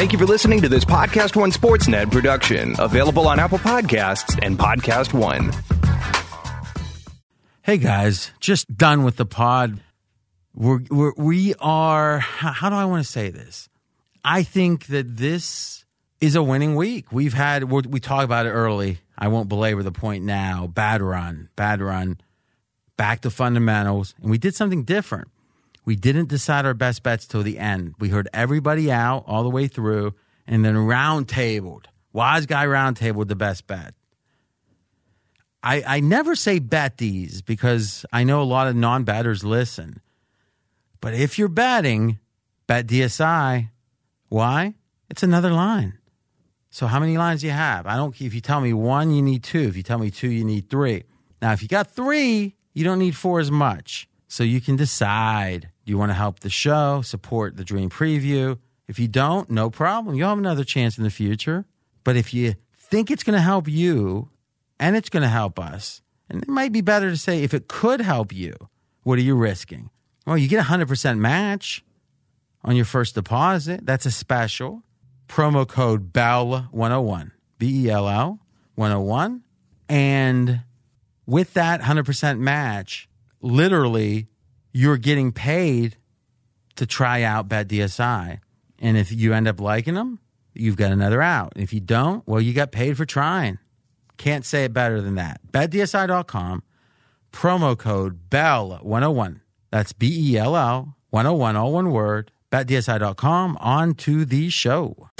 Thank you for listening to this Podcast One Sportsnet production, available on Apple Podcasts and Podcast One. Hey guys, just done with the pod. We're, we're we are. How, do I want to say this? I think that this is a winning week. We've had we we talked about it early. I won't belabor the point now. Bad run, bad run. Back to fundamentals, and we did something different. We didn't decide our best bets till the end. We heard everybody out all the way through, and then round tabled. Wise guy round tabled the best bet. I, I never say bet these because I know a lot of non bettors listen. But if you're betting, bet DSI. Why? It's another line. So how many lines do you have? I don't if you tell me one, you need two. If you tell me two, you need three. Now if you got three, you don't need four as much. So you can decide. Do you want to help the show, support the dream preview? If you don't, no problem. You'll have another chance in the future. But if you think it's going to help you and it's going to help us, and it might be better to say if it could help you, what are you risking? Well, you get a 100% match on your first deposit. That's a special. Promo code BELL101, B E L L 101. And with that 100% match, literally, you're getting paid to try out Bet DSI. And if you end up liking them, you've got another out. If you don't, well, you got paid for trying. Can't say it better than that. BetDSI.com, promo code BELL101. That's B E L L 101, all one word. BetDSI.com. On to the show.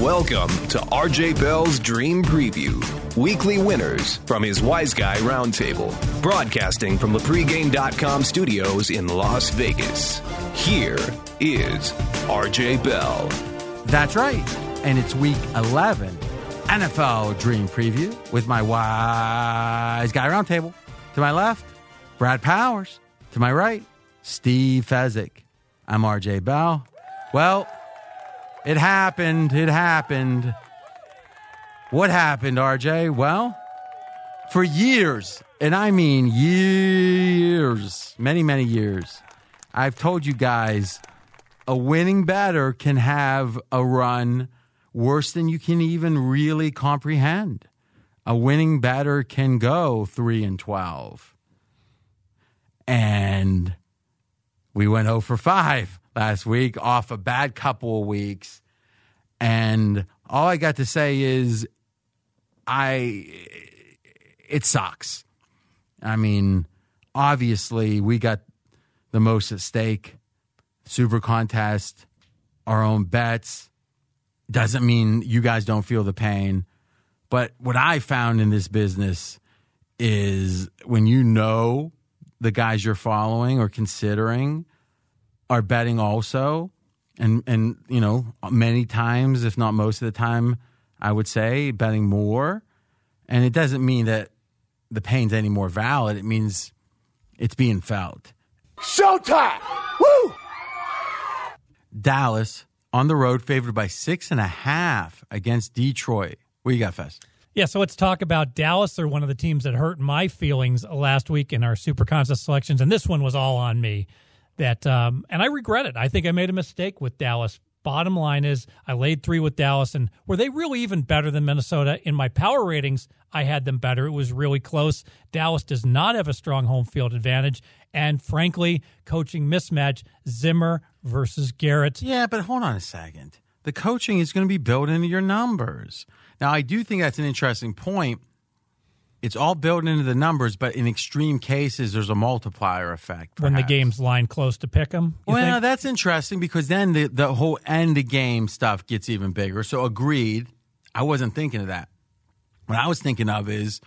Welcome to RJ Bell's Dream Preview. Weekly winners from his Wise Guy Roundtable. Broadcasting from the pregame.com studios in Las Vegas. Here is RJ Bell. That's right. And it's week 11, NFL Dream Preview with my Wise Guy Roundtable. To my left, Brad Powers. To my right, Steve Fezzik. I'm RJ Bell. Well, it happened. It happened. What happened, RJ? Well, for years, and I mean years, many, many years, I've told you guys a winning batter can have a run worse than you can even really comprehend. A winning batter can go 3 and 12. And we went 0 for 5 last week off a bad couple of weeks. And all I got to say is I it sucks. I mean, obviously we got the most at stake. Super contest, our own bets. Doesn't mean you guys don't feel the pain. But what I found in this business is when you know the guys you're following or considering are betting also, and and you know many times, if not most of the time, I would say betting more. And it doesn't mean that the pain's any more valid. It means it's being felt. Showtime! Woo! Dallas on the road, favored by six and a half against Detroit. What you got, Fez? Yeah, so let's talk about Dallas. They're one of the teams that hurt my feelings last week in our Super Contest selections, and this one was all on me. That um, and I regret it. I think I made a mistake with Dallas. Bottom line is, I laid three with Dallas, and were they really even better than Minnesota? In my power ratings, I had them better. It was really close. Dallas does not have a strong home field advantage, and frankly, coaching mismatch Zimmer versus Garrett. Yeah, but hold on a second. The coaching is going to be built into your numbers. Now, I do think that's an interesting point. It's all built into the numbers, but in extreme cases, there's a multiplier effect. When the game's line close to pick 'em, you Well, think? that's interesting because then the, the whole end of game stuff gets even bigger. So, agreed. I wasn't thinking of that. What I was thinking of is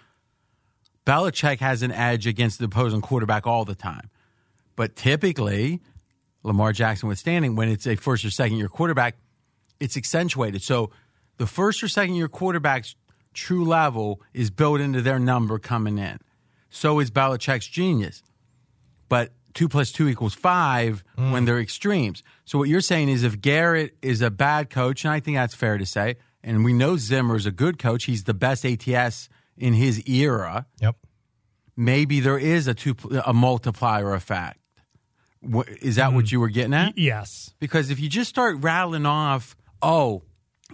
Belichick has an edge against the opposing quarterback all the time. But typically, Lamar Jackson withstanding, when it's a first or second year quarterback, it's accentuated. So the first or second year quarterback's true level is built into their number coming in. So is Belichick's genius. But two plus two equals five when they're extremes. So what you're saying is if Garrett is a bad coach, and I think that's fair to say, and we know Zimmer is a good coach, he's the best ATS in his era. Yep. maybe there is a two a multiplier effect. Is that Mm-hmm. what you were getting at? Yes. Because if you just start rattling off, oh,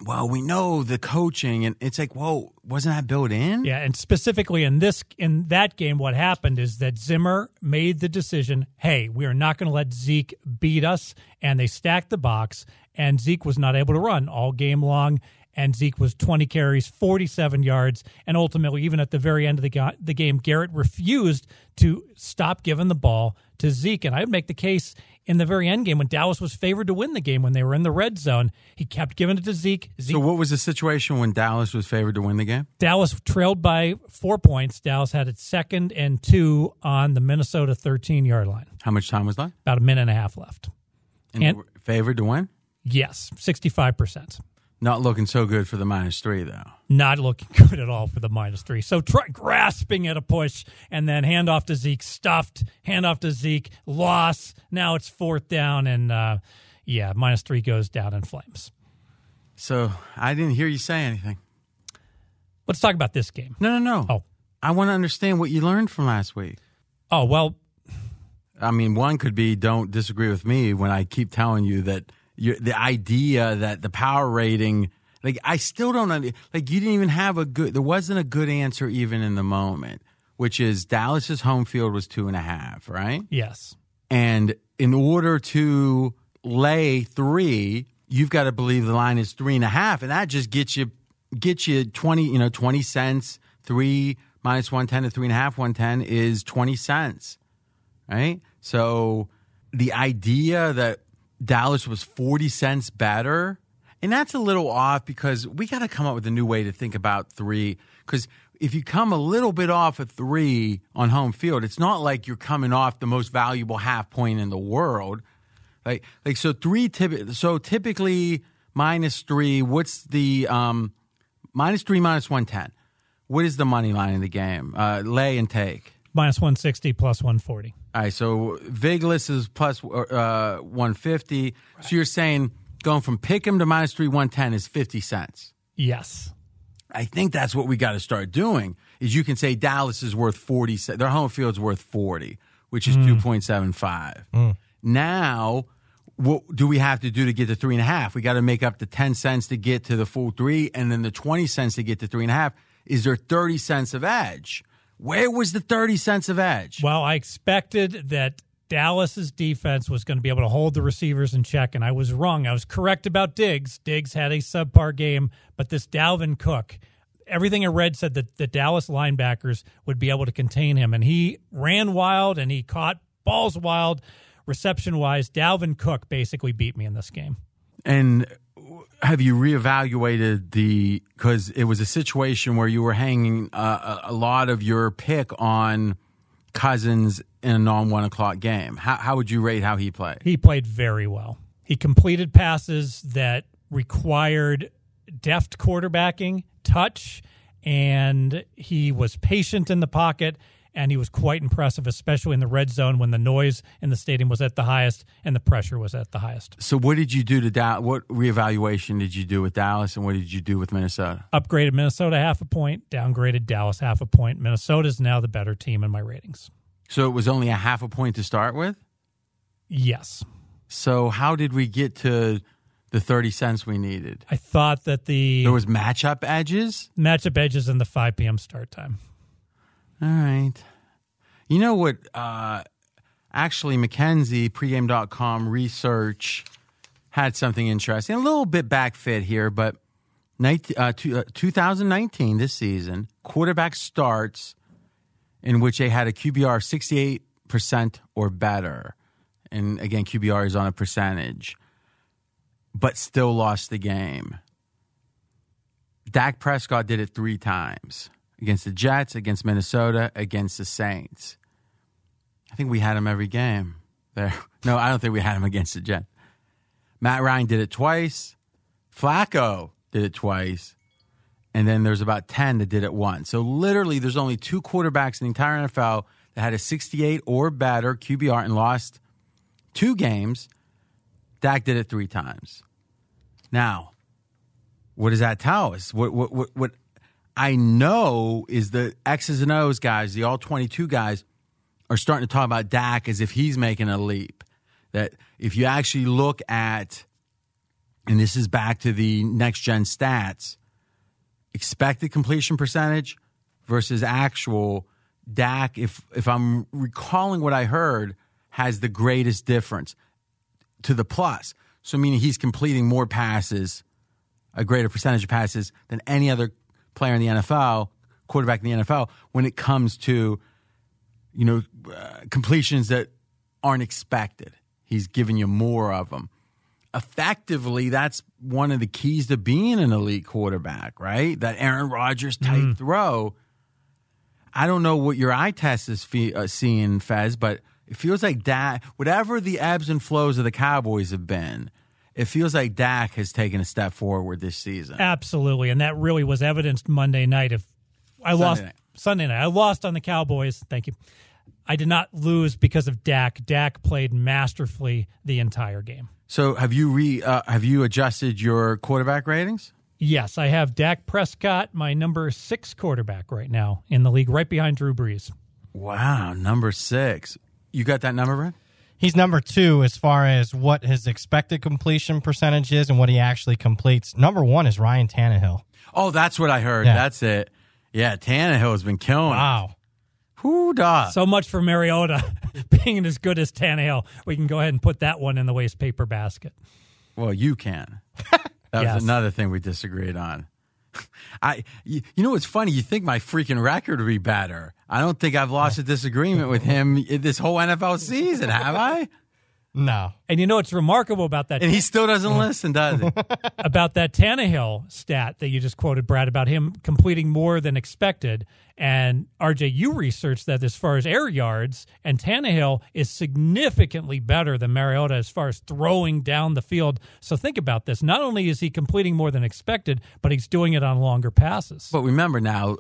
well, we know the coaching, and it's like, whoa, wasn't that built in? Yeah, and specifically in this in that game, what happened is that Zimmer made the decision, hey, we are not going to let Zeke beat us, and they stacked the box, and Zeke was not able to run all game long. And Zeke was 20 carries, 47 yards, and ultimately, even at the very end of the, the game, Garrett refused to stop giving the ball to Zeke. And I would make the case in the very end game when Dallas was favored to win the game when they were in the red zone, he kept giving it to Zeke. Zeke So, what was the situation when Dallas was favored to win the game? Dallas trailed by four points. Dallas had its second and two on the Minnesota 13 yard line. How much time was left? About a minute and a half left. And, And- favored to win? Yes, 65%. Not looking so good for the minus three, though. Not looking good at all for the minus three. So try, grasping at a push and then hand off to Zeke, stuffed, hand off to Zeke, loss. Now it's fourth down, and uh, yeah, minus three goes down in flames. So, I didn't hear you say anything. Let's talk about this game. No, no, no. Oh. I want to understand what you learned from last week. Oh, well, I mean, one could be don't disagree with me when I keep telling you that the idea that the power rating, like I still don't under, like you didn't even have a good. There wasn't a good answer even in the moment, which is Dallas's home field was two and a half, right? yes. And in order to lay three, you've got to believe the line is three and a half, and that just gets you gets you twenty, you know, twenty cents. Three minus one ten to three and a half, one ten is twenty cents, right? So the idea that Dallas was forty cents better, and that's a little off because we got to come up with a new way to think about three. Because if you come a little bit off of three on home field, it's not like you're coming off the most valuable half point in the world. Like, like so three. So typically minus three. What's the um, minus three minus one ten? What is the money line in the game? Uh, lay and take. Minus 160 plus 140. All right, so Viglis is plus uh, 150. So you're saying going from Pick'em to minus 3 110 is 50 cents. Yes. I think that's what we got to start doing. Is you can say Dallas is worth 40 their home field's worth 40, which is 2.75. Now, what do we have to do to get to three and a half? We got to make up the 10 cents to get to the full three and then the 20 cents to get to three and a half. Is there 30 cents of edge? Where was the 30 cents of edge? Well, I expected that Dallas's defense was going to be able to hold the receivers in check, and I was wrong. I was correct about Diggs. Diggs had a subpar game, but this Dalvin Cook, everything I read said that the Dallas linebackers would be able to contain him, and he ran wild and he caught balls wild. Reception wise, Dalvin Cook basically beat me in this game. And have you reevaluated the because it was a situation where you were hanging uh, a, lot of your pick on Cousins in a non one o'clock game? How, how would you rate how he played? He played very well. He completed passes that required deft quarterbacking, touch, and he was patient in the pocket. And he was quite impressive, especially in the red zone when the noise in the stadium was at the highest and the pressure was at the highest. So what did you do to Dallas? What reevaluation did you do with Dallas, and what did you do with Minnesota? Upgraded Minnesota half a point, downgraded Dallas half a point. Minnesota is now the better team in my ratings. So it was only a half a point to start with. Yes. So how did we get to the thirty cents we needed? I thought that the There was matchup edges. matchup edges in the 5 p.m. start time. All right. You know what? Uh, actually, McKenzie, pregame.com research had something interesting. A little bit back fit here, but 19, uh, two, uh, 2019, this season, quarterback starts in which they had a QBR of 68% or better. And again, QBR is on a percentage, but still lost the game. Dak Prescott did it three times against the Jets, against Minnesota, against the Saints. I think we had him every game there. No, I don't think we had him against the Jets. Matt Ryan did it twice. Flacco did it twice. And then there's about 10 that did it once. So literally, there's only two quarterbacks in the entire NFL that had a 68 or better QBR and lost two games. Dak did it three times. Now, what does that tell us? What, what, what, what I know is the X's and O's guys, the all 22 guys, are starting to talk about Dak as if he's making a leap. That if you actually look at, and this is back to the next gen stats, expected completion percentage versus actual, Dak, if if I'm recalling what I heard, has the greatest difference to the plus. So meaning he's completing more passes, a greater percentage of passes than any other player in the NFL, quarterback in the NFL, when it comes to you know uh, completions that aren't expected. He's giving you more of them. Effectively, that's one of the keys to being an elite quarterback, right? That Aaron Rodgers type mm. throw. I don't know what your eye test is fe- uh, seeing, Fez, but it feels like that, whatever the ebbs and flows of the Cowboys have been, it feels like Dak has taken a step forward this season. Absolutely, and that really was evidenced Monday night. If I Sunday lost night. Sunday night, I lost on the Cowboys. Thank you. I did not lose because of Dak. Dak played masterfully the entire game. So have you re uh, have you adjusted your quarterback ratings? Yes, I have Dak Prescott, my number six quarterback right now in the league, right behind Drew Brees. Wow, number six. You got that number, Brent? He's number two as far as what his expected completion percentage is and what he actually completes. Number one is Ryan Tannehill. Oh, that's what I heard. Yeah. That's it. Yeah, Tannehill has been killing. Wow. Who does? So much for Mariota being as good as Tannehill. We can go ahead and put that one in the waste paper basket. Well, you can. That yes. was another thing we disagreed on. I, you, you know what's funny? You think my freaking record would be better. I don't think I've lost a disagreement with him this whole NFL season, have I? No. And you know what's remarkable about that? And he still doesn't listen, does he? about that Tannehill stat that you just quoted, Brad, about him completing more than expected. And RJ, you researched that as far as air yards, and Tannehill is significantly better than Mariota as far as throwing down the field. So think about this. Not only is he completing more than expected, but he's doing it on longer passes. But remember now,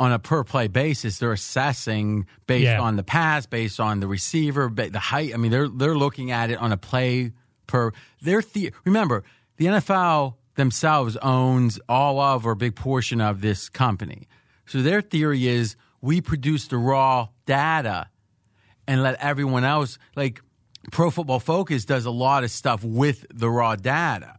on a per play basis, they're assessing based yeah. on the pass, based on the receiver, the height. I mean, they're they're looking at it on a play per. Their the, remember the NFL themselves owns all of or a big portion of this company. So their theory is we produce the raw data and let everyone else like Pro Football Focus does a lot of stuff with the raw data.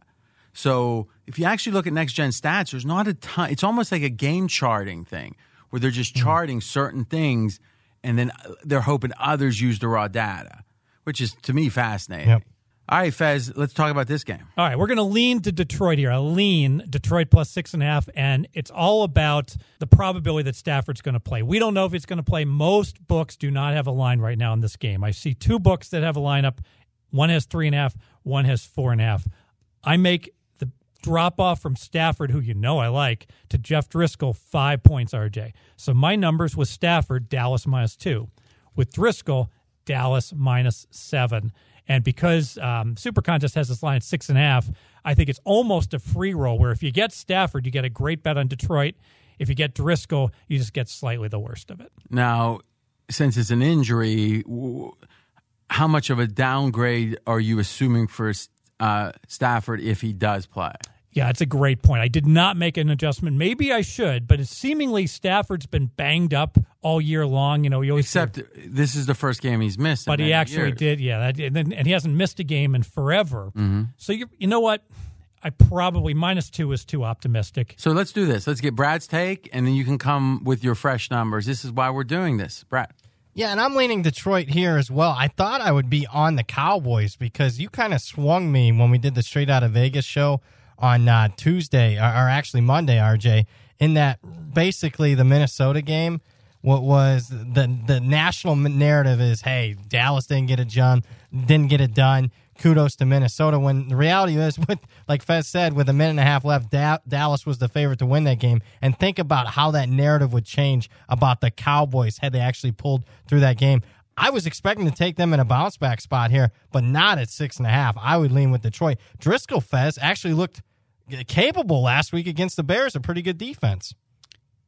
So if you actually look at next gen stats, there's not a ton. It's almost like a game charting thing where they're just mm-hmm. charting certain things and then they're hoping others use the raw data, which is to me fascinating. Yep. All right, Fez, let's talk about this game. All right, we're going to lean to Detroit here. I lean Detroit plus six and a half, and it's all about the probability that Stafford's going to play. We don't know if he's going to play. Most books do not have a line right now in this game. I see two books that have a lineup. One has three and a half, one has four and a half. I make drop off from Stafford, who you know I like, to Jeff Driskel, five points, RJ. So my numbers with Stafford, Dallas minus two. With Driskel, Dallas minus seven. And because um, Super Contest has this line at six and a half, I think it's almost a free roll where if you get Stafford, you get a great bet on Detroit. If you get Driskel, you just get slightly the worst of it. Now, since it's an injury, how much of a downgrade are you assuming for uh, Stafford if he does play? Yeah, it's a great point. I did not make an adjustment. Maybe I should, but it's seemingly Stafford's been banged up all year long. You know, except hear, this is the first game he's missed. But he actually years. did. Yeah, that, and, and, he hasn't missed a game in forever. Mm-hmm. So you you know what? I probably minus two is too optimistic. So let's do this. Let's get Brad's take, and then you can come with your fresh numbers. This is why we're doing this, Brad. Yeah, and I'm leaning Detroit here as well. I thought I would be on the Cowboys because you kind of swung me when we did the Straight Out of Vegas show on uh, Tuesday, or, or, actually Monday, RJ, in that basically the Minnesota game, what was the the national narrative is, hey, Dallas didn't get it done, didn't get it done. Kudos to Minnesota. When the reality is, with like Fez said, with a minute and a half left, da- Dallas was the favorite to win that game. And think about how that narrative would change about the Cowboys had they actually pulled through that game. I was expecting to take them in a bounce back spot here, but not at six and a half. I would lean with Detroit. Driskel Fez actually looked capable last week against the Bears, a pretty good defense.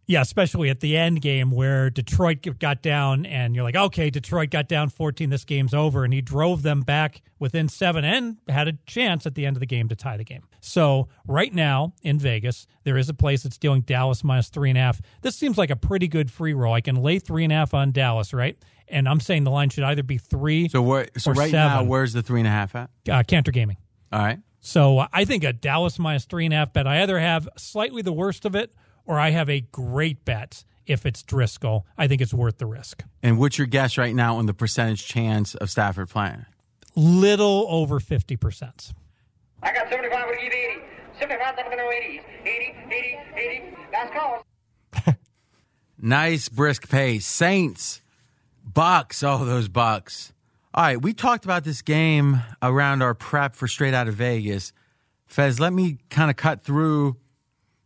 Yeah, especially at the end game where Detroit got down, and you're like, okay, Detroit got down 14, this game's over. And he drove them back within seven and had a chance at the end of the game to tie the game. So, right now in Vegas, there is a place that's dealing Dallas minus three and a half. This seems like a pretty good free roll. I can lay three and a half on Dallas, right? And I'm saying the line should either be three So where, so or right now, where's the three and a half at? uh, Cantor Gaming. All right. So uh, I think a Dallas minus three and a half bet. I either have slightly the worst of it or I have a great bet if it's Driskel. I think it's worth the risk. And what's your guess right now on the percentage chance of Stafford playing? Little over 50%. I got 75, with give 80. 75, I'm going to 80. 80, 80, 80. Last call. Nice brisk pace. Saints, Bucks. Oh, those Bucks. All right, we talked about this game around our prep for Straight Out of Vegas. Fez, let me kind of cut through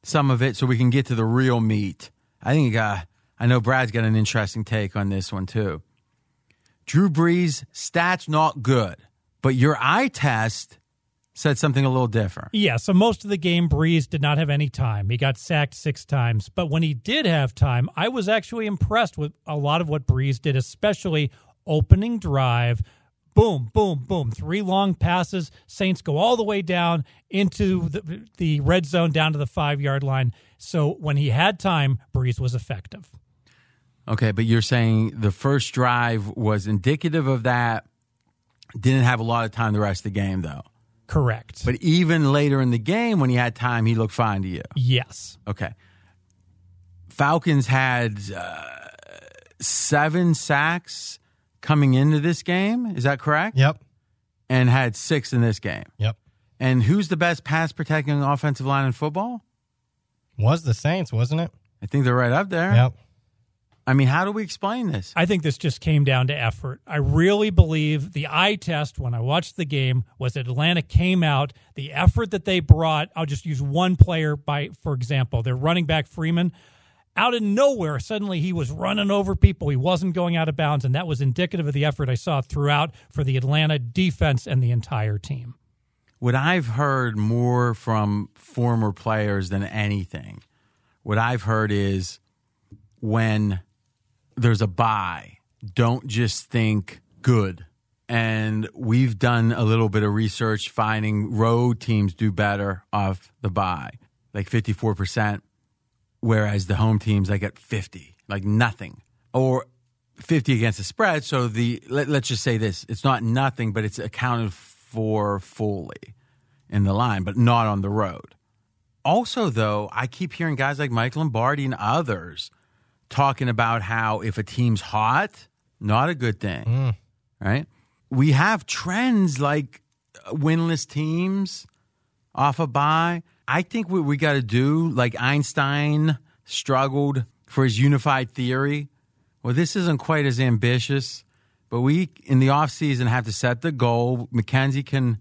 some of it so we can get to the real meat. I think uh, I know Brad's got an interesting take on this one too. Drew Brees stats not good, but your eye test said something a little different. Yeah, so most of the game, Brees did not have any time. He got sacked six times. But when he did have time, I was actually impressed with a lot of what Brees did, especially opening drive. Boom, boom, boom. Three long passes. Saints go all the way down into the, the red zone, down to the five yard line. So when he had time, Brees was effective. Okay, but you're saying the first drive was indicative of that. Didn't have a lot of time the rest of the game, though. Correct. But even later in the game, when he had time, he looked fine to you. yes. Okay. Falcons had uh, seven sacks coming into this game. Is that correct? Yep. And had six in this game. Yep. And who's the best pass protecting offensive line in football? Was the Saints, wasn't it? I think they're right up there. Yep. I mean, how do we explain this? I think this just came down to effort. I really believe the eye test when I watched the game was that Atlanta came out, the effort that they brought. I'll just use one player by for example, their running back Freeman. Out of nowhere, suddenly he was running over people. He wasn't going out of bounds, and that was indicative of the effort I saw throughout for the Atlanta defense and the entire team. what I've heard more from former players than anything, what I've heard is when there's a bye, don't just think good. And we've done a little bit of research finding road teams do better off the bye, like 54%, whereas the home teams, like at 50, like nothing. Or 50 against the spread. So the let, let's just say this: it's not nothing, but it's accounted for fully in the line, but not on the road. Also, though, I keep hearing guys like Mike Lombardi and others talking about how if a team's hot, not a good thing, mm. right? We have trends like winless teams off a bye. I think what we got to do, like Einstein struggled for his unified theory. Well, this isn't quite as ambitious, but we in the offseason have to set the goal. McKenzie can,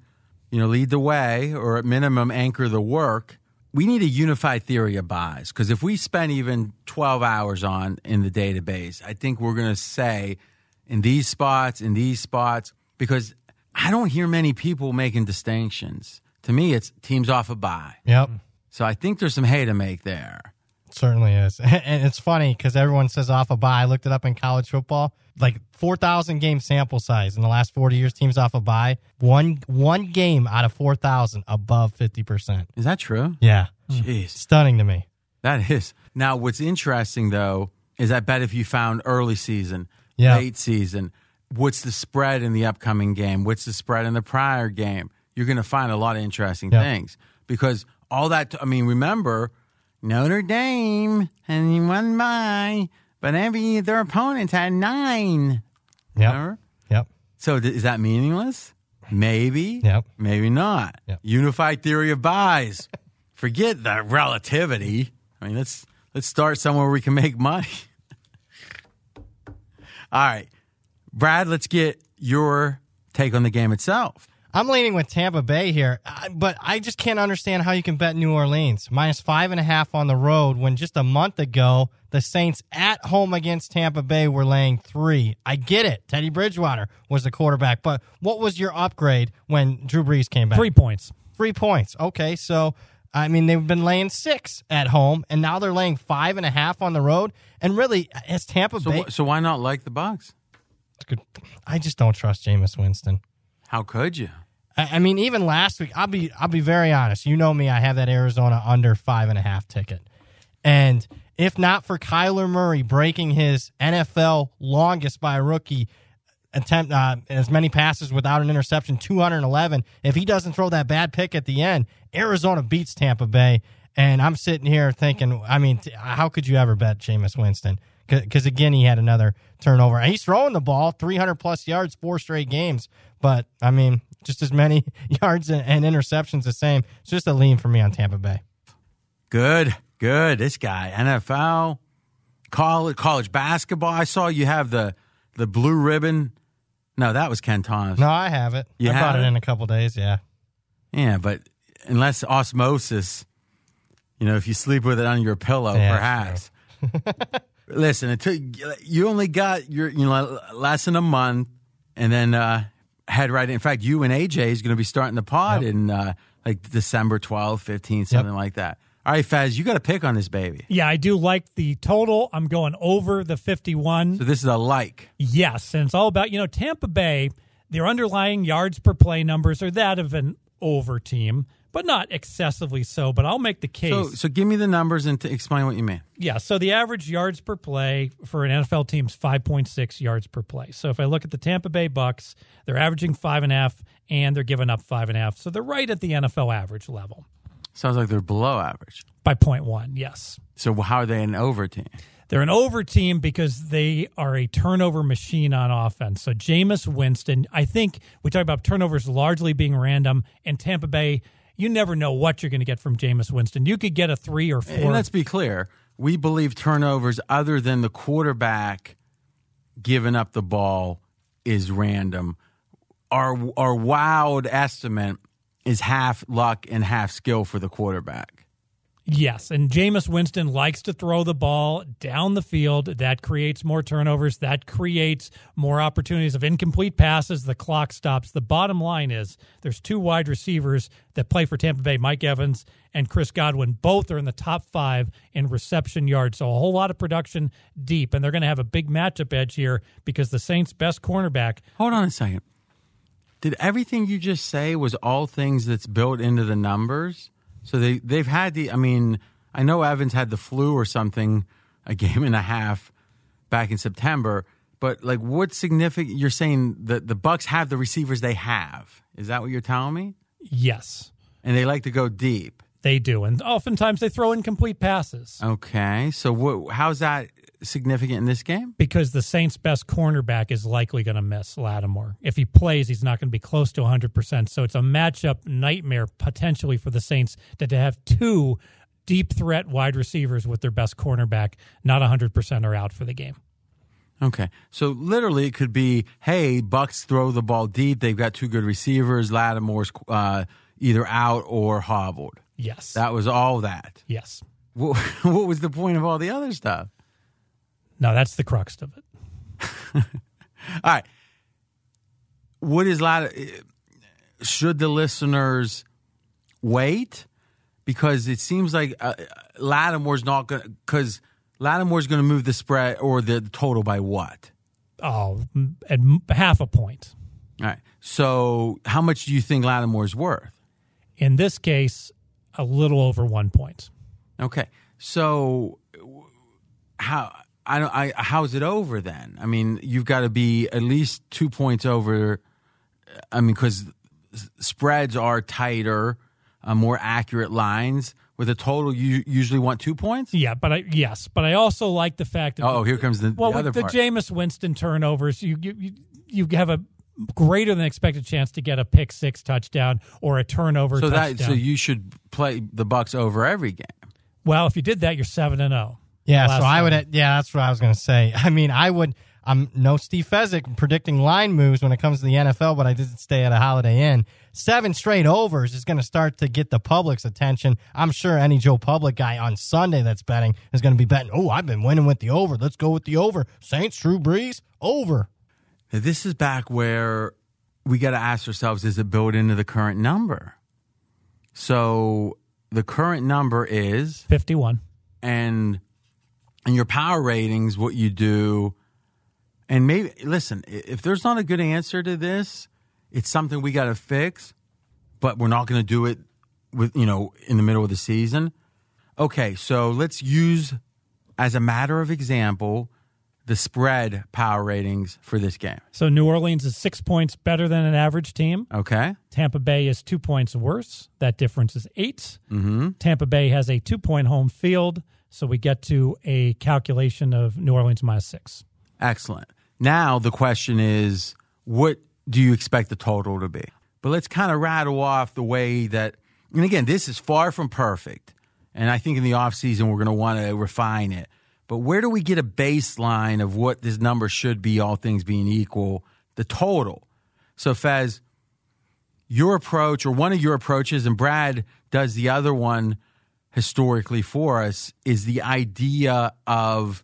you know, lead the way or at minimum anchor the work. We need a unified theory of byes because if we spend even 12 hours on in the database, I think we're going to say in these spots, in these spots, because I don't hear many people making distinctions. To me, it's teams off a bye. Yep. So I think there's some hay to make there. It Certainly is. And it's funny because everyone says off a bye. I looked it up in college football. Like 4,000 game sample size in the last 40 years, teams off a bye. One one game out of 4,000 above 50%. Is that true? Yeah. Jeez, mm. Stunning to me. that is. Now, what's interesting though is I bet if you found early season, Yeah. late season, what's the spread in the upcoming game? What's the spread in the prior game? You're going to find a lot of interesting Yeah. things because all that. I mean, remember Notre Dame and he won by, but every their opponents had nine. Yep. Remember? Yep. So th- is that meaningless? Maybe. Yep. Maybe not. Yep. Unified theory of byes. Forget the relativity. I mean, let's let's start somewhere where we can make money. All right, Brad. Let's get your take on the game itself. I'm leaning with Tampa Bay here, uh, but I just can't understand how you can bet New Orleans minus five and a half on the road when just a month ago the Saints at home against Tampa Bay were laying three. I get it. Teddy Bridgewater was the quarterback, but what was your upgrade when Drew Brees came back? Three points. Three points. Okay, so I mean, they've been laying six at home, and now they're laying five and a half on the road. And really, as Tampa So, Bay, so why not like the Bucks? I just don't trust Jameis Winston. How could you? I, mean, even last week, I'll be I'll be very honest. You know me, I have that Arizona under five and a half ticket, and if not for Kyler Murray breaking his NFL longest by a rookie attempt uh, as many passes without an interception, 211. If he doesn't throw that bad pick at the end, Arizona beats Tampa Bay. And I'm sitting here thinking, I mean, how could you ever bet Jameis Winston? Because again, he had another turnover. He's throwing the ball 300 plus yards, four straight games. But I mean, just as many yards and, and interceptions the same. It's just a lean for me on Tampa Bay. Good, good. This guy, NFL, college, college basketball. I saw you have the the blue ribbon. No, that was Ken Thomas. No, I have it. You I brought it it? in a couple days. Yeah. Yeah, but unless osmosis, you know, if you sleep with it on your pillow, Yeah, perhaps. Listen, it took you only got your you know less than a month, and then uh, head right. In In fact, you and AJ is going to be starting the pod Yep. in uh, like December 12th, 15th, something like that. All right, Faz, you got to pick on this baby. Yeah, I do like the total. I'm going over the 51. So this is a like. Yes, and it's all about you know Tampa Bay. Their underlying yards per play numbers are that of an over team, but not excessively so. But I'll make the case. So, so give me the numbers and t- explain what you mean. yeah, so the average yards per play for an NFL team is 5.6 yards per play. So if I look at the Tampa Bay Bucks, they're averaging five and a half, and they're giving up five and a half. So they're right at the NFL average level Sounds like they're below average. by point one. Yes. So how are they an over team? They're an over team because they are a turnover machine on offense. So Jameis Winston, I think we talk about turnovers largely being random, and Tampa Bay, you never know what you're going to get from Jameis Winston. You could get a three or And four. let's be clear, we believe turnovers other than the quarterback giving up the ball is random. Our our wild estimate is half luck and half skill for the quarterback. Yes, and Jameis Winston likes to throw the ball down the field. That creates more turnovers. That creates more opportunities of incomplete passes. The clock stops. The bottom line is there's two wide receivers that play for Tampa Bay, Mike Evans and Chris Godwin. Both are in the top five in reception yards. So a whole lot of production deep, and they're going to have a big matchup edge here because the Saints' best cornerback. Hold on a second. Did everything you just say was all things that's built into the numbers? So they they've had the. I mean, I know Evans had the flu or something, a game and a half back in September. But like, what's significant? You're saying that the Bucks have the receivers they have. Is that what you're telling me? Yes, And they like to go deep. they do, and oftentimes they throw incomplete passes. Okay, so what? How's that significant in this game? because the Saints' best cornerback is likely going to miss Lattimore. If he plays, he's not going to be close to 100%. So it's a matchup nightmare potentially for the Saints to, to have two deep threat wide receivers with their best cornerback not 100% are out for the game. Okay, so literally it could be, hey, Bucks throw the ball deep. They've got two good receivers. Lattimore's uh, either out or hobbled. Yes. That was all that. yes. What, what was the point of all the other stuff? No, that's the crux of it. All right, what is Lat? Should the listeners wait because it seems like uh, Lattimore's not going to because Lattimore's going to move the spread or the total by what? Oh, at half a point. All right, so how much do you think Lattimore's worth? In this case, a little over one point. Okay, so how I don't I how's it over then? I mean, you've got to be at least two points over. I mean, because spreads are tighter, uh, more accurate lines. With a total, you usually want two points. Yeah, but I yes, but I also like the fact that Oh, here comes the, well the with the part. Jameis Winston turnovers, you you you, you have a greater than expected chance to get a pick six touchdown or a turnover so touchdown. that so you should play the Bucks over every game. well, if you did that, you're seven and zero. Yeah, so I would. seven. Yeah, that's what I was going to say. I mean, I would. I'm no Steve Fezzik predicting line moves when it comes to the NFL, but I did stay at a Holiday Inn. Seven straight overs is going to start to get the public's attention. I'm sure any Joe Public guy on Sunday that's betting is going to be betting. Oh, I've been winning with the over. Let's go with the over. Saints, Drew Brees, over. Now, this is back where we got to ask ourselves: Is it built into the current number? So the current number is 51. and and your power ratings what you do and maybe listen if there's not a good answer to this it's something we got to fix but we're not going to do it with you know in the middle of the season okay so let's use as a matter of example the spread power ratings for this game So New Orleans is six points better than an average team. okay Tampa Bay is two points worse. That difference is 8 Mm-hmm. Tampa Bay has a two point home field. So we get to a calculation of New Orleans minus six. Excellent. Now the question is, what do you expect the total to be? But let's kind of rattle off the way that, and again, this is far from perfect. And I think in the offseason, we're going to want to refine it. But where do we get a baseline of what this number should be, all things being equal, the total? So, Fez, your approach or one of your approaches, and Brad does the other one historically for us, is the idea of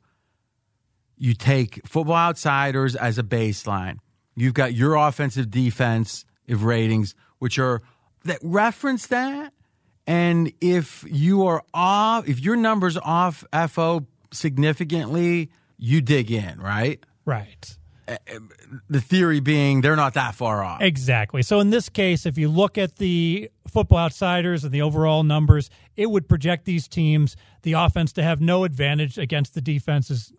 you take football outsiders as a baseline. You've got your offensive defense of ratings, which are that reference that. And if you are off, if your numbers off FO significantly, you dig in, right? Right. The theory being they're not that far off. Exactly. So in this case, if you look at the football outsiders and the overall numbers, it would project these teams, the offense, to have no advantage against the defenses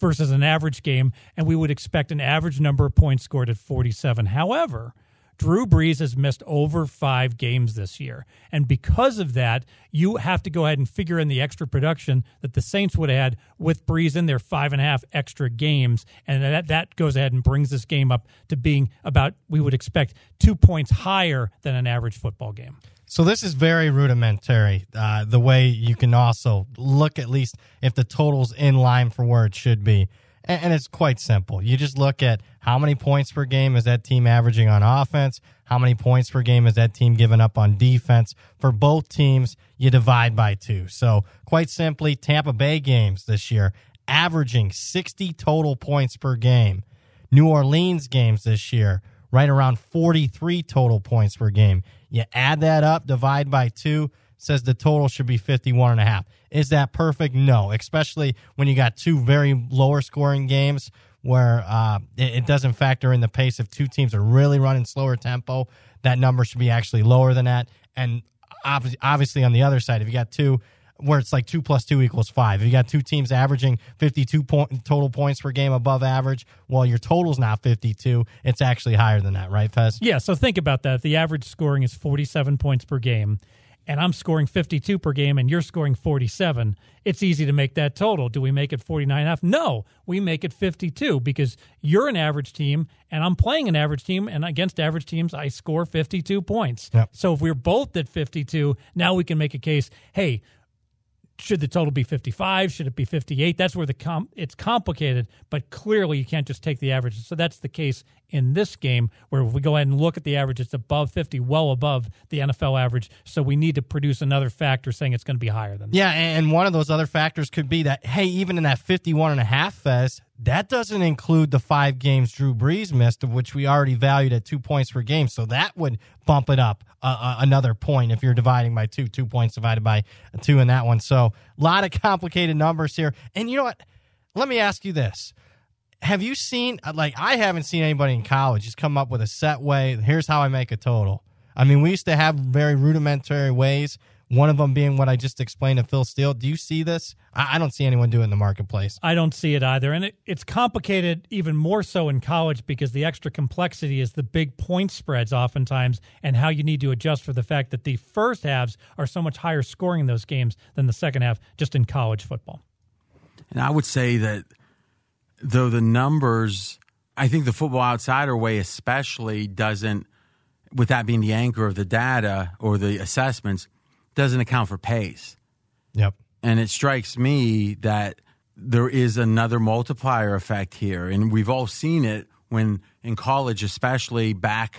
versus an average game, and we would expect an average number of points scored at 47. However, Drew Brees has missed over five games this year. And because of that, you have to go ahead and figure in the extra production that the Saints would have had with Brees in their five and a half extra games. And that, that goes ahead and brings this game up to being about, we would expect, two points higher than an average football game. So this is very rudimentary. Uh, the way you can also look at least if the total's in line for where it should be, and, and it's quite simple. You just look at how many points per game is that team averaging on offense, how many points per game is that team giving up on defense. For both teams, you divide by two. So quite simply, Tampa Bay games this year averaging 60 total points per game. New Orleans games this year, right around 43 total points per game. You add that up, divide by two, says the total should be 51 and a half. Is that perfect? No, especially when you got two very lower scoring games where uh, it, it doesn't factor in the pace. If two teams are really running slower tempo, that number should be actually lower than that. And obvi- obviously on the other side, if you got two where it's like two plus two equals five. If you got two teams averaging 52 point, total points per game above average, well, your total's not 52. It's actually higher than that, right, Fez? Yeah, so think about that. The average scoring is 47 points per game, and I'm scoring 52 per game and you're scoring 47, it's easy to make that total. Do we make it 49 and a half? No, we make it 52 because you're an average team and I'm playing an average team, and against average teams, I score 52 points. Yep. So if we're both at 52, now we can make a case hey, should the total be 55 should it be 58 that's where the com- it's complicated but clearly you can't just take the averages. So that's the case in this game where if we go ahead and look at the average it's above 50 well above the nfl average. So we need to produce another factor saying it's going to be higher than that. Yeah, and one of those other factors could be that, hey, even in that 51 and a half Fez, that doesn't include the five games Drew Brees missed, of which we already valued at two points per game. So that would bump it up uh, uh, another point if you're dividing by two, two points divided by two in that one. So a lot of complicated numbers here. And you know what? Let me ask you this. Have you seen, like, I haven't seen anybody in college just come up with a set way. Here's how I make a total. I mean, we used to have very rudimentary ways. One of them being what I just explained to Phil Steele. Do you see this? I, I don't see anyone doing the marketplace. I don't see it either. And it, it's complicated even more so in college because the extra complexity is the big point spreads oftentimes and how you need to adjust for the fact that the first halves are so much higher scoring in those games than the second half just in college football. And I would say that though the numbers, I think the Football Outsider way especially doesn't, with that being the anchor of the data or the assessments, doesn't account for pace. Yep. And it strikes me that there is another multiplier effect here. And we've all seen it when in college, especially back,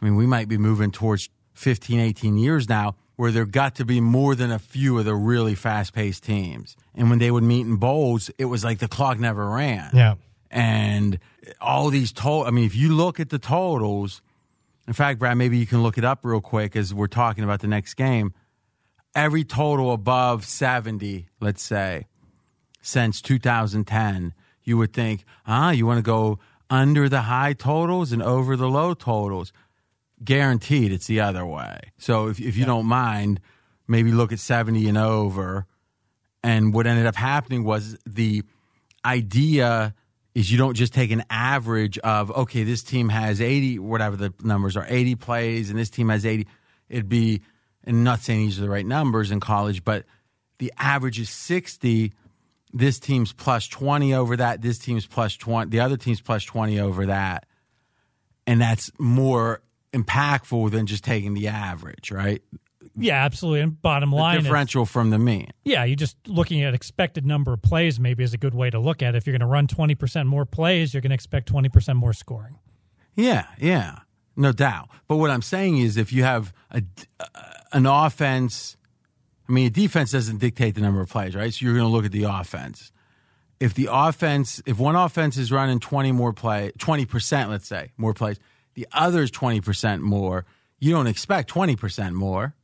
I mean, we might be moving towards 15, 18 years now, where there got to be more than a few of the really fast paced teams. And when they would meet in bowls, it was like the clock never ran. Yeah. And all these total, I mean, if you look at the totals, in fact, Brad, maybe you can look it up real quick as we're talking about the next game. Every total above 70, let's say, since 2010, you would think, ah, you want to go under the high totals and over the low totals. Guaranteed it's the other way. So if, if you don't mind, maybe look at 70 and over. And what ended up happening was the idea is you don't just take an average of, okay, this team has 80, whatever the numbers are, 80 plays, and this team has 80. It'd be, and I'm not saying these are the right numbers in college, but the average is 60 this team's plus 20 over that this team's plus 20 the other team's plus 20 over that and that's more impactful than just taking the average right Yeah, absolutely. And bottom the line, is- differential from the mean yeah, you're just looking at expected number of plays maybe is a good way to look at it. If you're going to run 20% more plays, you're going to expect 20% more scoring. yeah yeah no doubt. But what i'm saying is if you have a, an offense i mean a defense doesn't dictate the number of plays right? So you're going to look at the offense. If the offense if one offense is running 20 more play 20% let's say more plays the other is 20% more you don't expect 20% more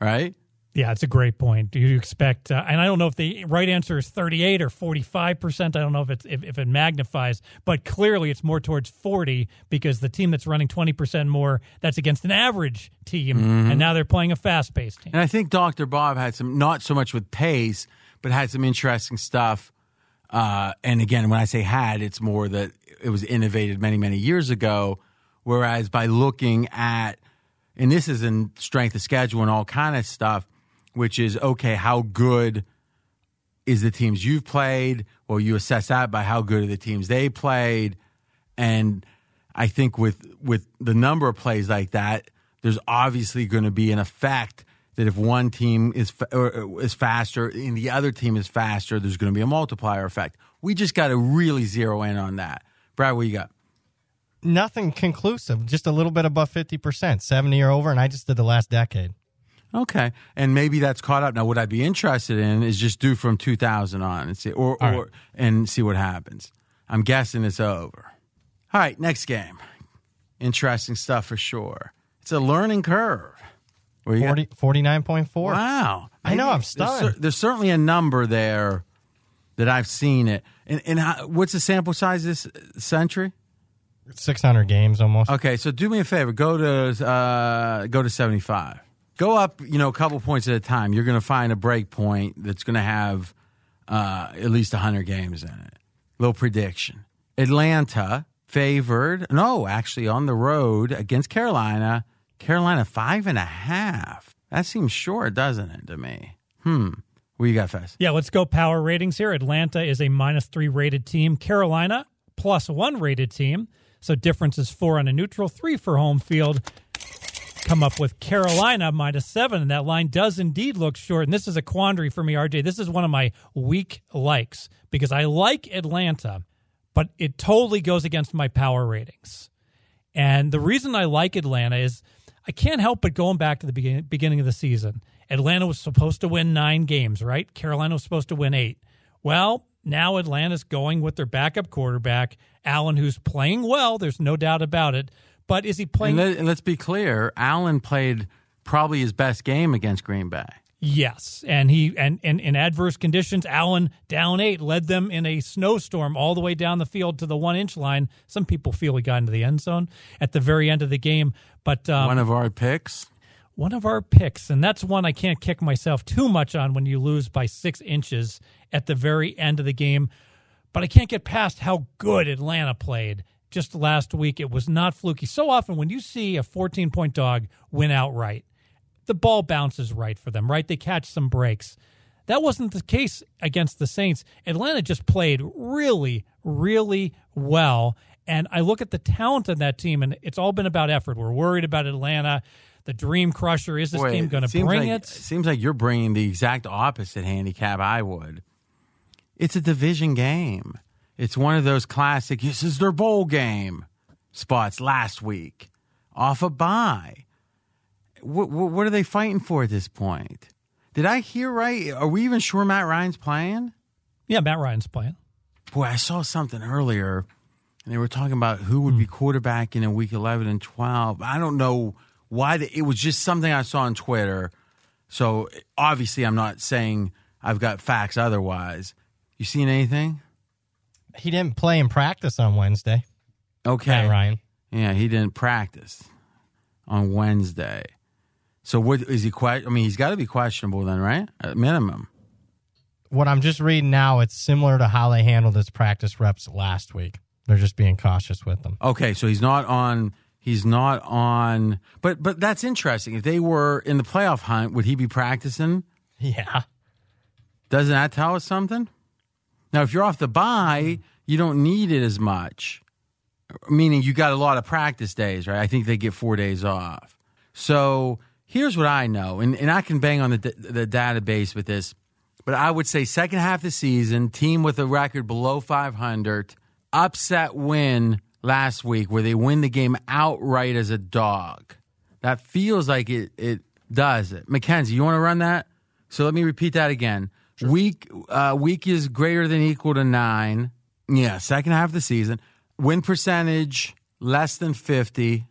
right Yeah, it's a great point. Do you expect? Uh, and I don't know if the right answer is 38 or 45 percent. I don't know if it's if, if it magnifies, but clearly it's more towards 40 because the team that's running 20 percent more that's against an average team, and now they're playing a fast paced team. And I think Dr. Bob had some, not so much with pace, but had some interesting stuff. Uh, and again, when I say had, it's more that it was innovated many, many years ago. Whereas by looking at, and this is in strength of schedule and all kind of stuff, which is okay, how good is the teams you've played? Well, you assess that by how good are the teams they played. And I think with with the number of plays like that, there's obviously going to be an effect that if one team is is faster and the other team is faster, there's going to be a multiplier effect. We just got to really zero in on that. Brad, what you got? Nothing conclusive, just a little bit above 50%, 70 or over, and I just did the last decade. Okay, and maybe that's caught up. Now, what I'd be interested in is just do from 2000 on and see, or, or right. and see what happens. I'm guessing it's over. All right, next game. Interesting stuff for sure. It's a learning curve. Where you got- 40, 49.4. Wow, I know, I'm There's stunned. cer- There's, certainly a number there that I've seen it. And, and how, what's the sample size this century? 600 games almost. Okay, so do me a favor. Go to uh, go to seventy five. Go up, you know, a couple points at a time. You're going to find a break point that's going to have uh, at least hundred games in it. Little prediction: Atlanta favored. No, actually, on the road against Carolina. Carolina five and a half. That seems short, doesn't it, to me? Hmm. What you got, Fez? Yeah, let's go power ratings here. Atlanta is a minus three rated team. Carolina plus one rated team. So difference is four on a neutral, three for home field. Come up with Carolina minus seven, and that line does indeed look short. And this is a quandary for me, RJ. This is one of my weak likes because I like Atlanta, but it totally goes against my power ratings. And the reason I like Atlanta is I can't help but going back to the beginning, of the season. Atlanta was supposed to win nine games, right? Carolina was supposed to win eight. Well, now Atlanta's going with their backup quarterback, Allen, who's playing well. There's no doubt about it. But is he And, playing? let, and let's be clear: Allen played probably his best game against Green Bay. Yes, and he and, and in adverse conditions, Allen down eight led them in a snowstorm all the way down the field to the one inch line. Some people feel he got into the end zone at the very end of the game, but um, One of our picks. one of our picks, and that's one I can't kick myself too much on when you lose by six inches at the very end of the game. But I can't get past how good Atlanta played just last week. It was not fluky. So often when you see a 14 point dog win outright, the ball bounces right for them, right? They catch some breaks. That wasn't the case against the Saints. Atlanta just played really, really well. And I look at the talent on that team, and it's all been about effort. We're worried about Atlanta. The dream crusher. Is this Boy, team going to bring like, it? Seems like you're bringing the exact opposite handicap I would. It's a division game. It's one of those classic. This is their bowl game spots last week off a bye. What, what, what are they fighting for at this point? Did I hear right? Are we even sure Matt Ryan's playing? Yeah, Matt Ryan's playing. Boy, I saw something earlier, and they were talking about who would be hmm. quarterbacking in a week 11 and 12. I don't know why. The, it was just something I saw on Twitter. So obviously, I'm not saying I've got facts otherwise. You seen anything? He didn't play in practice on Wednesday. Okay. Matt Ryan. Yeah, he didn't practice on Wednesday. So what is he? I mean, he's got to be questionable then, right? At minimum. What I'm just reading now, it's similar to how they handled his practice reps last week. They're just being cautious with them. Okay, so he's not on. He's not on. But but that's interesting. If they were in the playoff hunt, would he be practicing? Yeah. Doesn't that tell us something? Now, if you're off the bye, you don't need it as much. Meaning you got a lot of practice days, right? I think they get four days off. So here's what I know, and, and I can bang on the, the database with this, but I would say second half of the season, team with a record below 500, upset win last week where they win the game outright as a dog. That feels like it, it does it. Mackenzie, you want to run that? So let me repeat that again. Week uh, week is greater than equal to nine. Yeah, second half of the season. Win percentage less than fifty.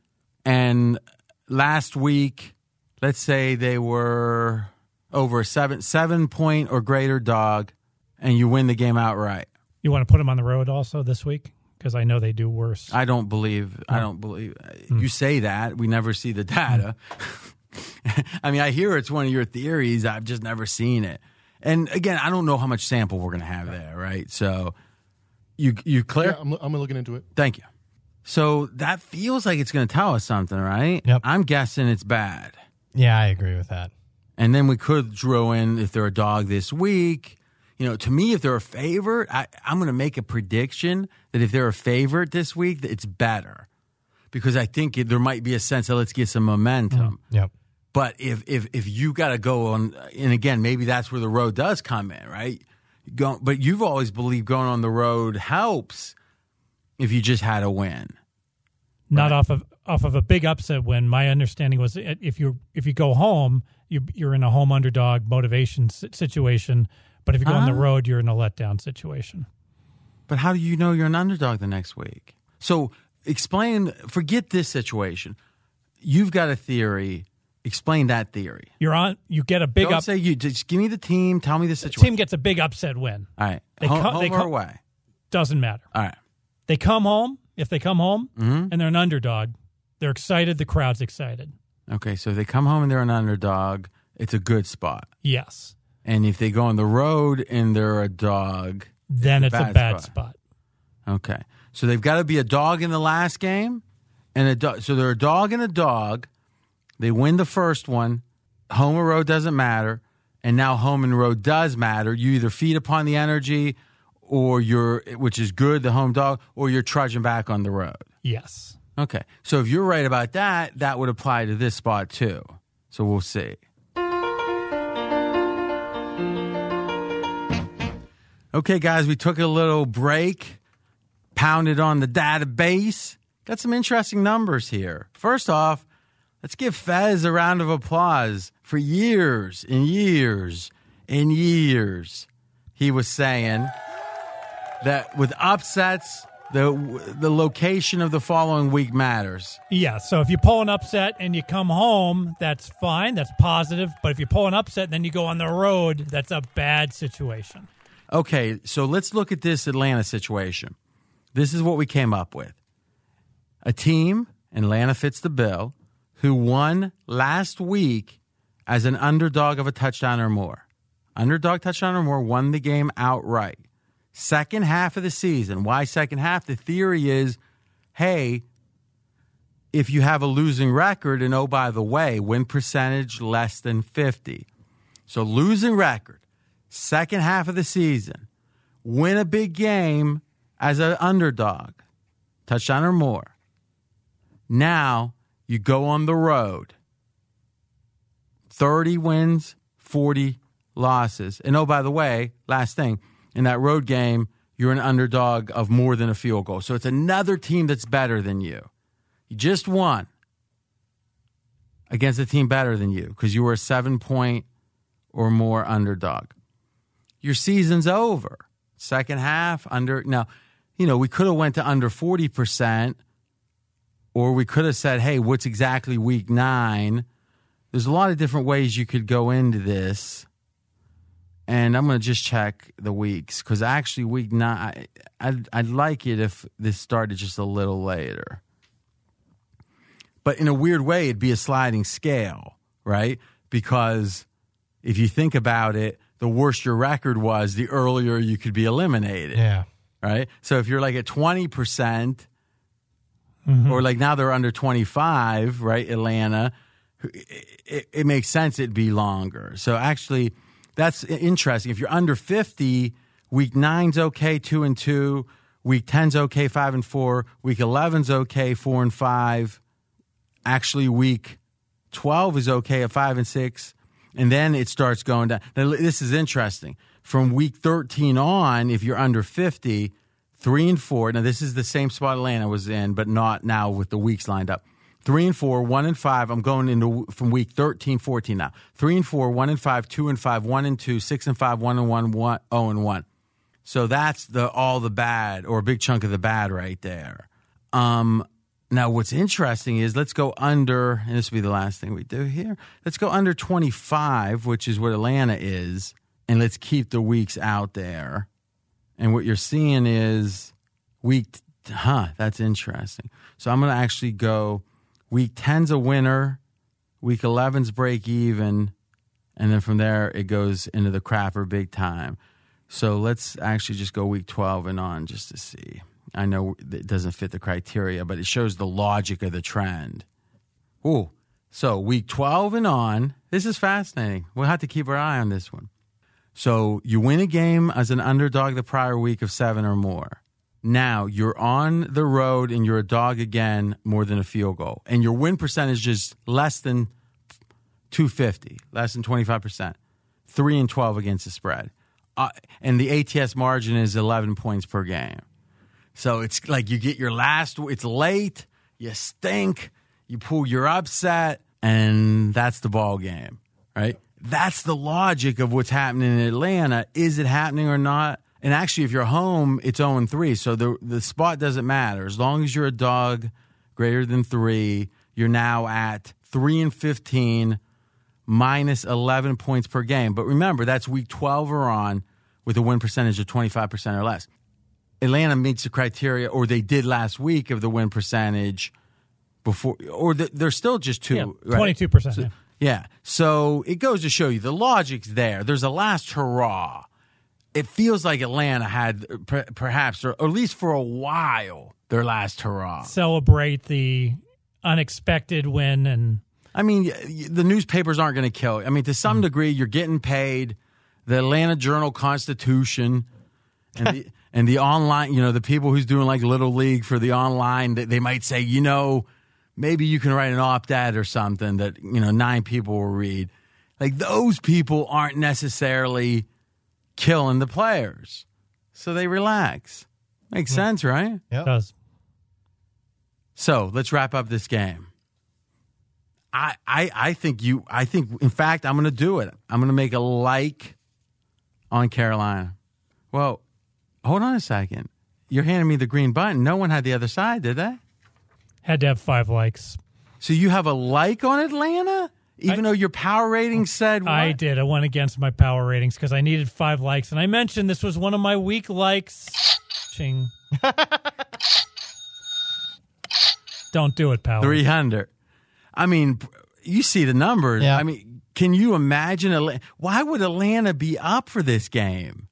And last week, let's say they were over a seven seven point or greater dog, and you win the game outright. You want to put them on the road also this week because I know they do worse. I don't believe. I don't believe. You say that we never see the data. I mean, I hear it's one of your theories. I've just never seen it. And again, I don't know how much sample we're going to have there, right? So, you you clear? Yeah, I'm, I'm looking into it. Thank you. So that feels like it's going to tell us something, right? Yep. I'm guessing it's bad. Yeah, I agree with that. And then we could throw in if they're a dog this week. You know, to me, if they're a favorite, I, I'm going to make a prediction that if they're a favorite this week, that it's better because I think it, there might be a sense that let's get some momentum. Mm, yep. But if if if you got to go on, and again, maybe that's where the road does come in, right? Go, but you've always believed going on the road helps if you just had a win. Not off of off of a big upset win. My understanding was if you if you go home, you you're in a home underdog motivation situation. But if you go on the uh-huh. road, you're in a letdown situation. But how do you know you're an underdog the next week? So explain. Forget this situation. You've got a theory. Explain that theory. You're on. You get a big Don't up. say you. Just give me the team. Tell me the situation. team gets a big upset win. All right. They home, co- they home or co- away? Doesn't matter. All right. They come home. If they come home Mm-hmm. and they're an underdog, they're excited. The crowd's excited. Okay. So if they come home and they're an underdog, it's a good spot. Yes. And if they go on the road and they're a dog, Then it's, a bad, spot. Okay. So they've got to be a dog in the last game and a dog. So they're a dog and a dog. They win the first one. Home or road doesn't matter. And now home and road does matter. You either feed upon the energy or you're, which is good, the home dog, or you're trudging back on the road. Yes. Okay. So if you're right about that, that would apply to this spot too. So we'll see. Okay, guys, we took a little break, pounded on the database, got some interesting numbers here. First off, let's give Fez a round of applause. For years and years and years, he was saying that with upsets, the the location of the following week matters. Yeah. So if you pull an upset and you come home, that's fine. That's positive. But if you pull an upset and then you go on the road, that's a bad situation. Okay, so let's look at this Atlanta situation. This is what we came up with. A team, Atlanta fits the bill, who won last week as an underdog of a touchdown or more. Underdog touchdown or more won the game outright. Second half of the season. Why second half? The theory is hey, if you have a losing record, and oh, by the way, win percentage less than 50. So losing record, second half of the season, win a big game as an underdog, touchdown or more. Now you go on the road. 30 wins, 40 losses. And oh, by the way, last thing, in that road game, you're an underdog of more than a field goal. So it's another team that's better than you. You just won against a team better than you because you were a seven point or more underdog. Your season's over. Second half under now, you know, we could have went to under 40% or we could have said, "Hey, what's exactly week 9?" there's a lot of different ways you could go into this. And I'm going to just check the weeks because actually, week nine, I, I'd, I'd like it if this started just a little later. But in a weird way, it'd be a sliding scale, right? Because if you think about it, the worse your record was, the earlier you could be eliminated Yeah. right? So if you're like at 20%, percent Mm-hmm. or like now they're under 25, right? Atlanta, it, it, it makes sense it'd be longer. So actually, that's interesting. If you're under 50, week nine's okay, two and two. Week 10's okay, five and four. Week 11's okay, four and five. Actually, week 12 is okay at five and six. And then it starts going down. Now, this is interesting. From week 13 on, if you're under 50, three and four. Now, this is the same spot Atlanta was in, but not now with the weeks lined up. Three and four, one and five. I'm going into from week 13, 14 now. Three and four, one and five, two and five, one and two, six and five, one and one, one, oh and one. So that's the all the bad or a big chunk of the bad right there. Um, now, what's interesting is let's go under, and this will be the last thing we do here. Let's go under 25, which is what Atlanta is, and let's keep the weeks out there. And what you're seeing is week, huh, that's interesting. So I'm going to actually go week 10's a winner, week 11's break even, and then from there it goes into the crapper big time. So let's actually just go week 12 and on just to see. I know it doesn't fit the criteria, but it shows the logic of the trend. Ooh, so week 12 and on, this is fascinating. We'll have to keep our eye on this one. So you win a game as an underdog the prior week of seven or more. Now you're on the road and you're a dog again more than a field goal. And your win percentage is less than 250, less than 25%. 3 and 12 against the spread. Uh, and the ATS margin is 11 points per game. So it's like you get your last, it's late, you stink, you pull your upset, and that's the ball game, right? That's the logic of what's happening in Atlanta. Is it happening or not? And actually, if you're home, it's 0 and 3. So the, the spot doesn't matter. As long as you're a dog greater than three, you're now at 3 and 15 minus 11 points per game. But remember, that's week 12 or on with a win percentage of 25% or less. Atlanta meets the criteria, or they did last week of the win percentage before, or the, they're still just two. Yeah, right? twenty two percent. So- yeah. So it goes to show you the logic's there. There's a last hurrah. It feels like Atlanta had per, perhaps, or at least for a while, their last hurrah. Celebrate the unexpected win and I mean, the newspapers aren't going to kill. I mean, to some mm. degree, you're getting paid. The Atlanta Journal Constitution and the and the online, you know, the people who's doing like little league for the online, they, they might say, you know, maybe you can write an opt-ed or something that you know nine people will read. Like those people aren't necessarily killing the players, so they relax. Makes sense, right? Yep. does. So let's wrap up this game. I, I, I think you. I think, in fact, I'm going to do it. I'm going to make a like on Carolina. Well, hold on a second. You're handing me the green button. No one had the other side, did they? Had to have five likes. So you have a like on Atlanta, even I- though your power rating said what? I did. I went against my power ratings because I needed five likes, and I mentioned this was one of my weak likes. Ching. Don't do it, power. 300. I mean, you see the numbers. Yeah. I mean, can you imagine? Atla- Why would Atlanta be up for this game?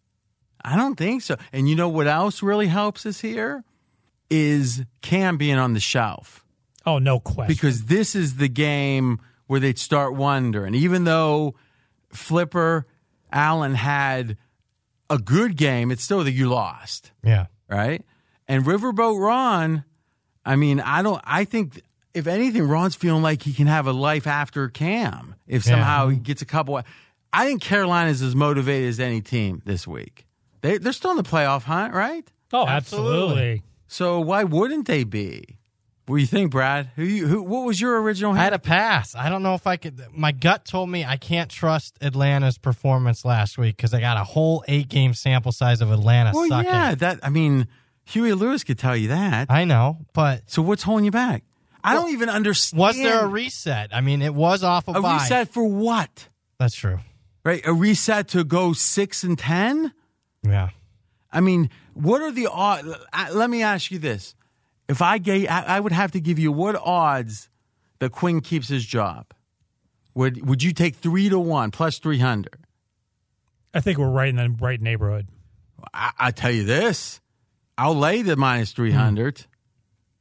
I don't think so. And you know what else really helps us here? Is Cam being on the shelf. Oh, no question. Because this is the game where they'd start wondering. Even though Flipper Allen had a good game, it's still that you lost Yeah. right? And Riverboat Ron, I mean, I don't. I think if anything, Ron's feeling like he can have a life after Cam if somehow he gets a couple. I think Carolina's as motivated as any team this week. They they're still in the playoff hunt, right? oh, Absolutely. absolutely. So why wouldn't they be? What do you think, Brad? Who you who? What was your original? I had a pass. I don't know if I could. My gut told me I can't trust Atlanta's performance last week because I got a whole eight game sample size of Atlanta well, sucking. yeah. That I mean, Huey Lewis could tell you that. I know, but so what's holding you back? I don't even understand. Was there a reset? I mean, it was off of a bye. reset for what? That's true. Right, a reset to go six and ten. Yeah. I mean, what are the odds? Let me ask you this: If I gave, I I would have to give you what odds that Quinn keeps his job. Would Would you take three to one plus three hundred? I think we're right in the right neighborhood. I, I tell you this, I'll lay the minus three hundred.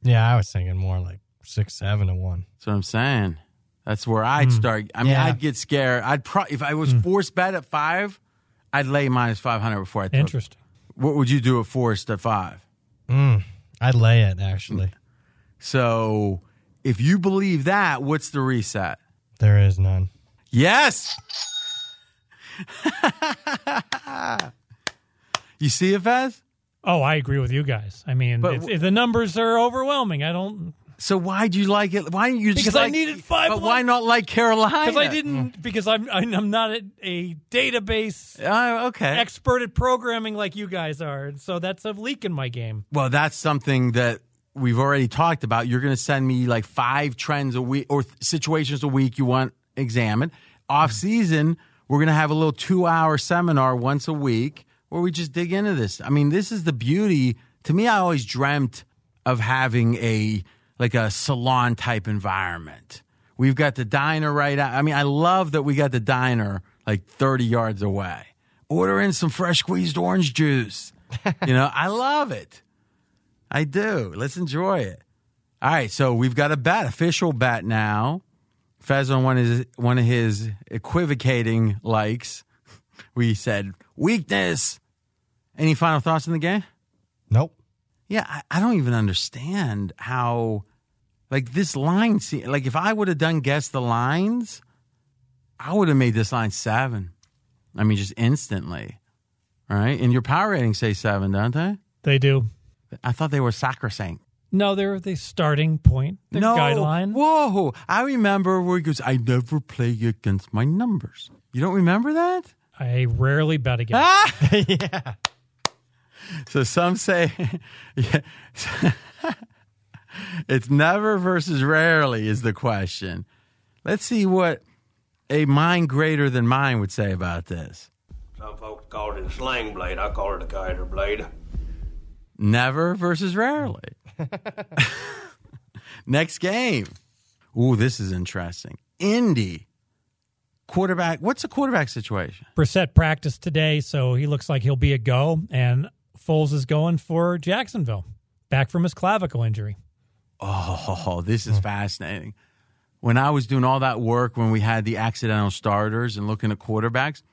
Hmm. Yeah, I was thinking more like six, seven, to one. That's what I'm saying. That's where I'd hmm. start. I mean, Yeah. I'd get scared. I'd pro- if I was hmm. forced bet at five, I'd lay minus five hundred before I took. it. Interesting. What would you do at forced at five? Mm, I'd lay it actually. So, if you believe that, what's the reset? There is none. Yes. you see it, Fez? Oh, I agree with you guys. I mean, But it's, w- the numbers are overwhelming. I don't So why do you like it? Why didn't you just Because I like- needed five But one- why not like Carolina? because I didn't hmm. because I'm I'm not a, a database Oh, okay. expert at programming like you guys are, and so that's a leak in my game. Well, that's something that we've already talked about. You're going to send me like five trends a week or th- situations a week you want examined. Off season, we're going to have a little two hour seminar once a week where we just dig into this. I mean, this is the beauty. To me, I always dreamt of having a like a salon type environment. We've got the diner right out. I mean, I love that we got the diner like 30 yards away. Order in some fresh squeezed orange juice. you know, I love it. I do. Let's enjoy it. All right, so we've got a bet, official bet now. Fez on one of his, one of his equivocating likes. We said weakness. Any final thoughts on the game? Nope. Yeah, I, I don't even understand how, like this line. se- Like if I would have done guess the lines, I would have made this line seven. I mean, just instantly. All right, and your power ratings say seven, don't they? They do. I thought they were sacrosanct. No, they're the starting point, the no, guideline. Whoa! I remember where he goes. I never play against my numbers. You don't remember that? I rarely bet against. Ah! yeah. So some say, yeah, it's never versus rarely is the question. Let's see what a mind greater than mine would say about this. Some folks call it a sling blade. I call it a kaiser blade. Never versus rarely. Next game. Ooh, this is interesting. Indy quarterback. What's the quarterback situation? Brissett practiced today, so he looks like he'll be a go. And Foles is going for Jacksonville, back from his clavicle injury. Oh, this is hmm. fascinating. When I was doing all that work when we had the accidental starters and looking at quarterbacks,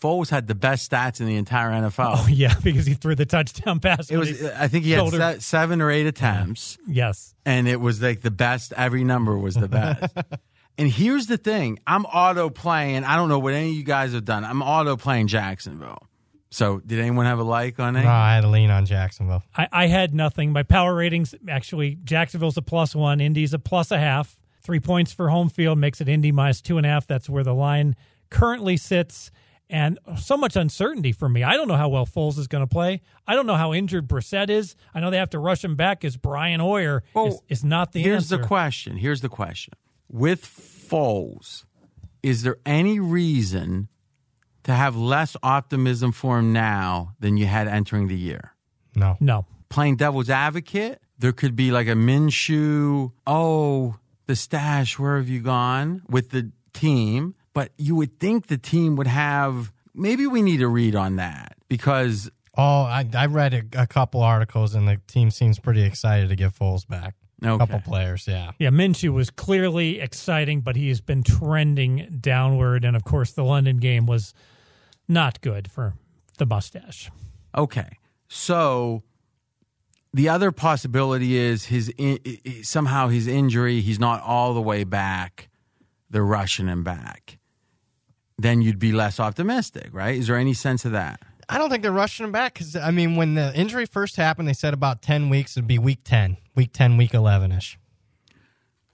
Foles had the best stats in the entire NFL. Oh yeah, because he threw the touchdown pass. it was, I think he had shoulder- se- seven or eight attempts, yes. and it was like the best. Every number was the best. and here's the thing: I'm auto playing. I don't know what any of you guys have done. I'm auto playing Jacksonville. So, did anyone have a like on it? No, I had to lean on Jacksonville. I, I had nothing. My power ratings actually Jacksonville's a plus one, Indy's a plus a half. Three points for home field makes it Indy minus two and a half. That's where the line currently sits. And so much uncertainty for me. I don't know how well Foles is going to play. I don't know how injured Brissett is. I know they have to rush him back because Brian Hoyer Well, is, is not the answer. Here's answer. the question. Here's the question. With Foles, is there any reason to have less optimism for him now than you had entering the year? No. No. Playing devil's advocate, there could be like a Minshew, oh, the stash, where have you gone with the team? But you would think the team would have, maybe we need a read on that because Oh, I, I read a, a couple articles, and the team seems pretty excited to get Foles back. A Okay. couple players, yeah. Yeah, Minshew was clearly exciting, but he's been trending downward. And of course, the London game was not good for the mustache. Okay. So the other possibility is his in, somehow his injury, he's not all the way back. They're rushing him back. Then you'd be less optimistic, right? Is there any sense of that? I don't think they're rushing him back because, I mean, when the injury first happened, they said about 10 weeks. It'd be week 10, week 10, week 11 ish.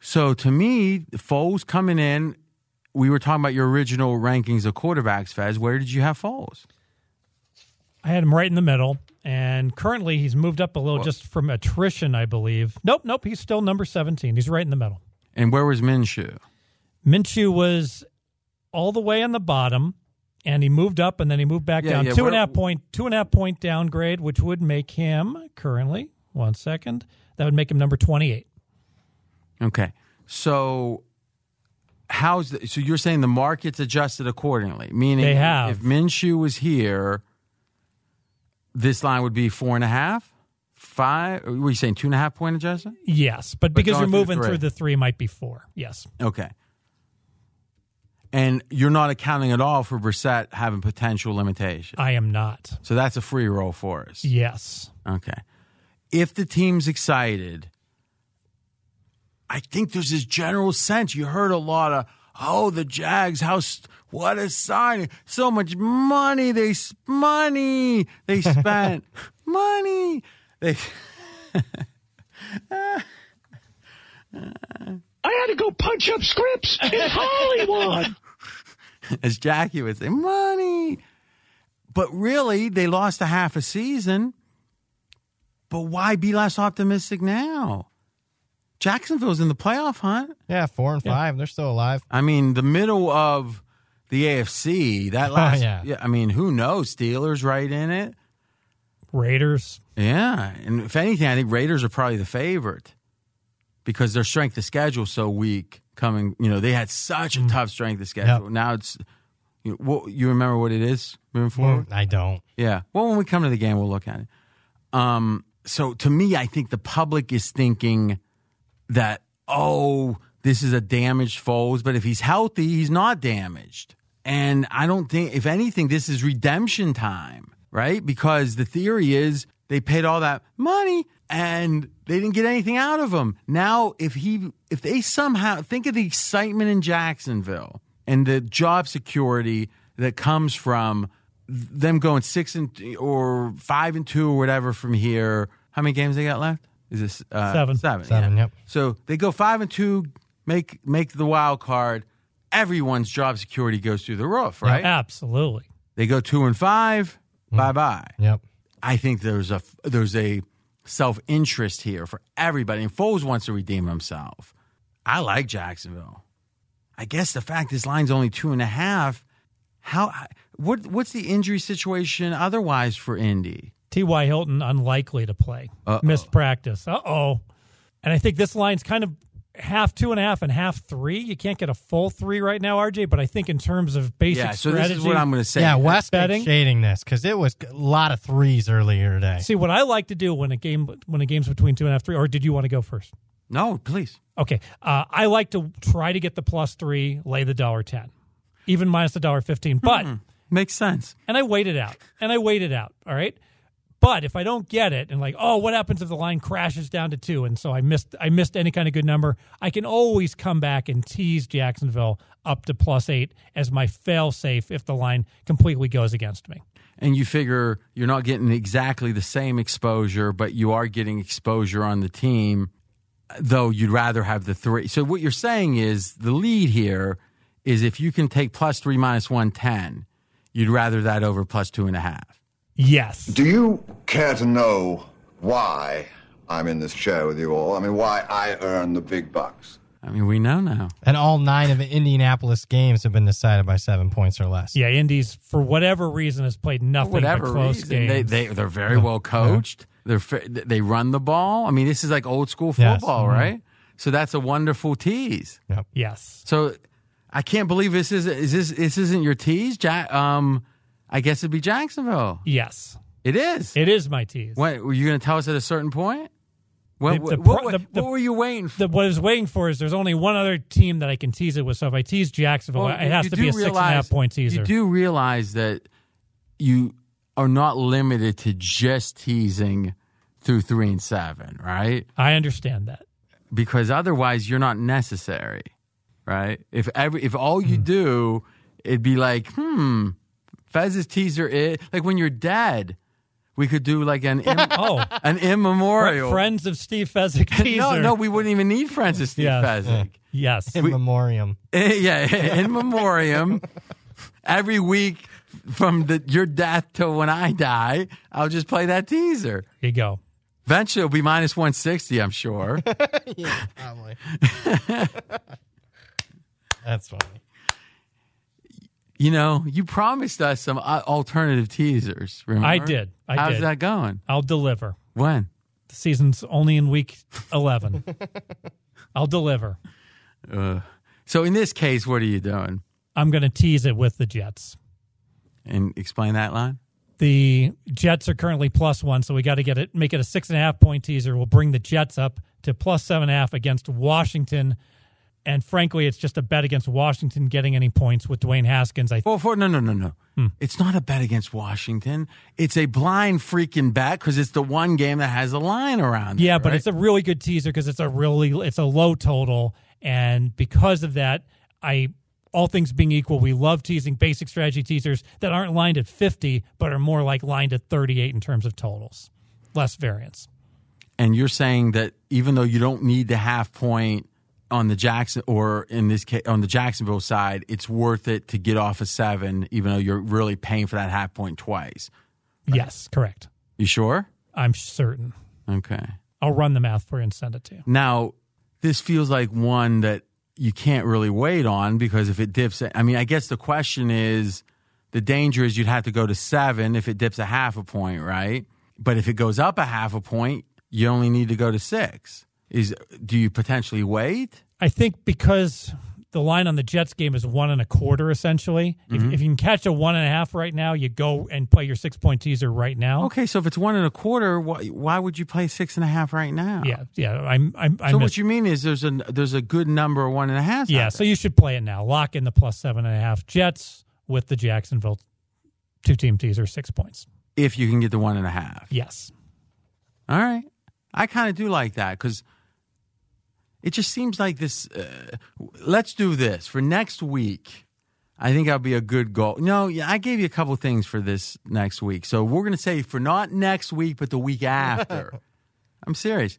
So to me, Foles coming in, we were talking about your original rankings of quarterbacks, Fez. Where did you have Foles? I had him right in the middle, And currently, he's moved up a little just from attrition, I believe. Nope, nope. He's still number 17. He's right in the middle. And where was Minshew? Minshew was all the way on the bottom, and he moved up, and then he moved back Yeah, down. yeah, two and a half point, two and a half point downgrade, which would make him currently one second. That would make him number 28. Okay. So how's the, so you're saying the market's adjusted accordingly, meaning They have. if Minshew was here, this line would be four and a half, five. Were you saying two and a half point adjustment? Yes, but because you're going through moving through the three, might be four. Yes, Okay. And you're not accounting at all for Brissett having potential limitations. I am not. So that's a free roll for us. Yes. Okay. If the team's excited, I think there's this general sense. You heard a lot of, oh, the Jags, how what a signing! So much money they money they spent money they. I had to go punch up scripts in Hollywood. as Jackie would say, money. But really, they lost a half a season. But why be less optimistic now? Jacksonville's in the playoff hunt. Yeah, four and five. They're still alive. I mean, the middle of the AFC, that last, yeah. I mean, who knows? Steelers right in it. Raiders. Yeah. And if anything, I think Raiders are probably the favorite because their strength of schedule so weak coming, you know, they had such a tough strength of schedule. Yep. Now it's, you, know, what, you remember what it is moving forward? I don't. Yeah. Well, when we come to the game, we'll look at it. Um, so to me, I think the public is thinking that, oh, this is a damaged Foles, but if he's healthy, he's not damaged. And I don't think, if anything, this is redemption time, right? Because the theory is they paid all that money and they didn't get anything out of him. Now, if he, if they somehow think of the excitement in Jacksonville and the job security that comes from them going six and or five and two or whatever from here. How many games they got left? Is this uh, Seven. Seven. Seven, yeah. yep. So they go five and two, make make the wild card. Everyone's job security goes through the roof, right? Absolutely. They go two and five. Bye bye. Yep. I think there's a there's a self interest here for everybody. And Foles wants to redeem himself. I like Jacksonville. I guess the fact this line's only two and a half. How what what's the injury situation otherwise for Indy? T.Y. Hilton unlikely to play. Uh-oh. Missed practice. Uh oh. And I think this line's kind of half two and a half and half three. You can't get a full three right now, RJ. But I think in terms of basic Yeah, so strategy, this is what I'm going to say. Yeah, West betting? betting shading this because it was a lot of threes earlier today. See what I like to do when a game when a game's between two and a half three. Or did you want to go first? No, please. Okay, uh, I like to try to get the plus three, lay the dollar ten, even minus the dollar fifteen. But Makes sense. and I waited out, and I waited out. All right. But if I don't get it, and like, oh, what happens if the line crashes down to two, and so I missed, I missed any kind of good number, I can always come back and tease Jacksonville up to plus eight as my fail safe if the line completely goes against me. And you figure you're not getting exactly the same exposure, but you are getting exposure on the team, though you'd rather have the three. So what you're saying is the lead here is if you can take plus three minus one ten, you'd rather that over plus two and a half. Yes. Do you care to know why I'm in this chair with you all? I mean, why I earn the big bucks? I mean, we know now. And all nine of the Indianapolis games have been decided by seven points or less. Yeah, Indies for whatever reason has played nothing whatever but close reason, games. they, they they're very well coached. They're they run the ball. I mean, this is like old school Yes. football, Mhm. right? So that's a wonderful tease. Yep. yes. So I can't believe this is is this this isn't your tease, Jack. Um, I guess it'd be Jacksonville. Yes. It is. It is my tease. What were you going to tell us at a certain point? What, The- the what, what- the- what were you waiting for? The, what I was waiting for is there's only one other team that I can tease it with. So if I tease Jacksonville, Well, it has to be a six and a half point teaser. You do realize that you are not limited to just teasing through three and seven, right? I understand that. Because otherwise, you're not necessary, right? If every if all you do, it'd be like, hmm, Fez's teaser is like when you're dead. We could do like an in, Oh, an immemorial. friends of Steve Fezzik teaser. no, no, we wouldn't even need friends of Steve Yes. Fezzik. Yes. In memoriam. yeah, in memoriam. Every week from the your death till when I die, I'll just play that teaser. Here you go. Eventually, it'll be minus 160, I'm sure. yeah, probably. That's funny. You know, you promised us some uh, alternative teasers. Remember? I did. I How's did. that going? I'll deliver. When? The season's only in week 11. I'll deliver. Uh, so in this case, what are you doing? I'm going to tease it with the Jets. And explain that line. The Jets are currently plus one, so we got to get it, make it a six and a half point teaser. We'll bring the Jets up to plus seven and a half against Washington. And frankly, it's just a bet against Washington getting any points with Dwayne Haskins. I Well, for no, no, no, no. Hmm. It's not a bet against Washington. It's a blind freaking bet because it's the one game that has a line around. It. Yeah, it, but right? it's a really good teaser because it's a really it's a low total, and because of that, I all things being equal, we love teasing basic strategy teasers that aren't lined at fifty, but are more like lined at thirty eight in terms of totals, less variance. and you're saying that even though you don't need the half point on the Jackson or in this case on the Jacksonville side, it's worth it to get off a seven, even though you're really paying for that half point twice. Yes, correct. You sure? I'm certain. Okay. I'll run the math for you and send it to you. Now, this feels like one that you can't really wait on because if it dips, I mean, I guess the question is the danger is you'd have to go to seven if it dips a half a point, right? But if it goes up a half a point, you only need to go to six. Is do you potentially wait? I think because the line on the Jets game is one and a quarter essentially. If, if mm-hmm. you can catch a one and a half right now, you go and play your six point teaser right now. Okay, so if it's one and a quarter, why, why would you play six and a half right now? Yeah, yeah. I'm. I'm. I'm So mis- what you mean is there's a there's a good number of one and a half. Yeah, so you should play it now. Lock in the plus seven and a half Jets with the Jacksonville two team teaser, six points. if you can get the one and a half. Yes. All right. I kind of do like that because it just seems like this. Uh, let's do this for next week. I think that'll be a good goal. No, yeah, I gave you a couple things for this next week. So we're going to say for not next week, but the week after. I'm serious.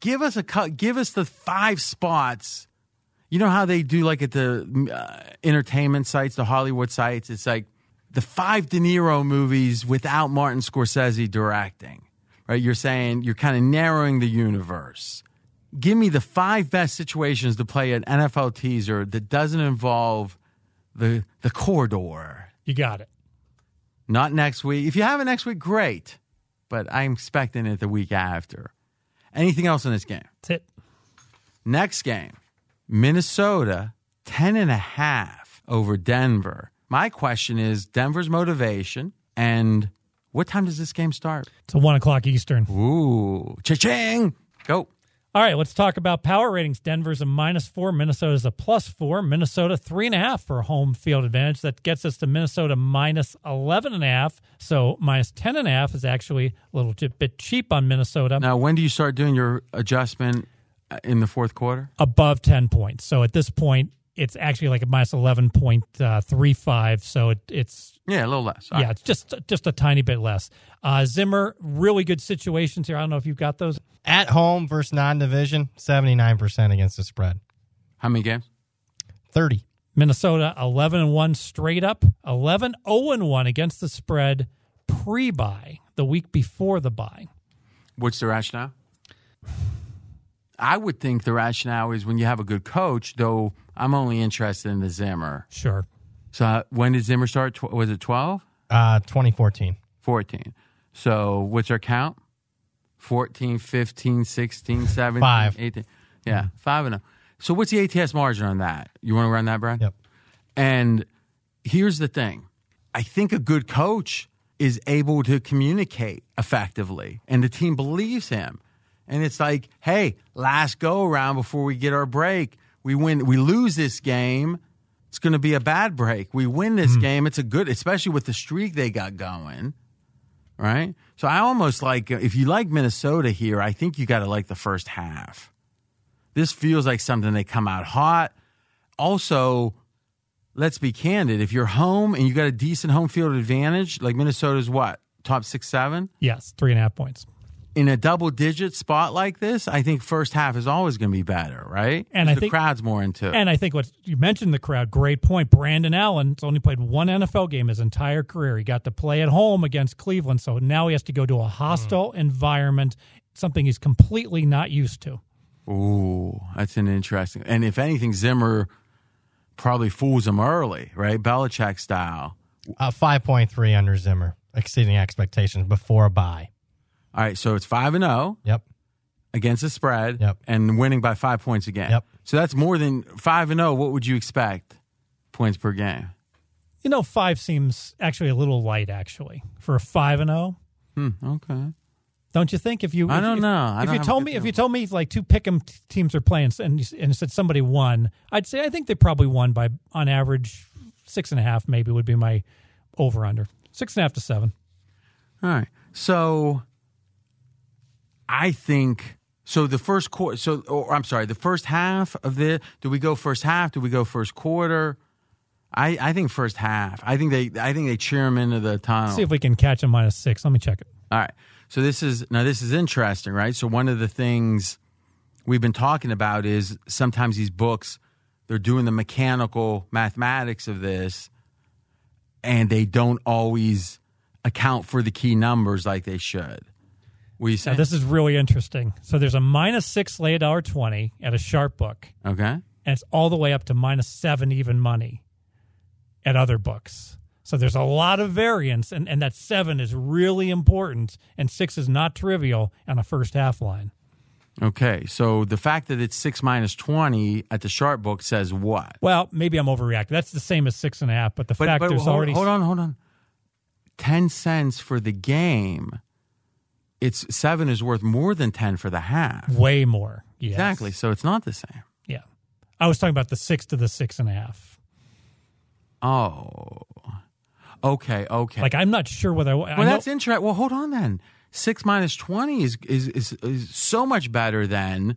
Give us a cut. Give us the five spots. You know how they do like at the uh, entertainment sites, the Hollywood sites. It's like the five De Niro movies without Martin Scorsese directing. Right? You're saying you're kind of narrowing the universe. Give me the five best situations to play an NFL teaser that doesn't involve the the corridor. You got it. Not next week. If you have it next week, great. But I'm expecting it the week after. Anything else in this game? That's it. Next game, Minnesota, 10 and a half over Denver. My question is Denver's motivation and what time does this game start? It's a one o'clock Eastern. Ooh, cha-ching. Go. All right, let's talk about power ratings. Denver's a minus four, Minnesota's a plus four, Minnesota three and a half for home field advantage. That gets us to Minnesota minus eleven and a half. So minus ten and a half is actually a little bit cheap on Minnesota. Now, when do you start doing your adjustment uh, in the fourth quarter? above 10 points. So at this point, it's actually like a minus 11.35. So it, it's, Yeah, a little less. All yeah, right. it's just just a tiny bit less. Uh, Zimmer, really good situations here. I don't know if you've got those. At home versus non division, 79% against the spread. How many games? 30. Minnesota 11 and 1 straight up, 11 0 and 1 against the spread pre bye, the week before the bye. What's the rationale? I would think the rationale is when you have a good coach, though I'm only interested in the Zimmer. Sure. So uh, when did Zimmer start? Tw- was it 12? Uh, 2014. 14. So what's our count? 14, 15, 16, 17, Five. 18. Yeah, five and oh. So what's the ATS margin on that? You want to run that, Brad? Yep. And here's the thing I think a good coach is able to communicate effectively, and the team believes him. And it's like, hey, last go around before we get our break. We win, we lose this game. It's going to be a bad break. We win this hmm. game. It's a good, especially with the streak they got going. Right. So I almost like, uh, if you like Minnesota here, I think you got to like the first half. This feels like something they come out hot. Also, let's be candid. If you're home and you got a decent home field advantage, like Minnesota's what? Top six, seven? Yes, three and a half points. In a double digit spot like this, I think first half is always going to be better, right? And I the think- crowd's more into it. And I think what you mentioned the crowd, great point. Brandon Allen's only played one NFL game his entire career. He got to play at home against Cleveland, so now he has to go to a hostile environment, something he's completely not used to. Ooh, that's an interesting. And if anything, Zimmer probably fools him early, right? Belichick style. Uh, 5.3 under Zimmer, exceeding expectations before a bye. All right, so it's five and zero Yep. against the spread, Yep. and winning by five points again. Yep. So that's more than five and zero. What would you expect points per game? You know, five seems actually a little light, actually, for a five and zero. Hmm, okay. Don't you think? If you, I if- don't know. I if don't you told me, if you told me like two pick'em teams are playing, and you, and said somebody won, I'd say I think they probably won by on average six and a half. Maybe would be my over under six and a half to seven. All right. So I think so. The first quarter. So, or I'm sorry, the first half of the. Do we go first half? Do we go first quarter? I, I think first half. I think they I think they cheer him into the tunnel. See if we can catch a minus six. Let me check it. All right. So this is now this is interesting, right? So one of the things we've been talking about is sometimes these books they're doing the mechanical mathematics of this and they don't always account for the key numbers like they should. What you Now, this is really interesting. So there's a minus six lay a dollar twenty at a sharp book, okay. and it's all the way up to minus seven even money at other books. So there's a lot of variance, and, and that seven is really important, and six is not trivial on a first half line. Okay. So the fact that it's six minus twenty at the sharp book says what? Well, maybe I'm overreacting. That's the same as six and a half, but the fact there's hold, already hold on, hold on. Ten cents for the game. It's seven is worth more than ten for the half. way more. Yes. Exactly. So it's not the same. Yeah. I was talking about the six to the six and a half. Oh. Okay. Okay. Like I'm not sure whether I, I well, know- that's interesting. Well, hold on then. Six minus twenty is, is is is so much better than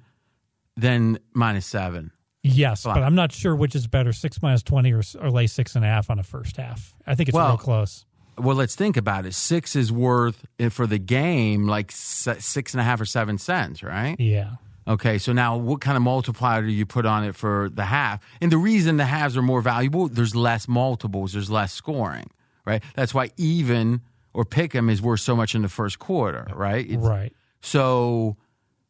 than minus seven. yes, but I'm not sure which is better, six minus twenty or, or lay six and a half on a first half. I think it's Well- real close. Well, let's think about it. Six is worth eh, for the game like six and a half or seven cents, right? Yeah. Okay, so now what kind of multiplier do you put on it for the half? And the reason the halves are more valuable, there's less multiples, there's less scoring, right? That's why even or pick 'em is worth so much in the first quarter, right? It's- Right. So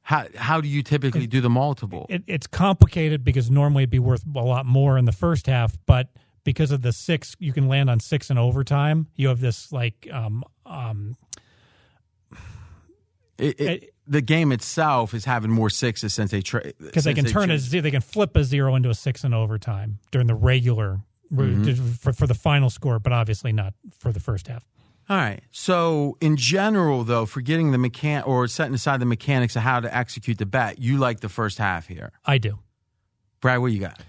how how do you typically do the multiple? It, it's complicated because normally it'd be worth a lot more in the first half, but because of the six, you can land on six in overtime. You have this like um um It- it- the game itself is having more sixes since they tra- because they can turn a choose- ze- they can flip a zero into a six in overtime during the regular Mm-hmm. for for the final score, but obviously not for the first half. All right. So in general, though, forgetting the mechan or setting aside the mechanics of how to execute the bet, you like the first half here. I do. Brad, what you got?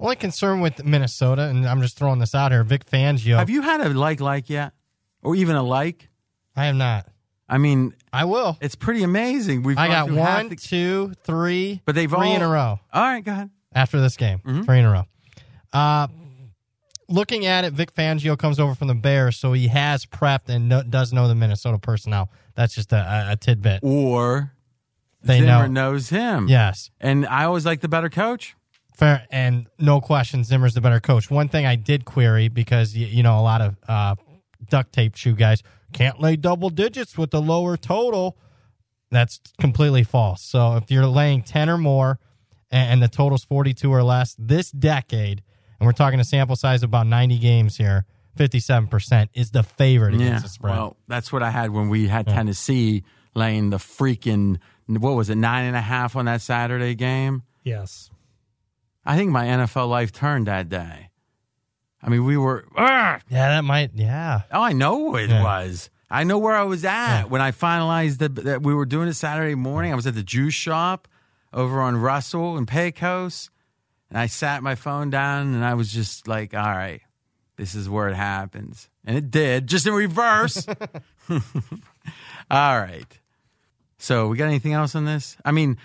Only concern with Minnesota, and I'm just throwing this out here. Vic Fangio. Have you had a like like yet, or even a like? I am not. I mean, I will. it's pretty amazing. We've I got one, the- two, three, but they've three all in a row All right, go ahead. after this game. Mm-hmm. Three in a row. Uh, looking at it, Vic Fangio comes over from the Bears, so he has prepped and no, does know the Minnesota personnel. That's just a, a, a tidbit. Or They Zimmer know. knows him. Yes. and I always like the better coach. Fair and no question, Zimmer's the better coach. One thing I did query because you, you know a lot of uh, duct tape shoe guys can't lay double digits with the lower total. That's completely false. So if you're laying ten or more, and, and the total's forty two or less this decade, and we're talking a sample size of about ninety games here, fifty seven percent is the favorite against Yeah. the spread. Well, that's what I had when we had Tennessee laying the freaking what was it nine and a half on that Saturday game. Yes. I think my NFL life turned that day. I mean, we were. Ugh! yeah, that might. Yeah, Oh, I know it Yeah. was. I know where I was at when I finalized the, that we were doing it Saturday morning. I was at the juice shop over on Russell and Pecos, and I sat my phone down and I was just like, "All right, this is where it happens," and it did, just in reverse. All right. So we got anything else on this? I mean,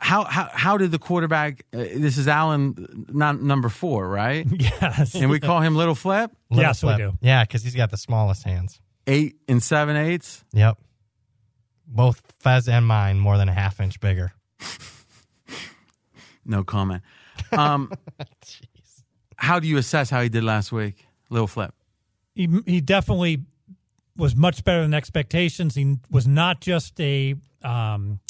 how how how did the quarterback? Uh, this is Allen, not number four, right? Yes. And we call him Little Flip, Little Yes, we do. Yeah, because he's got the smallest hands. eight and seven eighths. Yep. both Fez and mine more than a half inch bigger. No comment. Um, how do you assess how he did last week? Little flip. He he definitely was much better than expectations. He was not just a um,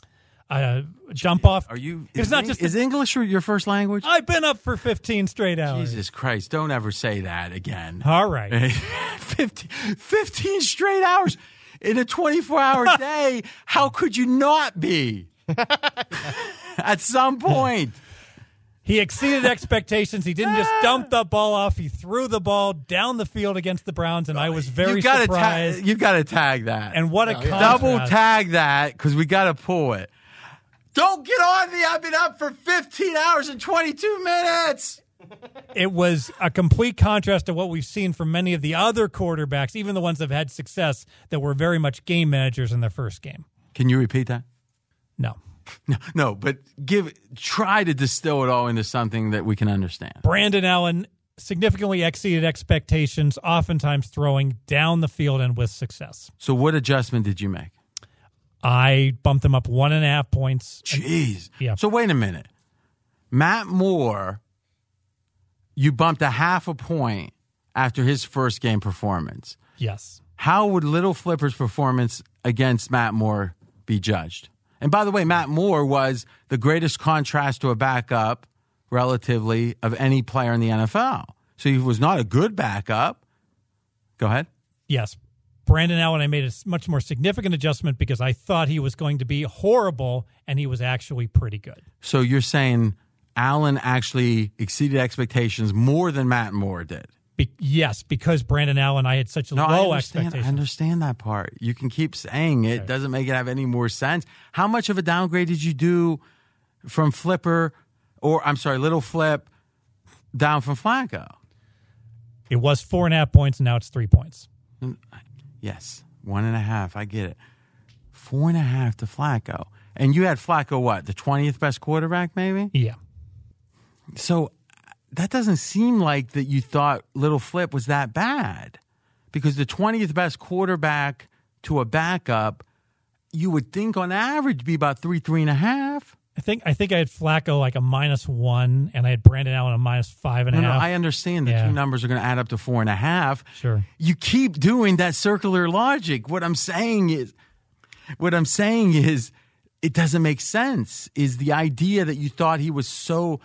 a uh, jump off. Are you? It's not Eng- just is English your first language? I've been up for 15 straight hours. Jesus Christ! Don't ever say that again. All right. 15, 15 straight hours in a 24 hour day. How could you not be? At some point. He exceeded expectations. He didn't just dump the ball off. He threw the ball down the field against the Browns, and I was very surprised. Ta- you got to tag that. and what a contrast. Double tag that because we got to pull it. Don't get on me. I've been up for 15 hours and 22 minutes. It was a complete contrast to what we've seen from many of the other quarterbacks, even the ones that have had success, that were very much game managers in their first game. Can you repeat that? No. No, no, but give try to distill it all into something that we can understand. Brandon Allen significantly exceeded expectations, oftentimes throwing down the field and with success. So, what adjustment did you make? I bumped him up one and a half points. Jeez. Yeah. So wait a minute. Matt Moore, you bumped a half a point after his first game performance. Yes. How would Little Flipper's performance against Matt Moore be judged? And by the way, Matt Moore was the greatest contrast to a backup, relatively, of any player in the NFL. So he was not a good backup. Go ahead. Yes. Brandon Allen, I made a much more significant adjustment because I thought he was going to be horrible, and he was actually pretty good. So you're saying Allen actually exceeded expectations more than Matt Moore did? Be- yes, because Brandon Allen, I had such No, low I understand. I understand that part. You can keep saying it; doesn't make it have any more sense. How much of a downgrade did you do from Flipper, or I'm sorry, Little Flip, down from Flacco? It was four and a half points, and now it's three points. Mm, Yes, one and a half. I get it. Four and a half to Flacco, and you had Flacco what the twentieth best quarterback, maybe. Yeah. So that doesn't seem like that you thought Little Flip was that bad because the 20th best quarterback to a backup, you would think on average be about three, three and a half. I think I think I had Flacco like a minus one, and I had Brandon Allen a minus five and a No, half. no, I understand the Yeah. two numbers are going to add up to four and a half. Sure. You keep doing that circular logic. What I'm saying is, what I'm saying is, it doesn't make sense. Is the idea that you thought he was so.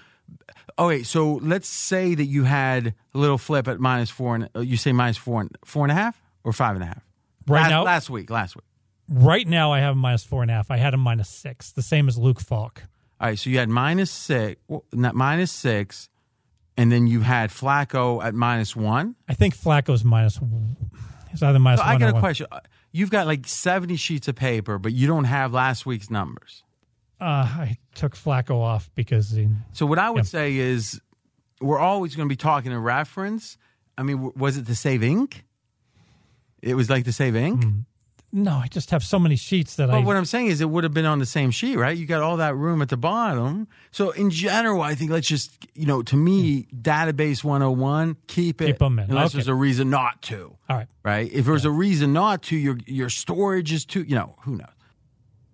Oh wait, so let's say that you had a little flip at minus four, and uh, you say minus four and four and a half or five and a half. Right last, now- last week, last week. Right now, I have him minus four and a half. I had him minus six, the same as Luke Falk. All right, so you had minus six, not minus six, and then you had Flacco at minus one. I think Flacco's minus. He's either minus So one I got a one. question. Uh, You've got like 70 sheets of paper, but you don't have last week's numbers. Uh, I took Flacco off because he, So what I would Yeah. say is we're always going to be talking in reference. I mean, was it to save ink? It was like to save ink. No, I just have so many sheets that I. But what I'm saying is it would have been on the same sheet, right? You got all that room at the bottom. So in general, I think let's just, you know, to me, hmm. database 101, keep it Keep 'em in. unless Okay. there's a reason not to. all right. right? If there's a reason not to, your your storage is too, you know, who knows?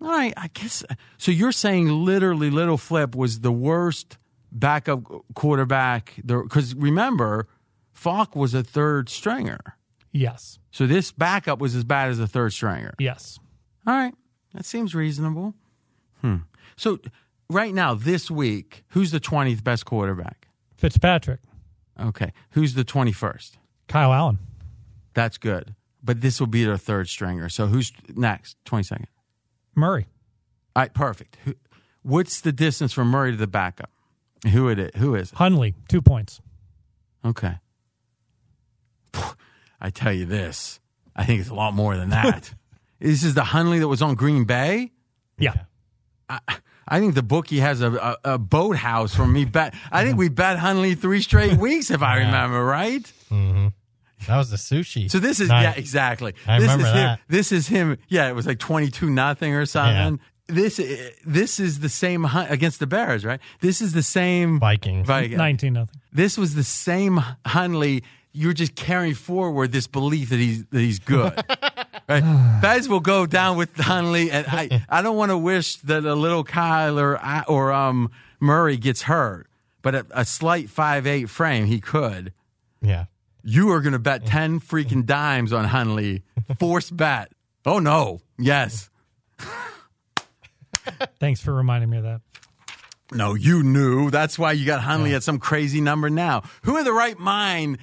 All right, I guess. Uh, so you're saying literally, Little Flip was the worst backup quarterback because remember, Falk was a third stringer, Yes. so this backup was as bad as a third stringer. Yes. All right, that seems reasonable. Hmm. So right now, this week, who's the twentieth best quarterback? Fitzpatrick, Okay, who's the twenty first? Kyle Allen, That's good, but this will be their third stringer. So who's next? Twenty second. Murray, All right, perfect. Who, what's the distance from Murray to the backup? Who it is? Who is it? Hundley, two points. Okay. I tell you this, I think it's a lot more than that. this is the Hundley that was on Green Bay. Yeah. I think the bookie has a, a, a boathouse from me bet. I think we bet Hundley three straight weeks, if I remember right. Mm-hmm. That was the sushi. So this is yeah, exactly. I this remember is that. Him, this is him. Yeah, it was like twenty two nothing or something. This this is the same Hun- against the Bears, right? This is the same Vikings. Viking. 19 nothing. This was the same Hundley. You're just carrying forward this belief that he's that he's good. right? Fez will go down with Hundley, and I, I don't want to wish that a little Kyler uh, or um, Murray gets hurt, but a, a slight five eight frame, he could. Yeah. You are going to bet 10 freaking dimes on Hundley. Force bet. Oh, no. Yes. Thanks for reminding me of that. No, you knew. That's why you got Hundley at some crazy number now. Who in the right mind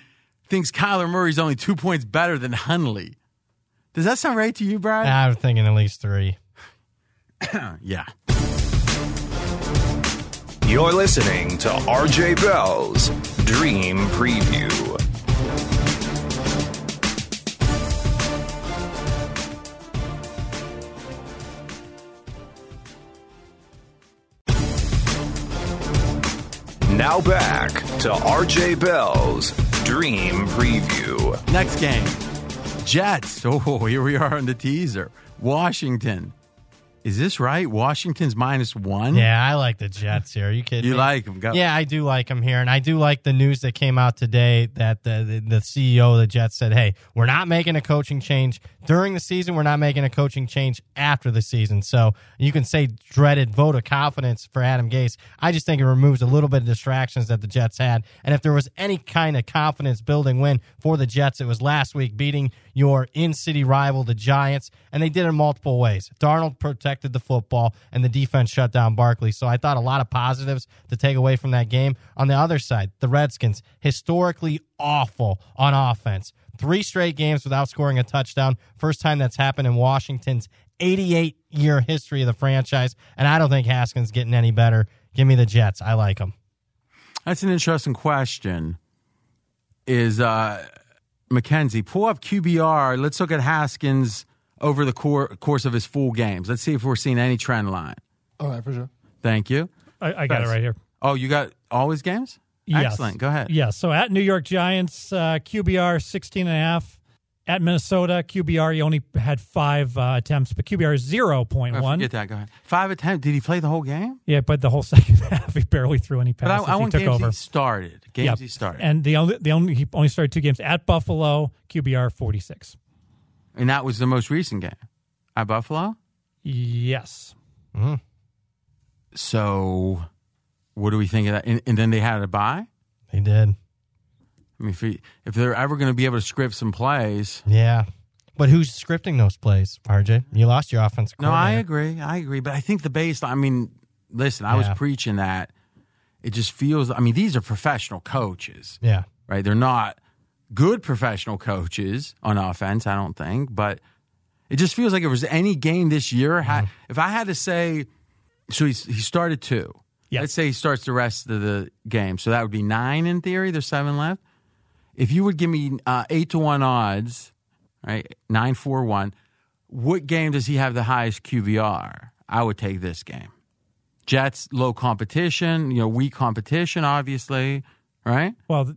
thinks Kyler Murray's only two points better than Hundley? Does that sound right to you, Brad? I'm thinking at least three. yeah. You're listening to RJ Bell's Dream Preview. Now back to RJ Bell's Dream Preview. Next game Jets. Oh, here we are on the teaser. Washington. Is this right? Washington's minus one? Yeah, I like the Jets here. Are you kidding You me? like them? Go. Yeah, I do like them here, and I do like the news that came out today that the, the the CEO of the Jets said, "Hey, we're not making a coaching change during the season. We're not making a coaching change after the season." So you can say dreaded vote of confidence for Adam Gase. I just think it removes a little bit of distractions that the Jets had, and if there was any kind of confidence building win for the Jets, it was last week beating your in city rival, the Giants, and they did it in multiple ways. Darnold protected the football, and the defense shut down Barkley. So I thought a lot of positives to take away from that game. On the other side, the Redskins, historically awful on offense. Three straight games without scoring a touchdown. First time that's happened in Washington's 88 year history of the franchise. And I don't think Haskins getting any better. Give me the Jets. I like them. That's an interesting question. Is uh, Mackenzie pull up QBR? Let's look at Haskins over the cor- course of his full games. Let's see if we're seeing any trend line. All right, for sure. Thank you. I, I got it right here. Oh, you got all his games? Yes. Excellent. Go ahead. Yeah. So at New York Giants, uh, QBR 16 and a half. At Minnesota, QBR, he only had five uh, attempts, but QBR is Oh, 0.1. Forget that. Go ahead. Five attempts. Did he play the whole game? Yeah, but the whole second half, he barely threw any passes. But I, passes. I he want took games over. he started. Games Yep. he started. And the only, the only, he only started two games at Buffalo, QBR 46. And that was the most recent game at Buffalo. Yes. So, what do we think of that? And, and then they had a bye. They did. I mean, if, he, if they're ever going to be able to script some plays, Yeah. But who's scripting those plays, RJ? You lost your offensive no, I agree. I agree. But I think the base. I mean, listen, I was preaching that. It just feels. I mean, these are professional coaches, Yeah. right? They're not good professional coaches on offense. I don't think, but it just feels like if there was any game this year. ha- mm-hmm. If I had to say, so he's, he started two. Yeah. Let's say he starts the rest of the game. So that would be nine in theory. There's seven left. If you would give me uh, eight to one odds, right? Nine four one. What game does he have the highest QBR? I would take this game. Jets low competition, you know, weak competition, obviously, right? Well,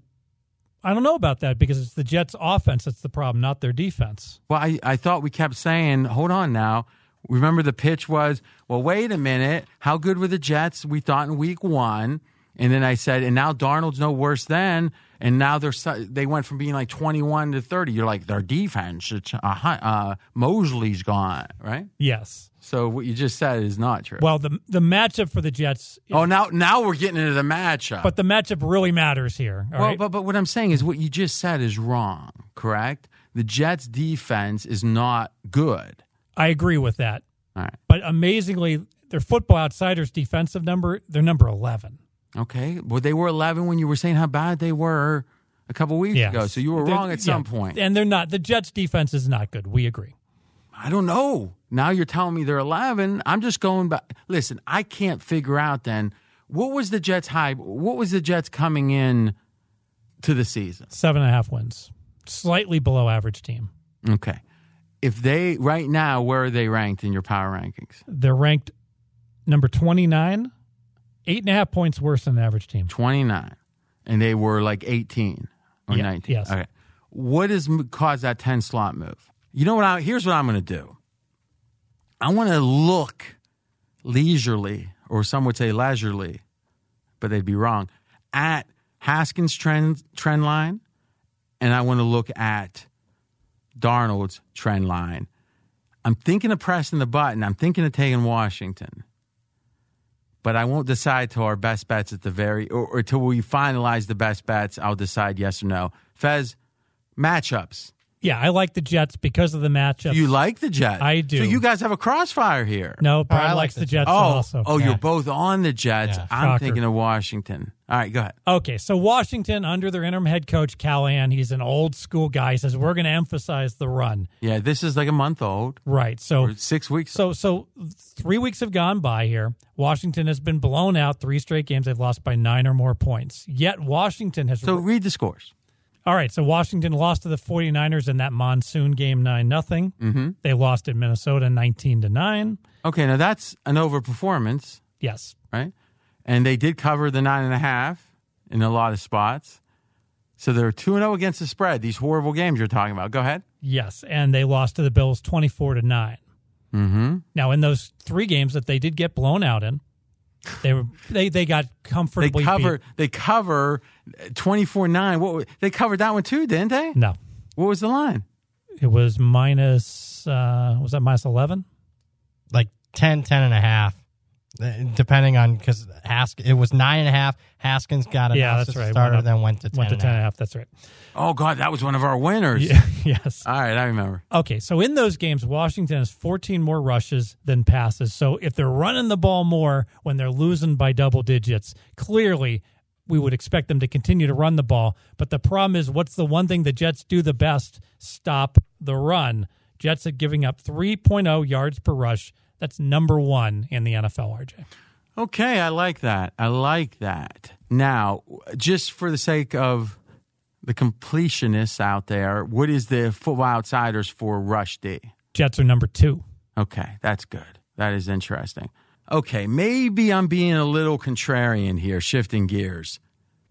I don't know about that because it's the Jets' offense that's the problem, not their defense. Well, I, I thought we kept saying, hold on now. Remember the pitch was, well, wait a minute. How good were the Jets? We thought in week one. And then I said, and now Darnold's no worse than, and now they're they went from being like 21 to 30. You're like, their defense, it's, uh, uh, Mosley's gone, right? Yes. So what you just said is not true. Well, the the matchup for the Jets, oh, now now we're getting into the matchup. but the matchup really matters here. well, right? but but what I'm saying is what you just said is wrong. Correct? The Jets' defense is not good. I agree with that. All right. But amazingly, their Football Outsiders defensive number, they're number 11. Okay. Well, they were 11 when you were saying how bad they were a couple weeks Yes. ago. So you were They're- wrong at some yeah. point. And they're not. The Jets' defense is not good. We agree. I don't know. Now you're telling me they're 11. I'm just going back. Listen, I can't figure out then what was the Jets high? What was the Jets coming in to the season? Seven and a half wins, slightly below average team. Okay. If they, right now, where are they ranked in your power rankings? They're ranked number 29, eight and a half points worse than the average team. 29. And they were like 18 or Yeah, 19. yes. Okay. What has caused that 10 slot move? You know what? I, here's what I'm going to do. I want to look leisurely, or some would say leisurely, but they'd be wrong, at Haskins' trend, trend line, and I want to look at Darnold's trend line I'm thinking of pressing the button. I'm thinking of taking Washington. But I won't decide till our best bets at the very, or, or till we finalize the best bets. I'll decide yes or no. Fez, matchups. Yeah, I like the Jets because of the matchup. You like the Jets? I do. So you guys have a crossfire here. no, Brad oh, I like likes the the Jets Oh, also. oh, Yeah. you're both on the Jets. Yeah, I'm thinking of Washington. All right, go ahead. Okay, so Washington under their interim head coach Callahan, he's an old school guy. He says we're going to emphasize the run. Yeah, this is like a month old Right. So six weeks. So so three weeks have gone by here. Washington has been blown out three straight games. They've lost by nine or more points. Yet Washington has so read the scores. All right. So Washington lost to the 49ers in that monsoon game nine nothing. Mm-hmm. They lost at Minnesota nineteen to nine. Okay, now that's an overperformance, Yes. right? And they did cover the nine and a half in a lot of spots. So they're 2 0 against the spread, these horrible games you're talking about. Go ahead. Yes, and they lost to the Bills twenty four to 9 Mm-hmm. Now, in those three games that they did get blown out in, they were they they got They comfortably cover beat. they cover 24 9. What they covered that one too, didn't they? No, What was the line? it was minus. Uh, was that minus eleven? like 10, 10 and a half, uh, depending on because Hask it was nine and a half. Haskins got it. Yeah, that's right. Starter Went up- then went to 10 Went to and ten and a half. half. That's right. Oh god, that was one of our winners. Yeah, yes. All right, I remember. Okay, so in those games, Washington has 14 more rushes than passes. So if they're running the ball more when they're losing by double digits, clearly we would expect them to continue to run the ball. But the problem is, what's the one thing the Jets do the best? Stop the run. Jets are giving up 3.0 yards per rush. That's number one in the NFL, RJ. Okay, I like that. I like that. Now, just for the sake of the completionists out there, what is the Football Outsiders for Rush D? Jets are number two. Okay, that's good. That is interesting. Okay, maybe I'm being a little contrarian here, shifting gears.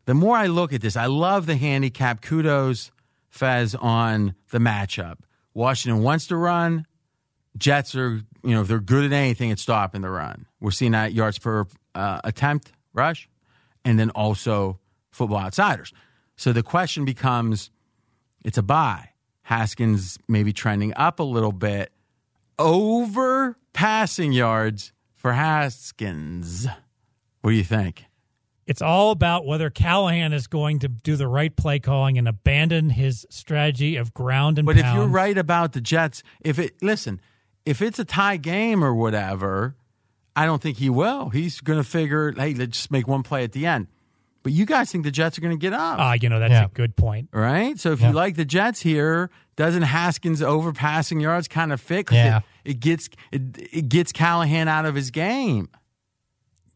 The more I look at this, I love the handicap. Kudos, Fez, on the matchup. Washington wants to run. Jets are, you know, if they're good at anything, it's stopping the run. We're seeing that yards per uh, attempt rush, and then also football outsiders. So the question becomes it's a buy. Haskins maybe trending up a little bit over passing yards for Haskins. What do you think? It's all about whether Callahan is going to do the right play calling and abandon his strategy of ground and But if you're right about the Jets, if it listen, if it's a tie game or whatever, I don't think he will. He's going to figure, hey, let's just make one play at the end. But you guys think the Jets are going to get up, Ah, you know, that's Yeah. a good point. right? So if Yeah. you like the Jets here, doesn't Haskins overpassing yards kind of fit? 'Cause Yeah. it, it gets it, it gets Callahan out of his game.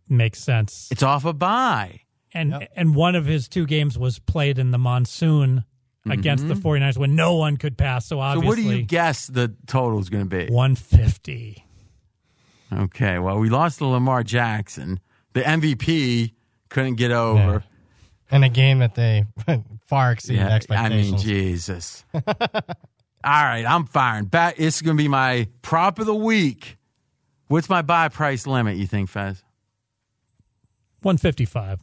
Makes sense. It's off a bye. And and one of his two games was played in the monsoon against the 49ers when no one could pass. So Mm-hmm. So what do you guess the total is going to be? 150. Okay, well, we lost to Lamar Jackson. The MVP couldn't get over. in a game that they far exceeded Yeah, I expectations. mean, Jesus. All right, I'm firing. Back. This is going to be my prop of the week. What's my buy price limit? You think, Fez? 155.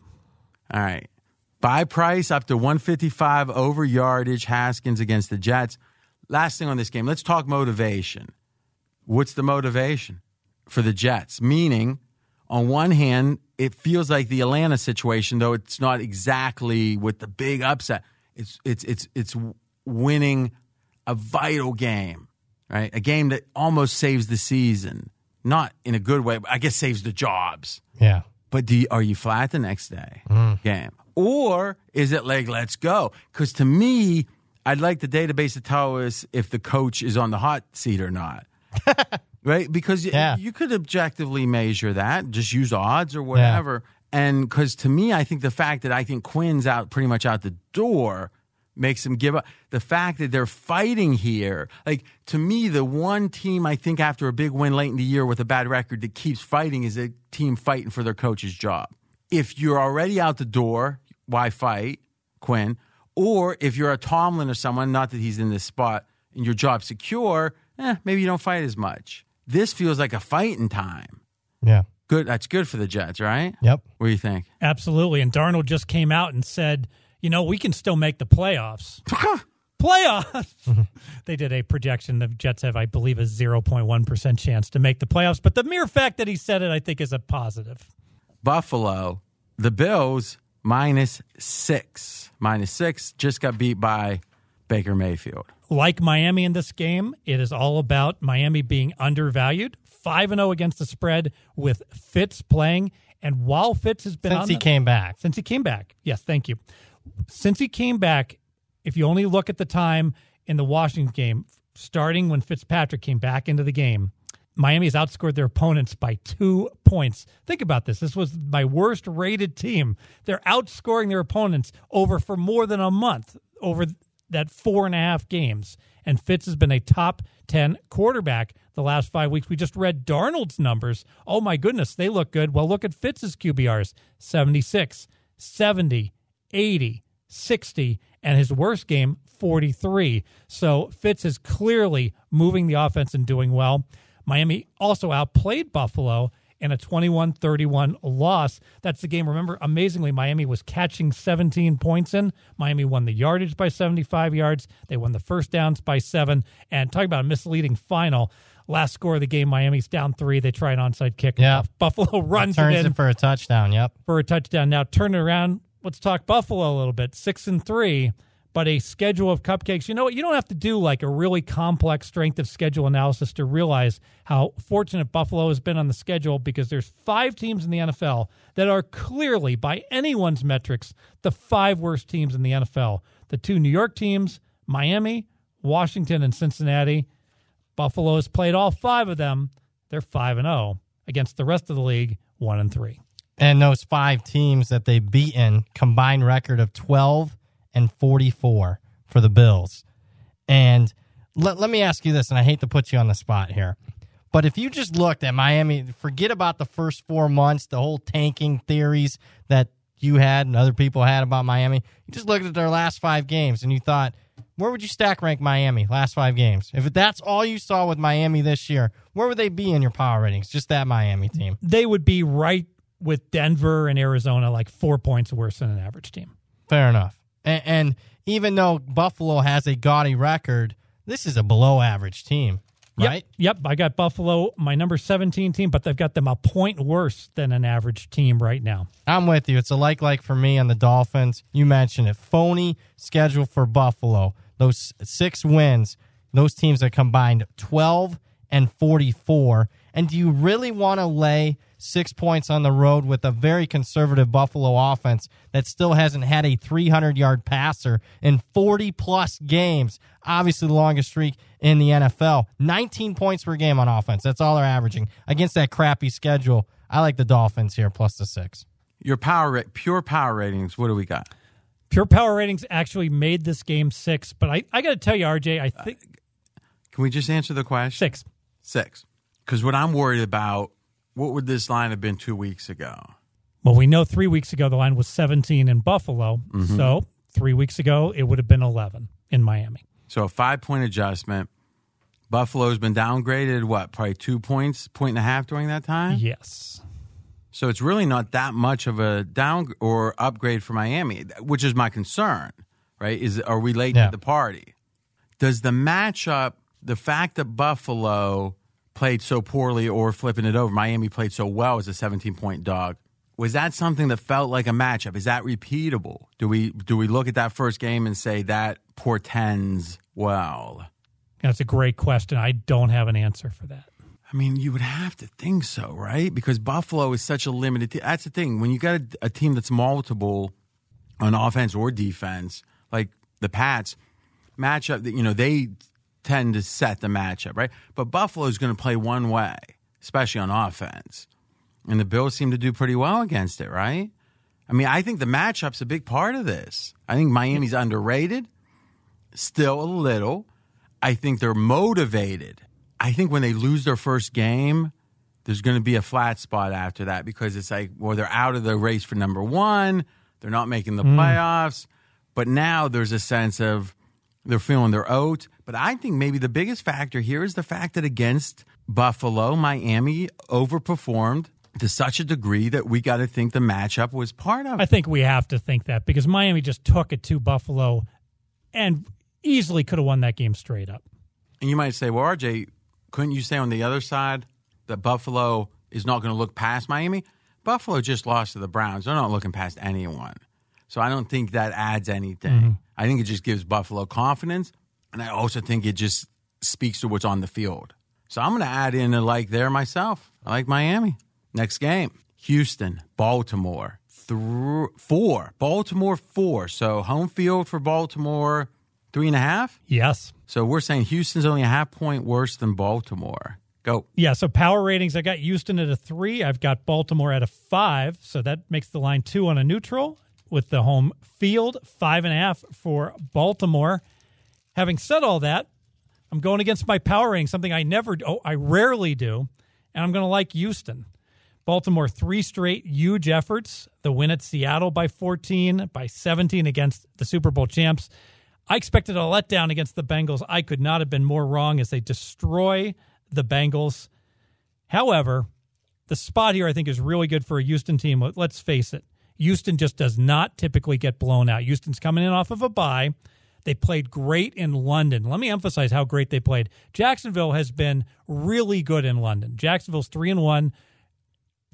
All right, buy price up to 155 over yardage. Haskins against the Jets. Last thing on this game, let's talk motivation. What's the motivation for the Jets? Meaning, on one hand, it feels like the Atlanta situation, though it's not exactly with the big upset. It's it's it's it's winning a vital game, right? A game that almost saves the season, not in a good way, but I guess saves the jobs. Yeah. But do you, are you flat the next day mm. game, or is it like let's go? Because to me, I'd like the database to tell us if the coach is on the hot seat or not. right? Because Yeah. you could objectively measure that, just use odds or whatever. And because to me, I think the fact that I think Quinn's out pretty much out the door makes him give up. The fact that they're fighting here, like to me, the one team I think after a big win late in the year with a bad record that keeps fighting is a team fighting for their coach's job. If you're already out the door, why fight, Quinn? Or if you're a Tomlin or someone, not that he's in this spot, and your job's secure, eh, maybe you don't fight as much. This feels like a fighting time. Yeah. Good. That's good for the Jets, right? Yep. What do you think? Absolutely. And Darnold just came out and said, you know, we can still make the playoffs. playoffs. they did a projection. The Jets have, I believe, a 0.1% chance to make the playoffs. But the mere fact that he said it, I think, is a positive. Buffalo, the Bills minus six. Minus six just got beat by Baker Mayfield. Like Miami in this game, it is all about Miami being undervalued. 5 and 0 against the spread with Fitz playing. And while Fitz has been Since on he the- came back. since he came back. Yes, thank you. Since he came back, if you only look at the time in the Washington game, starting when Fitzpatrick came back into the game, Miami has outscored their opponents by two points. Think about this. This was my worst rated team. They're outscoring their opponents over for more than a month, over that four and a half games. And Fitz has been a top 10 quarterback the last five weeks. We just read Darnold's numbers. Oh my goodness, they look good. Well, look at Fitz's QBRs 76, 70, 80, 60, and his worst game, 43. So Fitz is clearly moving the offense and doing well. Miami also outplayed Buffalo in a 21 31 loss. That's the game. Remember, amazingly, Miami was catching 17 points in. Miami won the yardage by 75 yards. They won the first downs by seven. And talking about a misleading final. Last score of the game, Miami's down three. They try an onside kick. Yeah. Buffalo runs Turns it in it for a touchdown. Yep. for a touchdown. Now turn it around. Let's talk Buffalo a little bit. Six and three, but a schedule of cupcakes. You know what? You don't have to do like a really complex strength of schedule analysis to realize how fortunate Buffalo has been on the schedule because there's five teams in the NFL that are clearly, by anyone's metrics, the five worst teams in the NFL. The two New York teams, Miami, Washington, and Cincinnati. Buffalo has played all five of them. They're five and zero against the rest of the league, one and three. And those five teams that they've beaten, combined record of 12 and 44 for the Bills. And let, let me ask you this, and I hate to put you on the spot here. But if you just looked at Miami, forget about the first four months, the whole tanking theories that you had and other people had about Miami. You just looked at their last five games and you thought, where would you stack rank Miami last five games? If that's all you saw with Miami this year, where would they be in your power ratings? Just that Miami team. they would be right with Denver and Arizona, like four points worse than an average team. Fair enough. And, and even though Buffalo has a gaudy record, this is a below average team, right? Yep. Yep. I got Buffalo, my number 17 team, but they've got them a point worse than an average team right now. I'm with you. It's a like like for me on the Dolphins. You mentioned it. Phony schedule for Buffalo. Those six wins, those teams are combined 12 and 44. And do you really want to lay six points on the road with a very conservative Buffalo offense that still hasn't had a 300 yard passer in 40 plus games? Obviously, the longest streak in the NFL. 19 points per game on offense. That's all they're averaging against that crappy schedule. I like the Dolphins here, plus the six. Your power ra- pure power ratings. What do we got? Pure Power Ratings actually made this game six, but I, I got to tell you, RJ, I uh, think Can we just answer the question? six. Six. Because what I'm worried about, what would this line have been two weeks ago? Well, we know three weeks ago the line was 17 in Buffalo. Mm-hmm. So three weeks ago, it would have been 11 in Miami. So a five point adjustment. Buffalo's been downgraded, what, probably two points, point and a half during that time? Yes. So it's really not that much of a down or upgrade for Miami, which is my concern, right? Is are we late Yeah. to the party? Does the matchup, the fact that Buffalo played so poorly or flipping it over, Miami played so well as a 17 point dog, was that something that felt like a matchup? Is that repeatable? Do we do we look at that first game and say that portends well? That's a great question. I don't have an answer for that. I mean, you would have to think so, right? Because Buffalo is such a limited team. That's the thing. When you got a, a team that's multiple on offense or defense, like the Pats, matchup that you know they tend to set the matchup, right? But Buffalo's going to play one way, especially on offense, and the Bills seem to do pretty well against it, right? I mean, I think the matchup's a big part of this. I think Miami's underrated, still a little. I think they're motivated. I think when they lose their first game, there's going to be a flat spot after that because it's like, well, they're out of the race for number one. They're not making the mm. playoffs. But now there's a sense of they're feeling their oats. But I think maybe the biggest factor here is the fact that against Buffalo, Miami overperformed to such a degree that we got to think the matchup was part of it. I think we have to think that because Miami just took it to Buffalo and easily could have won that game straight up. And you might say, well, RJ, couldn't you say on the other side that Buffalo is not going to look past Miami? Buffalo just lost to the Browns. They're not looking past anyone. So I don't think that adds anything. Mm-hmm. I think it just gives Buffalo confidence. And I also think it just speaks to what's on the field. So I'm going to add in a like there myself. I like Miami. Next game Houston, Baltimore. Through, four. Baltimore, four. So home field for Baltimore, three and a half. Yes. So we're saying Houston's only a half point worse than Baltimore. Go. Yeah, so power ratings, I got Houston at a three. I've got Baltimore at a five. So that makes the line two on a neutral with the home field, five and a half for Baltimore. Having said all that, I'm going against my power rating, something I never, oh, I rarely do, and I'm going to like Houston. Baltimore, three straight huge efforts. The win at Seattle by 14, by 17 against the Super Bowl champs. I expected a letdown against the Bengals. I could not have been more wrong as they destroy the Bengals. However, the spot here I think is really good for a Houston team. Let's face it, Houston just does not typically get blown out. Houston's coming in off of a bye. They played great in London. Let me emphasize how great they played. Jacksonville has been really good in London. Jacksonville's 3 and 1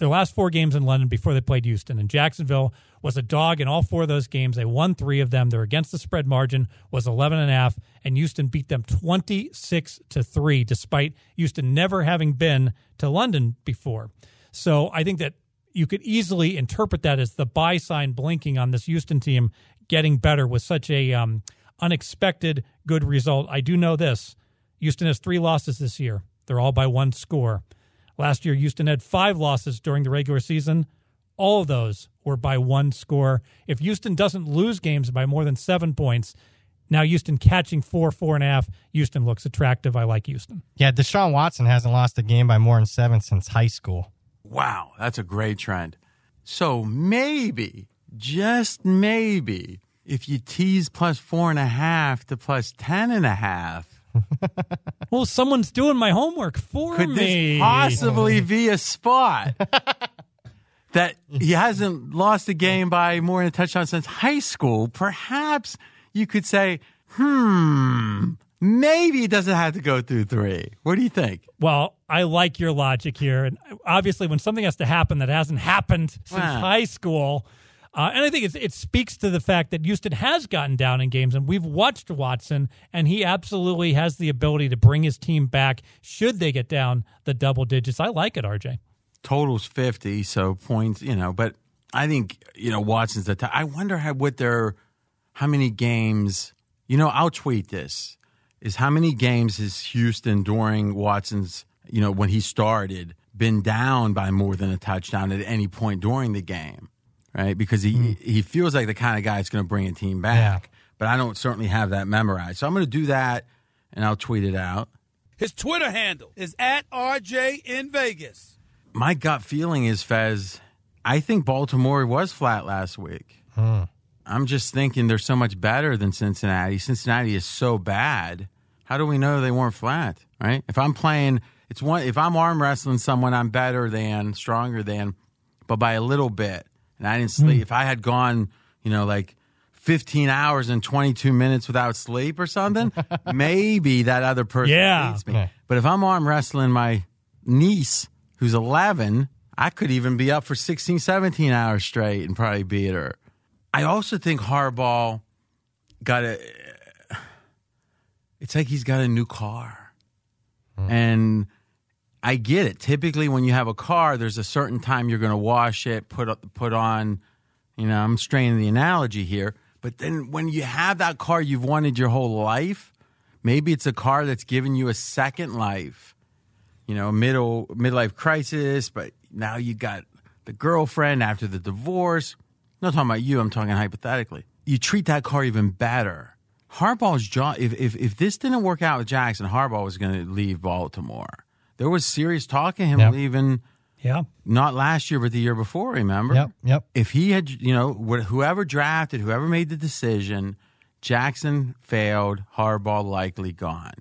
their last four games in London before they played Houston. And Jacksonville was a dog in all four of those games. They won three of them. They're against the spread margin was 11 and a half, and Houston beat them 26 to three, despite Houston never having been to London before. So I think that you could easily interpret that as the buy sign blinking on this Houston team getting better with such a um, unexpected good result. I do know this: Houston has three losses this year. They're all by one score. Last year, Houston had five losses during the regular season. All of those were by one score. If Houston doesn't lose games by more than seven points, now Houston catching four, four and a half, Houston looks attractive. I like Houston. Yeah, Deshaun Watson hasn't lost a game by more than seven since high school. Wow, that's a great trend. So maybe, just maybe, if you tease plus four and a half to plus ten and a half, Well, someone's doing my homework for could me. this possibly be a spot that he hasn't lost a game by more than a touchdown since high school? Perhaps you could say, hmm, maybe it doesn't have to go through three. What do you think? Well, I like your logic here. And obviously, when something has to happen that hasn't happened since Wow. high school, uh, and I think it's, it speaks to the fact that Houston has gotten down in games, and we've watched Watson, and he absolutely has the ability to bring his team back should they get down the double digits. I like it, RJ. Total's 50, so points, you know, but I think, you know, Watson's the top. I wonder how, what their, how many games, you know, I'll tweet this, is how many games has Houston during Watson's, you know, when he started, been down by more than a touchdown at any point during the game, right? Because he, hmm. he feels like the kind of guy that's going to bring a team back. But I don't certainly have that memorized. So I'm going to do that and I'll tweet it out. His Twitter handle is at RJ in Vegas. my gut feeling is Fez. I think Baltimore was flat last week. Hmm. I'm just thinking they're so much better than Cincinnati. Cincinnati is so bad. How do we know they weren't flat? Right? If I'm playing, it's one. If I'm arm wrestling someone, I'm better than, stronger than, but by a little bit. And I didn't sleep. Hmm. If I had gone, you know, like 15 hours and 22 minutes without sleep or something, maybe that other person Yeah. beats me. Yeah. But if I'm arm wrestling my niece who's 11, I could even be up for 16, 17 hours straight and probably beat her. I also think Harbaugh got a. It's like he's got a new car. Hmm. And I get it. Typically, when you have a car, there's a certain time you're going to wash it, put up, put on. You know, I'm straining the analogy here, but then when you have that car you've wanted your whole life, maybe it's a car that's given you a second life. You know, middle midlife crisis, but now you got the girlfriend after the divorce. I'm not talking about you. I'm talking hypothetically. You treat that car even better. Harbaugh's job. If if if this didn't work out with Jackson, Harbaugh was going to leave Baltimore. There was serious talk of him Yep. leaving. Yeah. Not last year, but the year before. Remember? Yep, yep. If he had, you know, whoever drafted, whoever made the decision, Jackson failed. Harbaugh likely gone.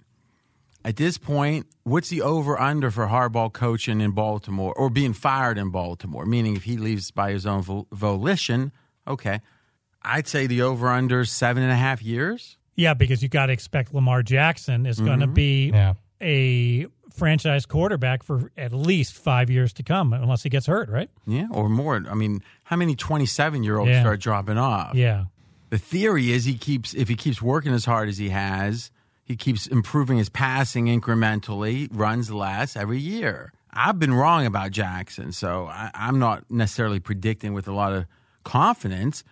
At this point, what's the over under for Harbaugh coaching in Baltimore or being fired in Baltimore? Meaning, if he leaves by his own vol- volition, okay. I'd say the over under seven and a half years. Yeah, because you got to expect Lamar Jackson is going to mm-hmm. be Yeah. a franchise quarterback for at least five years to come, unless he gets hurt, right? Yeah, or more. I mean, how many 27 year olds Yeah. start dropping off? Yeah. The theory is he keeps, if he keeps working as hard as he has, he keeps improving his passing incrementally, runs less every year. I've been wrong about Jackson, so I, I'm not necessarily predicting with a lot of confidence.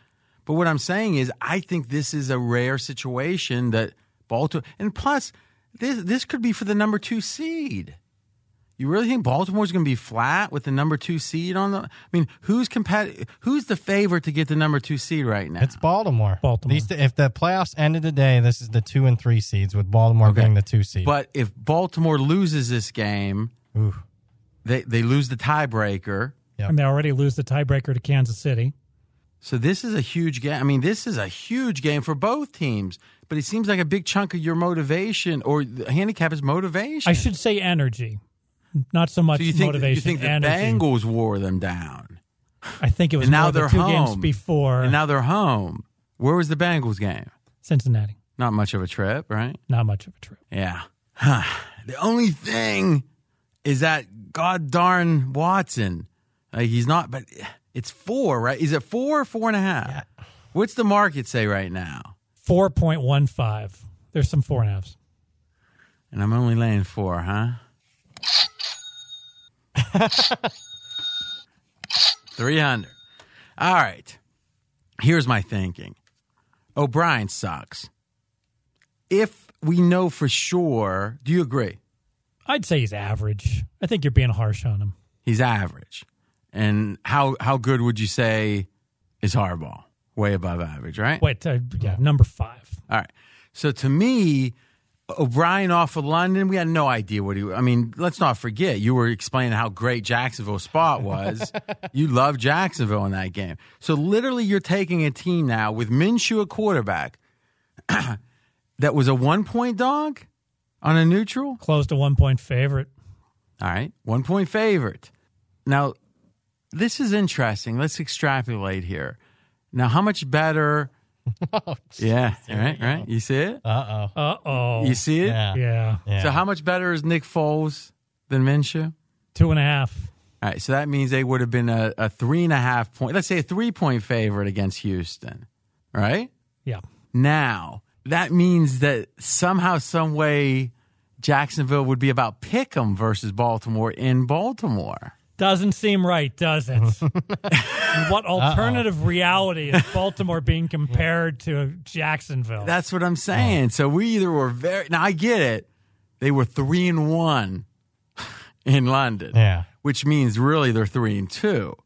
But what I'm saying is, I think this is a rare situation that Baltimore, and plus, this this could be for the number two seed. You really think Baltimore's going to be flat with the number two seed on the? I mean, who's compet- Who's the favorite to get the number two seed right now? It's Baltimore. Baltimore. These, if the playoffs ended today, this is the two and three seeds with Baltimore Okay. being the two seed. But if Baltimore loses this game, Ooh. they they lose the tiebreaker. Yep. And they already lose the tiebreaker to Kansas City. So this is a huge game. I mean, this is a huge game for both teams. But it seems like a big chunk of your motivation or the handicap is motivation. I should say energy, not so much So you think motivation. you think the energy. Bengals wore them down, I think it was and now they're two home. games before and now they're home. Where was the Bengals game? Cincinnati. Not much of a trip, right? Not much of a trip. Yeah. Huh. The only thing is that god darn Watson. Like he's not, but it's four, right? Is it four or four and a half? What's the market say right now? 4.15. There's some four and a halves. And I'm only laying four, huh? Three hundred. All right. Here's my thinking. O'Brien sucks. If we know for sure, do you agree? I'd say he's average. I think you're being harsh on him. He's average. And how how good would you say is Harbaugh? Way above average, right? Wait, uh, yeah, number five. All right. So to me, O'Brien off of London, we had no idea what he. I mean, let's not forget you were explaining how great Jacksonville's spot was. you love Jacksonville in that game. So literally, you're taking a team now with Minshew at quarterback that was a one point dog on a neutral. Close to one point favorite. All right, one point favorite. Now, this is interesting. Let's extrapolate here. Now, how much better? yeah, right, right. You see it? Uh oh. Uh oh. You see it? Yeah. Yeah. Yeah. So how much better is Nick Foles than Minshew? Two and a half. All right, so that means they would have been a, a three and a half point, let's say a three point favorite against Houston, right? Yeah. Now that means that somehow, some way, Jacksonville would be about pick'em versus Baltimore in Baltimore. Doesn't seem right, does it? what alternative reality is Baltimore being compared to Jacksonville? That's what I'm saying. So we either were very now I get it. They were three and one in London. Yeah. Which means really they're three and two.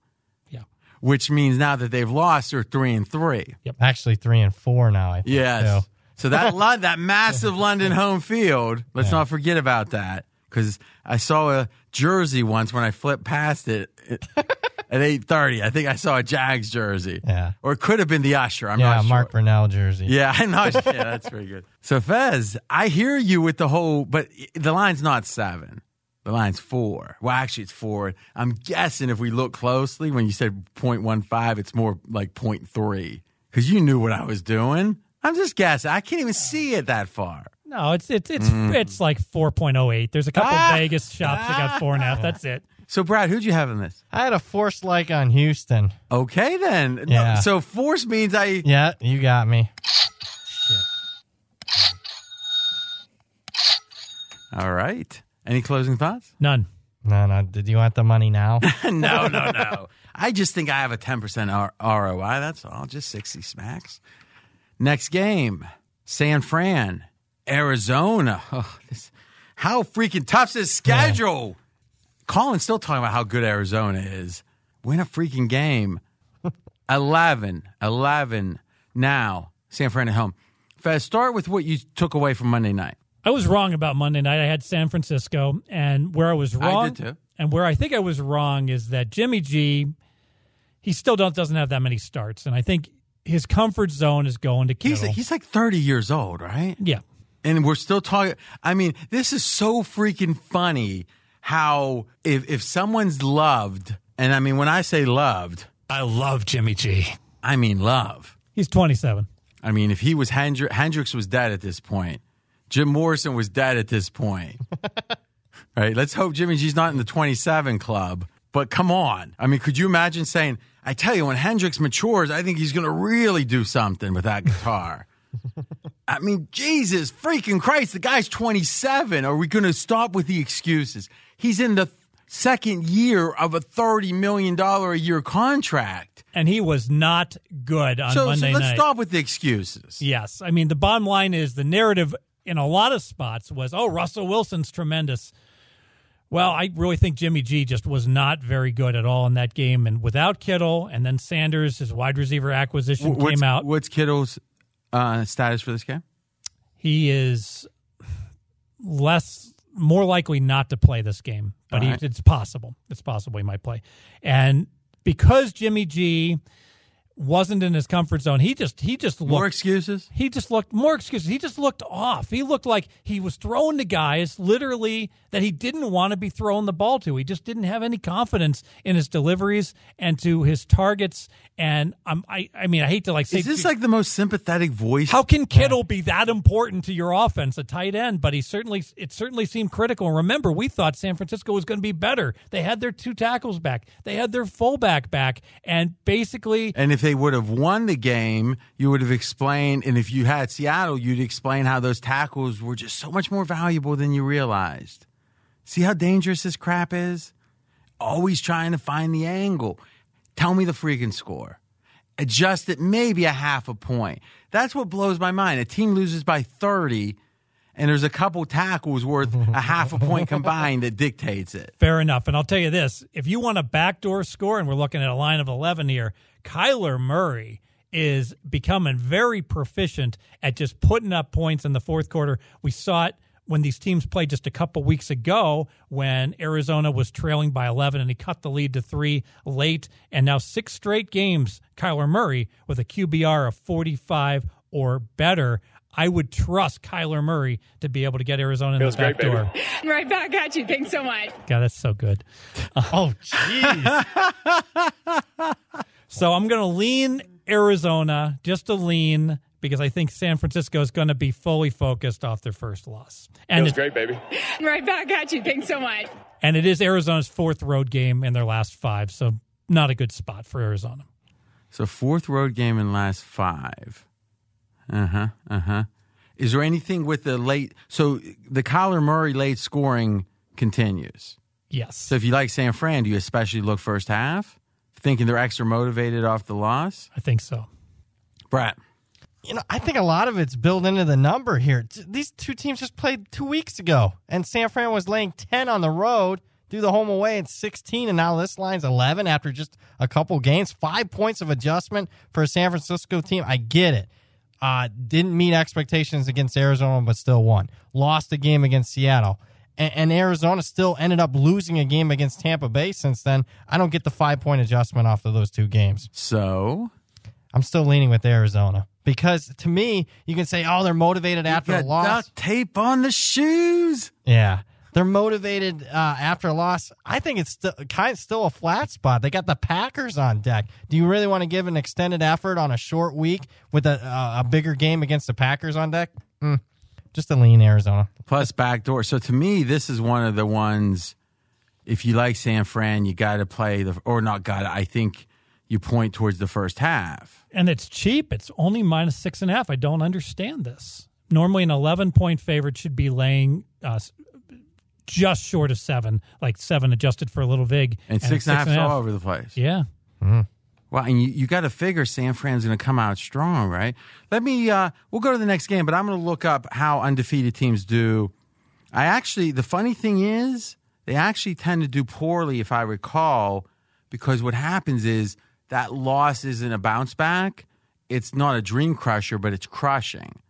Yeah. Which means now that they've lost, they're three and three. Yep. Actually, three and four now. I think. Yes. too. So that Lon- that massive London home field, let's not forget about that because I saw a jersey once when I flipped past it at eight thirty. I think I saw a Jags jersey. Yeah. Or it could have been the usher. I'm yeah, not sure. Yeah, Mark Brunell jersey. Yeah, I know. Yeah, that's pretty good. So Fez, I hear you with the whole, but the line's not seven. The line's four. Well, actually, it's four. I'm guessing if we look closely, when you said 0.15, it's more like 0.3 because you knew what I was doing. I'm just guessing. I can't even see it that far. No, it's it's it's Mm. it's like four point oh eight. There's a couple Ah! Vegas shops that got four and a half. That's it. So, Brad, who'd you have in this? I had a force like on Houston. Okay, then. No, Yeah. so force means I. Yeah, you got me. All right. Any closing thoughts? None. No, no. Did you want the money now? no, no, no. I just think I have a 10% R- ROI. That's all. Just 60 smacks. Next game San Fran, Arizona. Oh, this, how freaking tough's this schedule? Colin's still talking about how good Arizona is. Win a freaking game. 11, 11 now. San Fran at home. Fez, start with what you took away from Monday night. I was wrong about Monday night. I had San Francisco, and where I was I wrong, did too. and where I think I was wrong is that Jimmy G, he still don't, doesn't have that many starts, and I think his comfort zone is going to He's, Kittle. he's like 30 years old, right? yeah, and we're still talking. I mean, this is so freaking funny. How if if someone's loved, and I mean when I say loved, I love Jimmy G. I mean love. he's 27. I mean, if he was Hendri- Hendrix was dead at this point, Jim Morrison was dead at this point. right? Let's hope Jimmy G's not in the 27 club. But come on. I mean, could you imagine saying, I tell you, when Hendrix matures, I think he's going to really do something with that guitar. I mean, Jesus freaking Christ, the guy's 27. Are we going to stop with the excuses? He's in the second year of a $30 million a year contract. And he was not good on So, so let's night. stop with the excuses. Yes. I mean, the bottom line is the narrative in a lot of spots was, oh, Russell Wilson's tremendous. Well, I really think Jimmy G just was not very good at all in that game. And without Kittle and then Sanders, his wide receiver acquisition What's, came out. what's Kittle's uh, status for this game? He is less, more likely not to play this game, but he, right. it's possible. It's possible he might play. And because Jimmy G wasn't in his comfort zone, he just he just looked More excuses? he just looked more excuses. He just looked off. He looked like he was throwing to guys literally that he didn't want to be throwing the ball to. He just didn't have any confidence in his deliveries and to his targets. And um, I, I mean, I hate to like say, Is this like the most sympathetic voice? how can Kittle be that important to your offense, a tight end? But he certainly, it certainly seemed critical. Remember, we thought San Francisco was going to be better. They had their two tackles back. They had their fullback back, and basically, And if they would have won the game, you would have explained. And if you had Seattle, you'd explain how those tackles were just so much more valuable than you realized. See how dangerous this crap is? Always trying to find the angle. Tell me the freaking score. Adjust it maybe a half a point. That's what blows my mind. A team loses by 30, and there's a couple tackles worth a half a point combined that dictates it. Fair enough. And I'll tell you this if you want a backdoor score, and we're looking at a line of 11 here, Kyler Murray is becoming very proficient at just putting up points in the fourth quarter. We saw it when these teams played just a couple weeks ago when Arizona was trailing by 11 and he cut the lead to three late. And now six straight games, Kyler Murray with a QBR of 45 or better. I would trust Kyler Murray to be able to get Arizona in the back door. Right back at you. Thanks so much. God, that's so good. Oh, jeez. So I'm going to lean Arizona, just a lean, because I think San Francisco is going to be fully focused off their first loss. And it, great, baby. Right back at you. Thanks so much. and it is Arizona's fourth road game in their last five, so not a good spot for Arizona. So fourth road game in last five. Uh huh. Uh huh. Is there anything with the late? So the Kyler Murray late scoring continues. Yes. So if you like San Fran, do you especially look first half, thinking they're extra motivated off the loss? I think so. Brett, You know, I think a lot of it's built into the number here. These two teams just played two weeks ago, and San Fran was laying 10 on the road through the home away at 16, and now this line's 11 after just a couple games. Five points of adjustment for a San Francisco team. I get it. Uh, didn't meet expectations against Arizona, but still won. Lost a game against Seattle. And, and Arizona still ended up losing a game against Tampa Bay since then. I don't get the five point adjustment off of those two games. so I'm still leaning with Arizona because to me, you can say, "Oh, they're motivated after a loss." duct tape on the shoes. Yeah, they're motivated uh, after a loss. I think it's still kind of still a flat spot. They got the Packers on deck. Do you really want to give an extended effort on a short week with a, a, a bigger game against the Packers on deck? Mm, just a lean Arizona. plus backdoor. So to me, this is one of the ones. If you like San Fran, you got to play the or not got. to I think you point towards the first half. And it's cheap. It's only minus six and a half. I don't understand this. Normally, an 11 point favorite should be laying uh, just short of seven, like seven adjusted for a little vig. And, it's six and a half all over the place. Yeah. Well, and you, you got to figure San Fran's going to come out strong, right? Let me. Uh, we'll go to the next game, but I'm going to look up how undefeated teams do. I actually, the funny thing is, they actually tend to do poorly, if I recall, because what happens is that loss isn't a bounce back. It's not a dream crusher, but it's crushing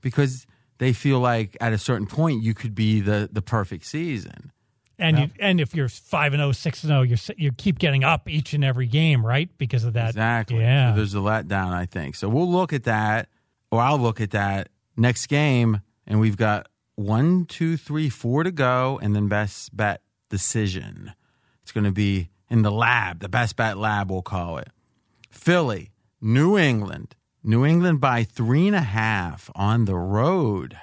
because they feel like at a certain point you could be the the perfect season. And you, and if you're five and 0, 6 and oh, zero, you you keep getting up each and every game, right? Because of that. Exactly. Yeah. So there's a letdown, I think. So we'll look at that, or I'll look at that next game, and we've got one, two, three, four to go, and then best bet decision. It's going to be in the lab, the best bet lab, we'll call it. Philly, New England, New England by three and a half on the road.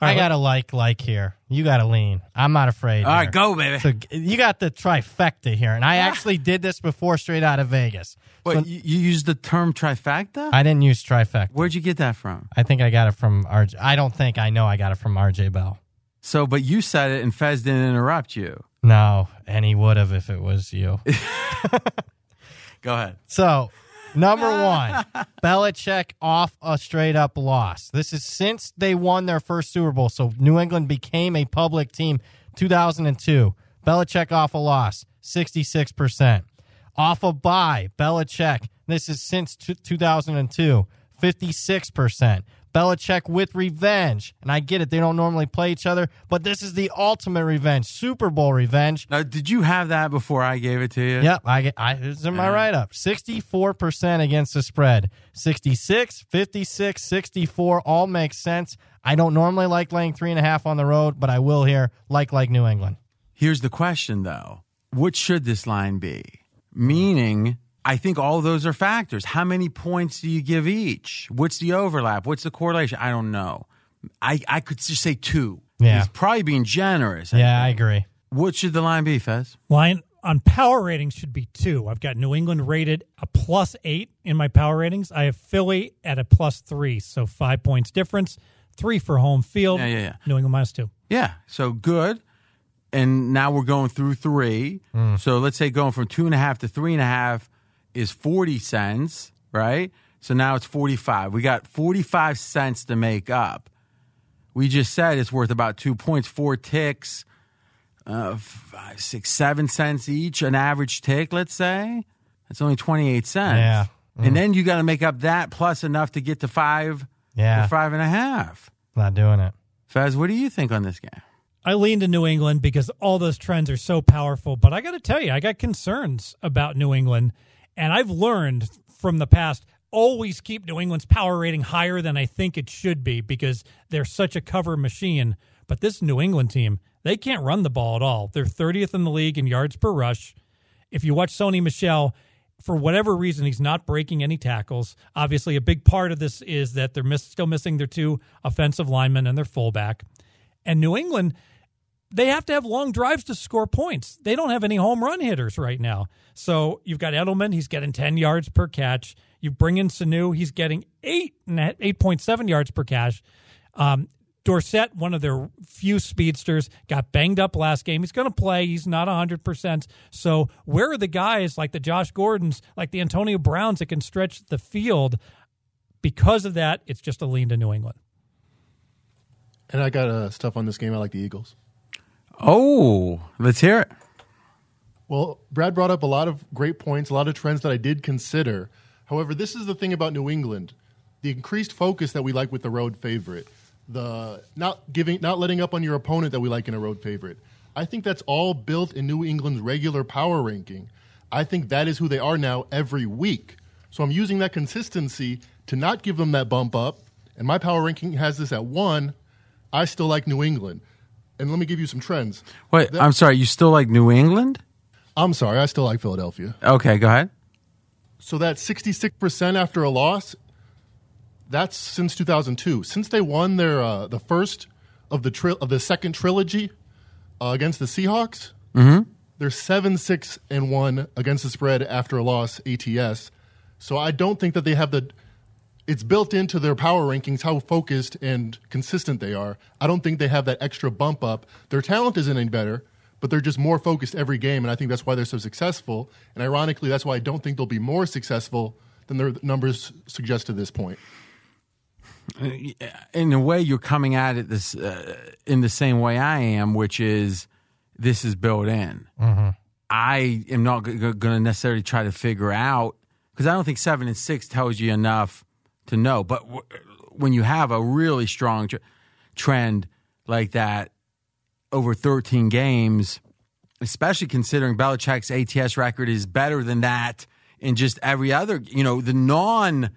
I got to like like here. You got to lean. I'm not afraid. All right, here. go, baby. So you got the trifecta here, and I ah. actually did this before straight out of Vegas. Wait, So you, you used the term trifecta? I didn't use trifecta. Where'd you get that from? I think I got it from RJ. I don't think I know I got it from RJ Bell. So, but you said it, and Fez didn't interrupt you. No, and he would have if it was you. Go ahead. So, number one, Belichick off a straight up loss. This is since they won their first Super Bowl. So, New England became a public team 2002. Belichick off a loss, 66%. Off a bye, Belichick. This is since t- 2002, 56%. Belichick with revenge. And I get it, they don't normally play each other, but this is the ultimate revenge, Super Bowl revenge. Now, did you have that before I gave it to you? Yep, I get I it's in my write up. 64% against the spread. 66, 56, 64 all makes sense. I don't normally like laying three and a half on the road, but I will here, like like New England. Here's the question, though. What should this line be? Meaning, I think all those are factors. How many points do you give each? What's the overlap? What's the correlation? I don't know. I, I could just say two. Yeah. He's probably being generous. Yeah, I agree. What should the line be, Fez? Line on power ratings should be two. I've got New England rated a plus eight in my power ratings. I have Philly at a plus three, so five points difference. Three for home field. Yeah, yeah, yeah. New England minus two. Yeah. So good. And now we're going through three. Hmm. So let's say going from two and a half to three and a half is 40 cents, right? So now it's 45. We got 45 cents to make up. We just said it's worth about two points, four ticks, uh, five, six, seven cents each, an average tick, let's say. That's only 28 cents. Yeah. And then you got to make up that plus enough to get to five Yeah. or five and a half. Not doing it. Fez, what do you think on this game? I lean to New England because all those trends are so powerful. But I got to tell you, I got concerns about New England. And I've learned from the past always keep New England's power rating higher than I think it should be because they're such a cover machine. But this New England team, they can't run the ball at all. They're 30th in the league in yards per rush. If you watch Sony Michel, for whatever reason, he's not breaking any tackles. Obviously, a big part of this is that they're miss- still missing their two offensive linemen and their fullback. And New England, they have to have long drives to score points. They don't have any home run hitters right now. So you've got Edelman, he's getting 10 yards per catch. You bring in Sanu, he's getting eight net, 8.7 yards per catch. Um, Dorsett, one of their few speedsters, got banged up last game. He's going to play. He's not 100%. So, where are the guys like the Josh Gordons, like the Antonio Browns that can stretch the field? Because of that, it's just a lean to New England. And I got uh, stuff on this game. I like the Eagles. Oh, let's hear it. Well, Brad brought up a lot of great points, a lot of trends that I did consider. However, this is the thing about New England the increased focus that we like with the road favorite, the not giving, not letting up on your opponent that we like in a road favorite. I think that's all built in New England's regular power ranking. I think that is who they are now every week. So I'm using that consistency to not give them that bump up. And my power ranking has this at one. I still like New England. And let me give you some trends. Wait, That- I'm sorry. You still like New England? I'm sorry, I still like Philadelphia. Okay, go ahead. So that 66% after a loss, that's since 2002. Since they won their uh, the first of the tri- of the second trilogy uh, against the Seahawks, they're seven six and one against the spread after a loss ATS. So I don't think that they have the. It's built into their power rankings how focused and consistent they are. I don't think they have that extra bump up. Their talent isn't any better, but they're just more focused every game, and I think that's why they're so successful. And ironically, that's why I don't think they'll be more successful than their numbers suggest to this point. in a way you're coming at it this uh, in the same way I am, which is this is built in. I am not g- going to necessarily try to figure out because I don't think seven and six tells you enough to know. But w- when you have a really strong tr- trend like that over 13 games, especially considering Belichick's ATS record is better than that in just every other, you know, the non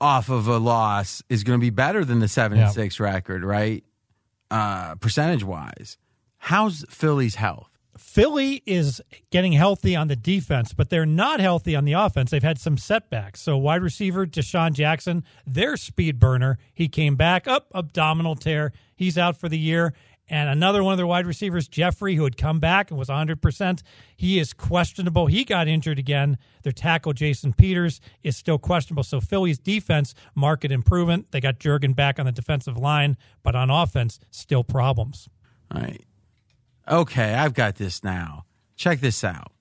off of a loss is going to be better than the seven Yeah. and six record, right? Uh, percentage wise, how's Philly's health? Philly is getting healthy on the defense, but they're not healthy on the offense. They've had some setbacks. So, wide receiver DeSean Jackson, their speed burner, he came back up, abdominal tear. He's out for the year. And another one of their wide receivers, Jeffery, who had come back and was 100%, he is questionable. He got injured again. Their tackle, Jason Peters, is still questionable. So Philly's defense, market improvement. They got Jurgen back on the defensive line, but on offense, still problems. All right. Okay, I've got this now. Check this out.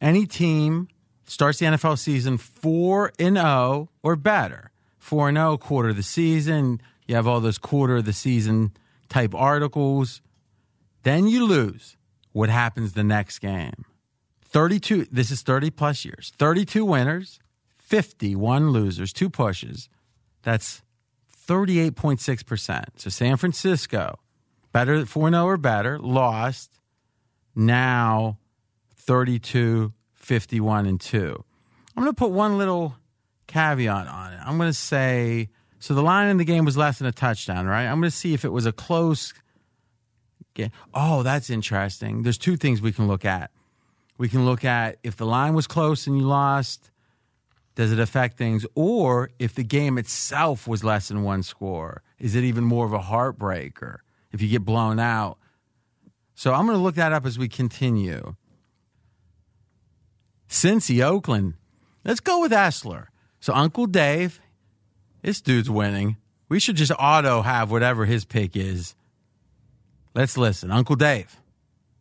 Any team starts the NFL season 4 and 0 or better. 4 and 0 quarter of the season. You have all those quarter of the season type articles. Then you lose. What happens the next game? 32 this is 30 plus years. 32 winners, 51 losers, two pushes. That's 38.6%. So San Francisco better 4 0 or better, lost. Now 32, 51, and 2. I'm going to put one little caveat on it. I'm going to say so the line in the game was less than a touchdown, right? I'm going to see if it was a close game. Oh, that's interesting. There's two things we can look at. We can look at if the line was close and you lost, does it affect things? Or if the game itself was less than one score, is it even more of a heartbreaker? If you get blown out. So I'm going to look that up as we continue. Cincy, Oakland. Let's go with Essler. So Uncle Dave, this dude's winning. We should just auto have whatever his pick is. Let's listen. Uncle Dave.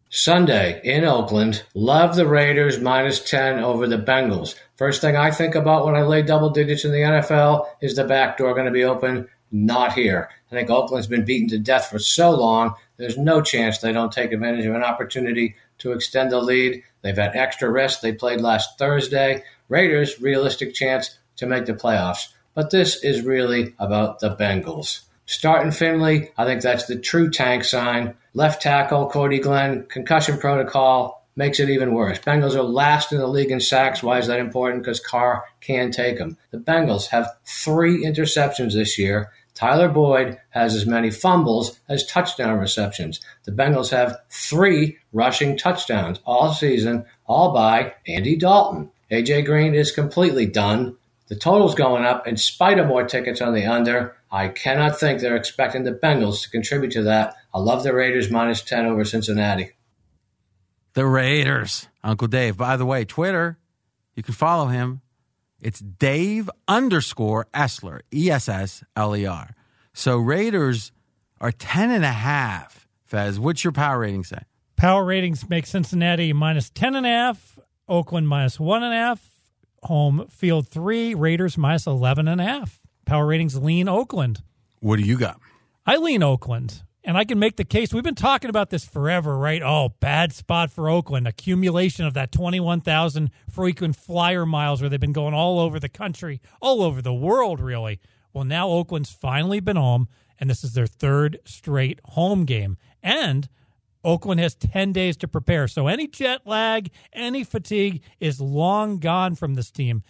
Sunday in Oakland. Love the Raiders minus 10 over the Bengals. First thing I think about when I lay double digits in the NFL is the back door going to be open. Not here. I think Oakland's been beaten to death for so long, there's no chance they don't take advantage of an opportunity to extend the lead. They've had extra rest. They played last Thursday. Raiders, realistic chance to make the playoffs. But this is really about the Bengals. Starting Finley, I think that's the true tank sign. Left tackle, Cordy Glenn, concussion protocol makes it even worse. Bengals are last in the league in sacks. Why is that important? Because Carr can take them. The Bengals have three interceptions this year. Tyler Boyd has as many fumbles as touchdown receptions. The Bengals have three rushing touchdowns all season, all by Andy Dalton. AJ Green is completely done. The total's going up in spite of more tickets on the under. I cannot think they're expecting the Bengals to contribute to that. I love the Raiders minus 10 over Cincinnati. The Raiders. Uncle Dave. By the way, Twitter, you can follow him it's Dave underscore Essler, E S S L E R. So Raiders are 10 and a half. Fez, what's your power rating say? Power ratings make Cincinnati minus 10 and a half, Oakland minus one and a half, home field three, Raiders minus 11 and a half. Power ratings lean Oakland. What do you got? I lean Oakland. And I can make the case. We've been talking about this forever, right? Oh, bad spot for Oakland. Accumulation of that 21,000 frequent flyer miles where they've been going all over the country, all over the world, really. Well, now Oakland's finally been home, and this is their third straight home game. And Oakland has 10 days to prepare. So any jet lag, any fatigue is long gone from this team.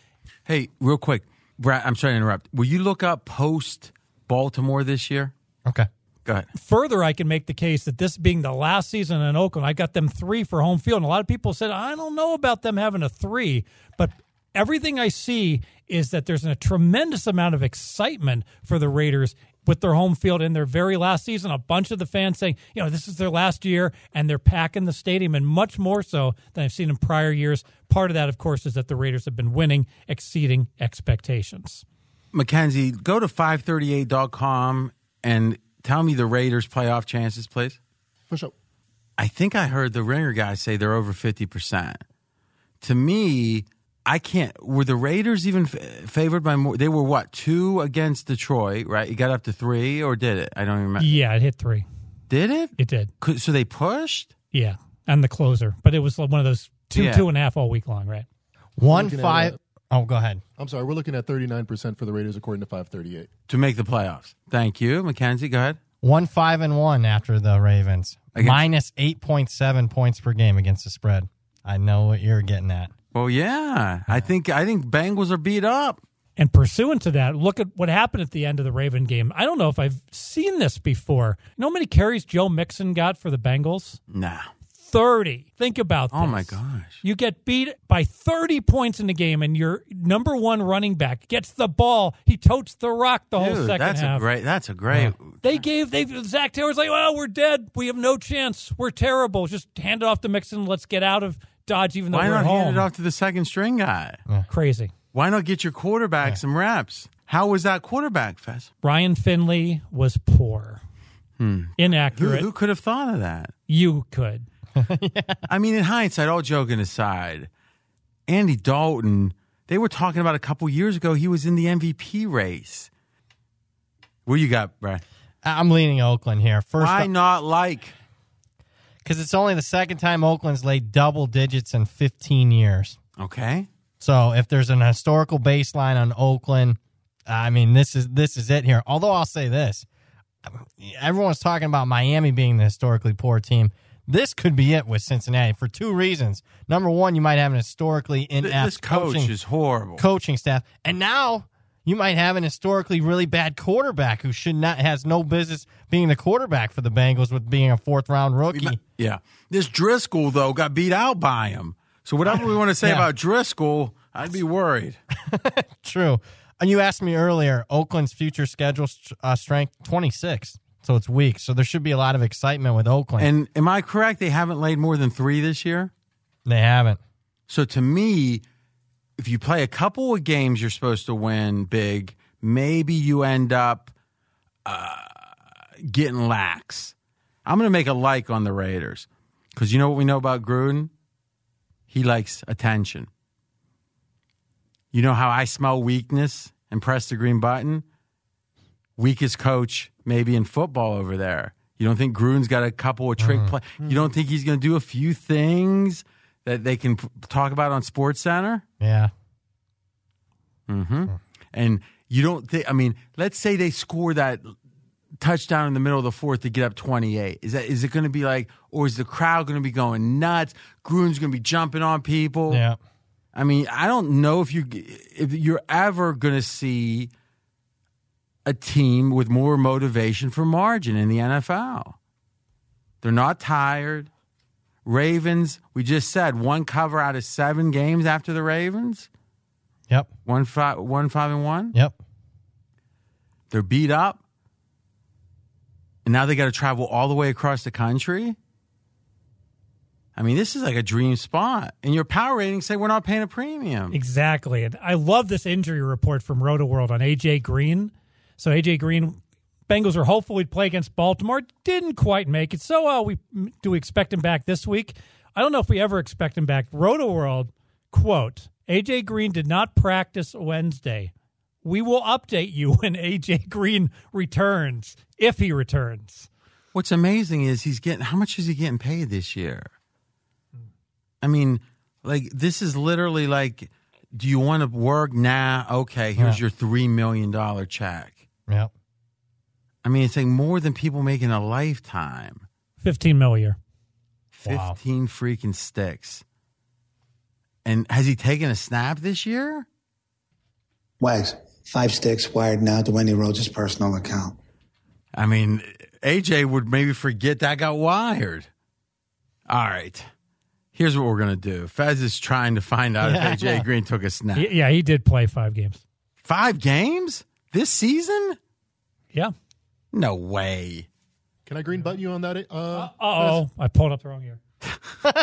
Hey, real quick, Brad, I'm sorry to interrupt. Will you look up post Baltimore this year? Okay. Go ahead. Further, I can make the case that this being the last season in Oakland, I got them three for home field. And a lot of people said, I don't know about them having a three, but everything I see is that there's a tremendous amount of excitement for the Raiders with their home field in their very last season. A bunch of the fans saying, you know, this is their last year, and they're packing the stadium, and much more so than I've seen in prior years. Part of that, of course, is that the Raiders have been winning, exceeding expectations. Mackenzie, go to 538.com and tell me the Raiders' playoff chances, please? For sure. I think I heard the Ringer guy say they're over 50%. To me, I can't. Were the Raiders even f- favored by more? They were what, two against Detroit, right? You got up to three, or did it? I don't even remember. Yeah, it hit three. Did it? It did. So they pushed? Yeah, and the closer. But it was one of those two, Yeah. two and a half all week long, right? One five. Oh, go ahead. I'm sorry, we're looking at 39% for the Raiders according to 538. To make the playoffs. Thank you. Mackenzie, go ahead. One five and one after the Ravens. Against- Minus eight point seven points per game against the spread. I know what you're getting at. Well, yeah. I think I think Bengals are beat up. And pursuant to that, look at what happened at the end of the Raven game. I don't know if I've seen this before. You know how many carries Joe Mixon got for the Bengals? Nah. 30. Think about this. Oh my gosh. You get beat by 30 points in the game, and your number one running back gets the ball. He totes the rock the whole second that's half. a great. That's a great. They gave they Zac Taylor's like, well, we're dead. We have no chance. We're terrible. Just hand it off to Mixon. Let's get out of Dodge, even though Why we're not at home. hand it off to the second string guy? Crazy. Why not get your quarterback some reps? How was that quarterback, Fez? Ryan Finley was poor, Hmm. Who, inaccurate. who could have thought of that? You could. I mean, in hindsight, all joking aside, Andy Dalton, they were talking about a couple years ago, he was in the MVP race. What you got, Brad? I'm leaning Oakland here. First, Why not like? Because it's only the second time Oakland's laid double digits in 15 years. Okay. So if there's an historical baseline on Oakland, I mean this is this is it here. Although I'll say this, everyone's talking about Miami being the historically poor team. This could be it with Cincinnati for two reasons. Number one, you might have an historically inept This coach coaching, is horrible. coaching staff, and now you might have an historically really bad quarterback who should not has no business being the quarterback for the Bengals with being a fourth round rookie. Yeah. This Driskel, though, got beat out by him. So whatever we want to say Yeah. about Driskel, I'd be worried. True. And you asked me earlier, Oakland's future schedule uh, strength 26. So it's weak. So there should be a lot of excitement with Oakland. And am I correct? They haven't laid more than three this year? they haven't. So to me, if you play a couple of games you're supposed to win big, maybe you end up uh, getting lax. I'm going to make a like on the Raiders because you know what we know about Gruden? He likes attention. You know how I smell weakness and press the green button? Weakest coach maybe in football over there. You don't think Gruden's got a couple of trick mm-hmm. play? Mm-hmm. You don't think he's going to do a few things that they can p- talk about on Sports Center? Yeah. Mm-hmm. Hmm. And you don't think? I mean, let's say they score that touchdown in the middle of the fourth to get up twenty eight. Is that is it going to be like, or is the crowd going to be going nuts? Gruden's going to be jumping on people. Yeah. I mean, I don't know if you if you're ever going to see a team with more motivation for margin in the NFL. They're not tired. Ravens, we just said one cover out of seven games after the Ravens. Yep. One five, one five and one. Yep. They're beat up, and now they got to travel all the way across the country. I mean, this is like a dream spot. And your power ratings say we're not paying a premium. Exactly. And I love this injury report from Rotoworld on AJ Green. So AJ Green, Bengals are hopeful he'd play against Baltimore. Didn't quite make it. So uh, we do we expect him back this week? I don't know if we ever expect him back. Rotoworld quote: AJ Green did not practice Wednesday. We will update you when AJ Green returns, if he returns. What's amazing is he's getting how much is he getting paid this year? I mean, like this is literally like, do you want to work? Nah, okay. Here's Yeah. your three million dollar check. Yep. I mean, it's like more than people make in a lifetime. Fifteen mil a year. Wow. Fifteen freaking sticks. And has he taken a snap this year? Wags, five sticks wired now to Wendy Rhodes' personal account. I mean, AJ would maybe forget that got wired. All right. Here's what we're going to do. Fez is trying to find out Yeah. if AJ Green took a snap. Yeah, he did play five games. Five games this season? Yeah. No way. Can I green button you on that? Uh, Uh oh, I pulled up the wrong year.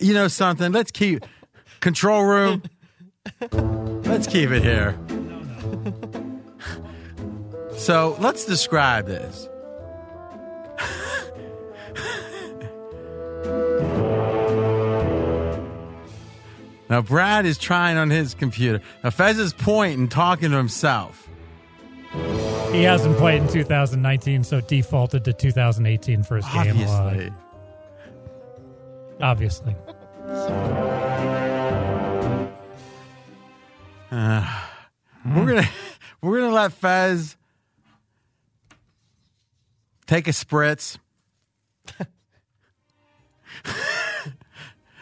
You know something? Let's keep control room. let's keep it here. So let's describe this. now, Brad is trying on his computer. Now, Fez is pointing, talking to himself. He hasn't played in 2019, so defaulted to 2018 for his game log. Obviously. Obviously. Uh, We're gonna we're gonna let Fez take a spritz.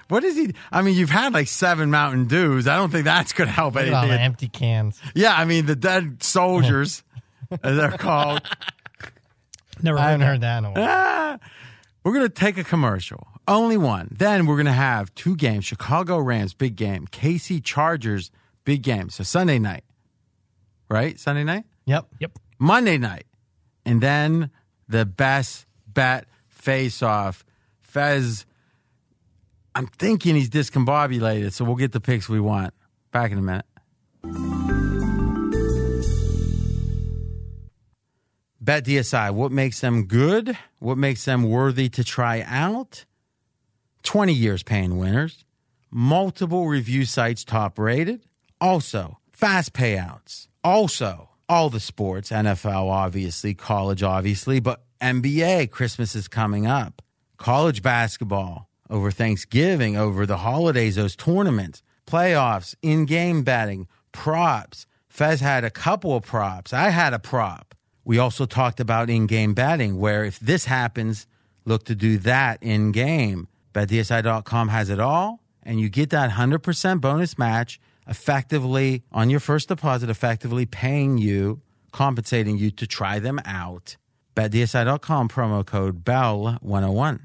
what is he? I mean, you've had like seven Mountain Dews. I don't think that's gonna help Look at all the empty cans. Yeah, I mean the dead soldiers, as they're called. Never I heard haven't that. heard that in a while. Ah, We're going to take a commercial, only one. Then we're going to have two games Chicago Rams, big game, KC Chargers, big game. So Sunday night, right? Sunday night? Yep. Yep. Monday night. And then the best bet face off. Fez, I'm thinking he's discombobulated, so we'll get the picks we want. Back in a minute. Bet DSI, what makes them good? What makes them worthy to try out? 20 years paying winners, multiple review sites top rated, also fast payouts, also all the sports, NFL obviously, college obviously, but NBA, Christmas is coming up, college basketball over Thanksgiving, over the holidays, those tournaments, playoffs, in game betting, props. Fez had a couple of props. I had a prop. We also talked about in game betting, where if this happens, look to do that in game. BetDSI.com has it all, and you get that 100% bonus match effectively on your first deposit, effectively paying you, compensating you to try them out. BetDSI.com promo code BELL101.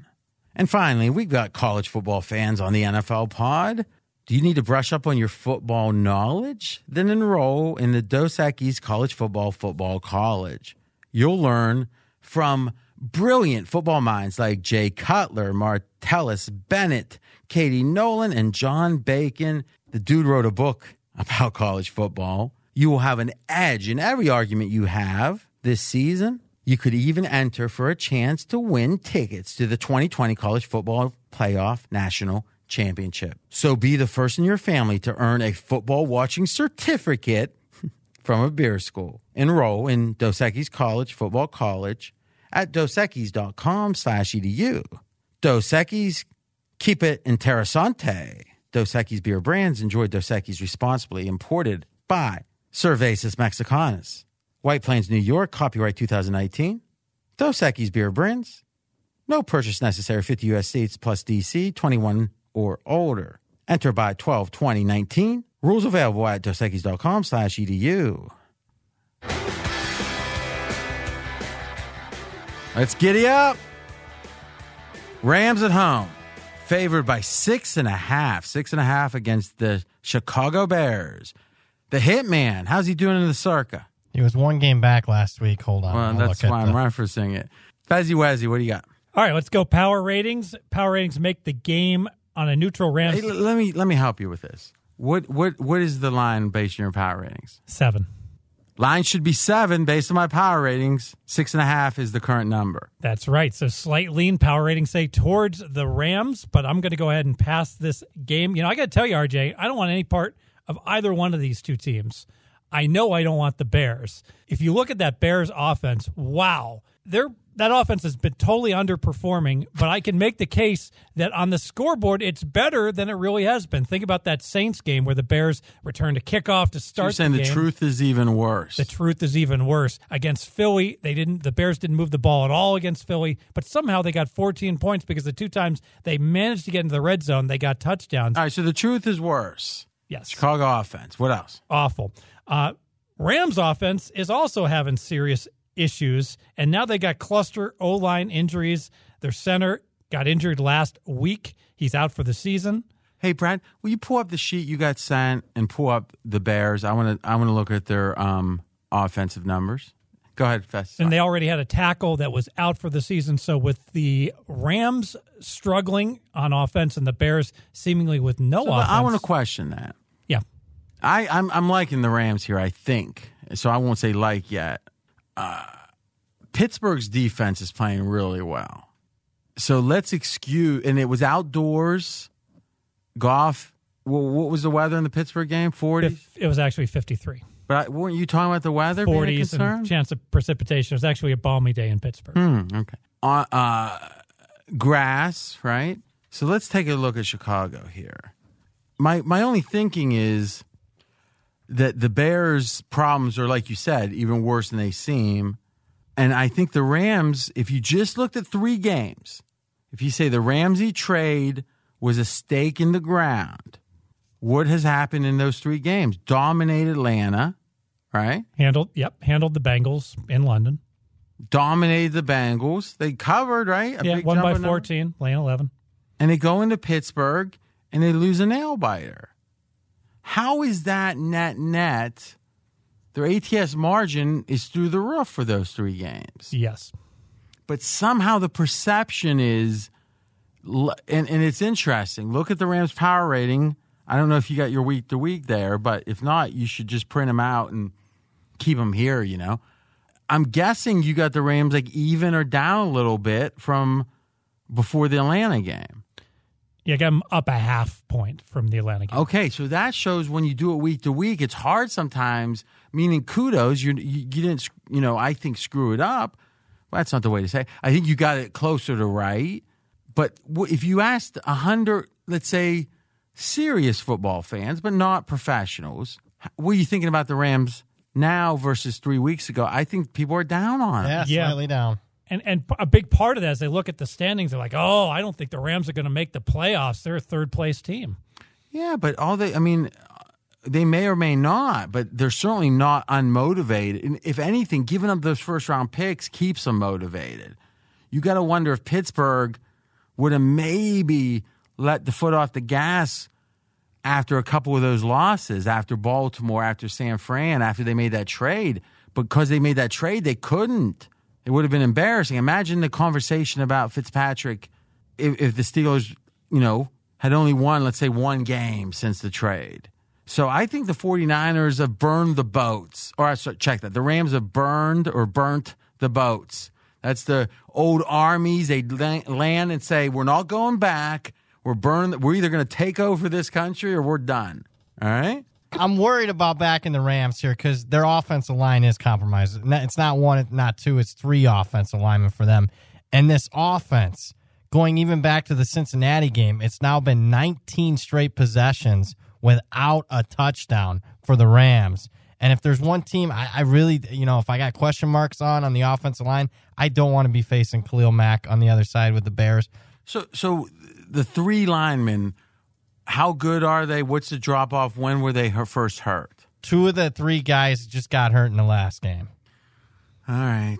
And finally, we've got college football fans on the NFL pod. Do you need to brush up on your football knowledge? Then enroll in the Dos Equis College Football Football College. You'll learn from brilliant football minds like Jay Cutler, Martellus Bennett, Katie Nolan, and John Bacon. The dude wrote a book about college football. You will have an edge in every argument you have this season. You could even enter for a chance to win tickets to the 2020 College Football Playoff National Championship. So be the first in your family to earn a football watching certificate from a beer school. Enroll in Dos Equis College Football College at dosequis.com slash edu. Dos Equis, keep it interessante. Dos Equis beer brands enjoy Dos Equis responsibly imported by Cervezas Mexicanas. White Plains, New York, copyright 2019. Dos Equis beer brands. No purchase necessary. 50 U.S. states plus DC, 21 or older. Enter by 12 2019. Rules available at dosequis.com slash edu. Let's giddy up. Rams at home, favored by six and a half. Six and a half against the Chicago Bears. The Hitman, how's he doing in the circa? He was one game back last week. Hold on. Well, I'll that's why I'm the- referencing it. Fezzy Wezzy, what do you got? All right, let's go power ratings. Power ratings make the game on a neutral Rams Hey, let me let me help you with this. What what what is the line based on your power ratings? seven. Line should be seven based on my power ratings. Six and a half is the current number. That's right. So slight lean power rating say towards the Rams, but I'm going to go ahead and pass this game. You know, I got to tell you, RJ, I don't want any part of either one of these two teams. I know I don't want the Bears. If you look at that Bears offense, wow, they're that offense has been totally underperforming, but I can make the case that on the scoreboard it's better than it really has been. Think about that Saints game where the Bears returned a kickoff to So start you're saying the the, truth is even worse. The truth is even worse. Against Philly, they didn't the Bears didn't move the ball at all against Philly, but somehow they got 14 points because the two times they managed to get into the red zone, they got touchdowns. All right, so the truth is worse. Yes. Chicago offense. What else? Awful. Uh, Rams offense is also having serious issues, and now they got cluster O line injuries. Their center got injured last week. He's out for the season. Hey Brad, will you pull up the sheet you got sent and pull up the Bears? I want to I want to look at their um, offensive numbers. Go ahead, Fez. And they already had a tackle that was out for the season. So with the Rams struggling on offense and the Bears seemingly with no So, offense, I want to question that. I, I'm I'm liking the Rams here. I think so. I won't say like yet. Uh, Pittsburgh's defense is playing really well. So let's excuse. And it was outdoors. Golf. Well, what was the weather in the Pittsburgh game? Forty. It was actually 53. But I, weren't you talking about the weather? 40s concern? and chance of precipitation. It was actually a balmy day in Pittsburgh. Hmm, okay. Uh, uh, grass, right? So let's take a look at Chicago here. My my only thinking is that the Bears' problems are, like you said, even worse than they seem. And I think the Rams, if you just looked at three games, if you say the Ramsey trade was a stake in the ground, what has happened in those three games? Dominated Atlanta, right? Handled, yep, handled the Bengals in London. dominated the Bengals. They covered, right? A yeah, big one by fourteen, lane 11. And they go into Pittsburgh and they lose a nail biter. How is that net net? Their ATS margin is through the roof for those three games. Yes. But somehow the perception is, and, and it's interesting. Look at the Rams' power rating. I don't know if you got your week to week there, but if not, you should just print them out and keep them here, you know? I'm guessing you got the Rams like even or down a little bit from before the Atlanta game. Yeah, I got them up a half point from the Atlanta game. Okay, so that shows when you do it week to week, it's hard sometimes. Meaning, kudos, you you, you didn't, you know, I think screw it up. Well, that's not the way to say. It. I think you got it closer to right. But if you asked a hundred, let's say, serious football fans, but not professionals, what are you thinking about the Rams now versus three weeks ago? I think people are down on Yeah, it. slightly down. And and a big part of that is they look at the standings. They're like, oh, I don't think the Rams are going to make the playoffs. They're a third place team. Yeah, but all they, I mean, they may or may not, but they're certainly not unmotivated. And if anything, giving up those first round picks keeps them motivated. You got to wonder if Pittsburgh would have maybe let the foot off the gas after a couple of those losses, after Baltimore, after San Fran, after they made that trade. Because they made that trade, they couldn't. It would have been embarrassing. Imagine the conversation about Fitzpatrick if, if the Steelers, you know, had only won, let's say, one game since the trade. So I think the 49ers have burned the boats. Or sorry, check that. The Rams have burned or burnt the boats. That's the old armies. They land and say, we're not going back. We're burning. We're either going to take over this country or we're done. All right? I'm worried about backing the Rams here because their offensive line is compromised. It's not one, not two, it's three offensive linemen for them. And this offense, going even back to the Cincinnati game, it's now been 19 straight possessions without a touchdown for the Rams. And if there's one team I, I, really, you know, if I got question marks on on the offensive line, I don't want to be facing Khalil Mack on the other side with the Bears. So, so the three linemen, how good are they? What's the drop off? When were they first hurt? Two of the three guys just got hurt in the last game. All right,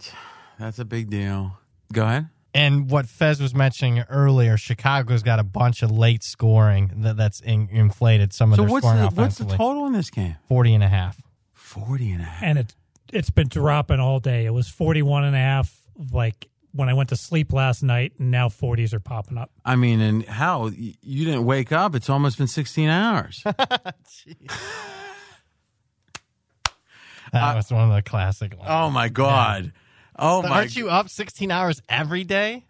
that's a big deal. Go ahead. And what Fez was mentioning earlier, Chicago's got a bunch of late scoring that, that's in, inflated some of so their what's scoring the, what's the total in this game? 40 and a half. 40 and a half. And it, it's been dropping all day. It was 41 and a half like when I went to sleep last night, and now 40s are popping up. I mean, and how you didn't wake up? It's almost been 16 hours. Uh, that was one of the classic ones. oh my god! Oh But my! Aren't you up 16 hours every day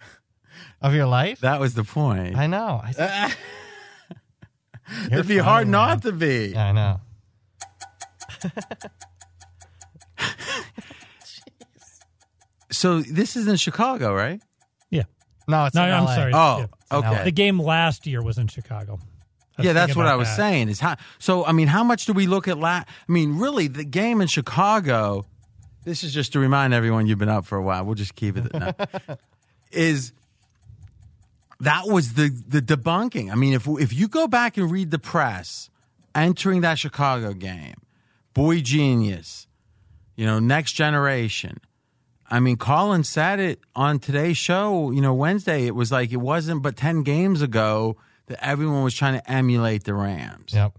of your life? that was the point. I know. I, It'd be hard funny, not man. to be. I know. So this is in Chicago, right? Yeah. No, it's no, in I'm LA. sorry. Oh, Yeah. okay. The game last year was in Chicago. I was yeah, that's thinking what about I was that. saying. Is how? So I mean, how much do we look at? La- I mean, really, the game in Chicago. This is just to remind everyone you've been up for a while. We'll just keep it. No, is that was the the debunking? I mean, if if you go back and read the press entering that Chicago game, boy genius, you know, next generation. I mean, Colin said it on today's show, you know, Wednesday. It was like it wasn't but 10 games ago that everyone was trying to emulate the Rams. Yep.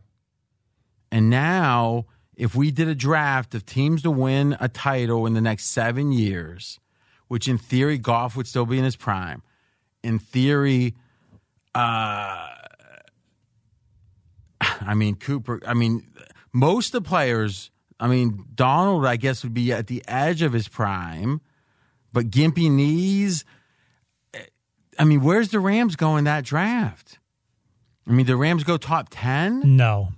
And now, if we did a draft of teams to win a title in the next seven years, which in theory, Goff would still be in his prime, in theory, uh, I mean, Cooper, I mean, most of the players, I mean, Donald, I guess, would be at the edge of his prime, but gimpy knees. Eh, I mean, where's the Rams go in that draft? I mean, the Rams go top 10? No.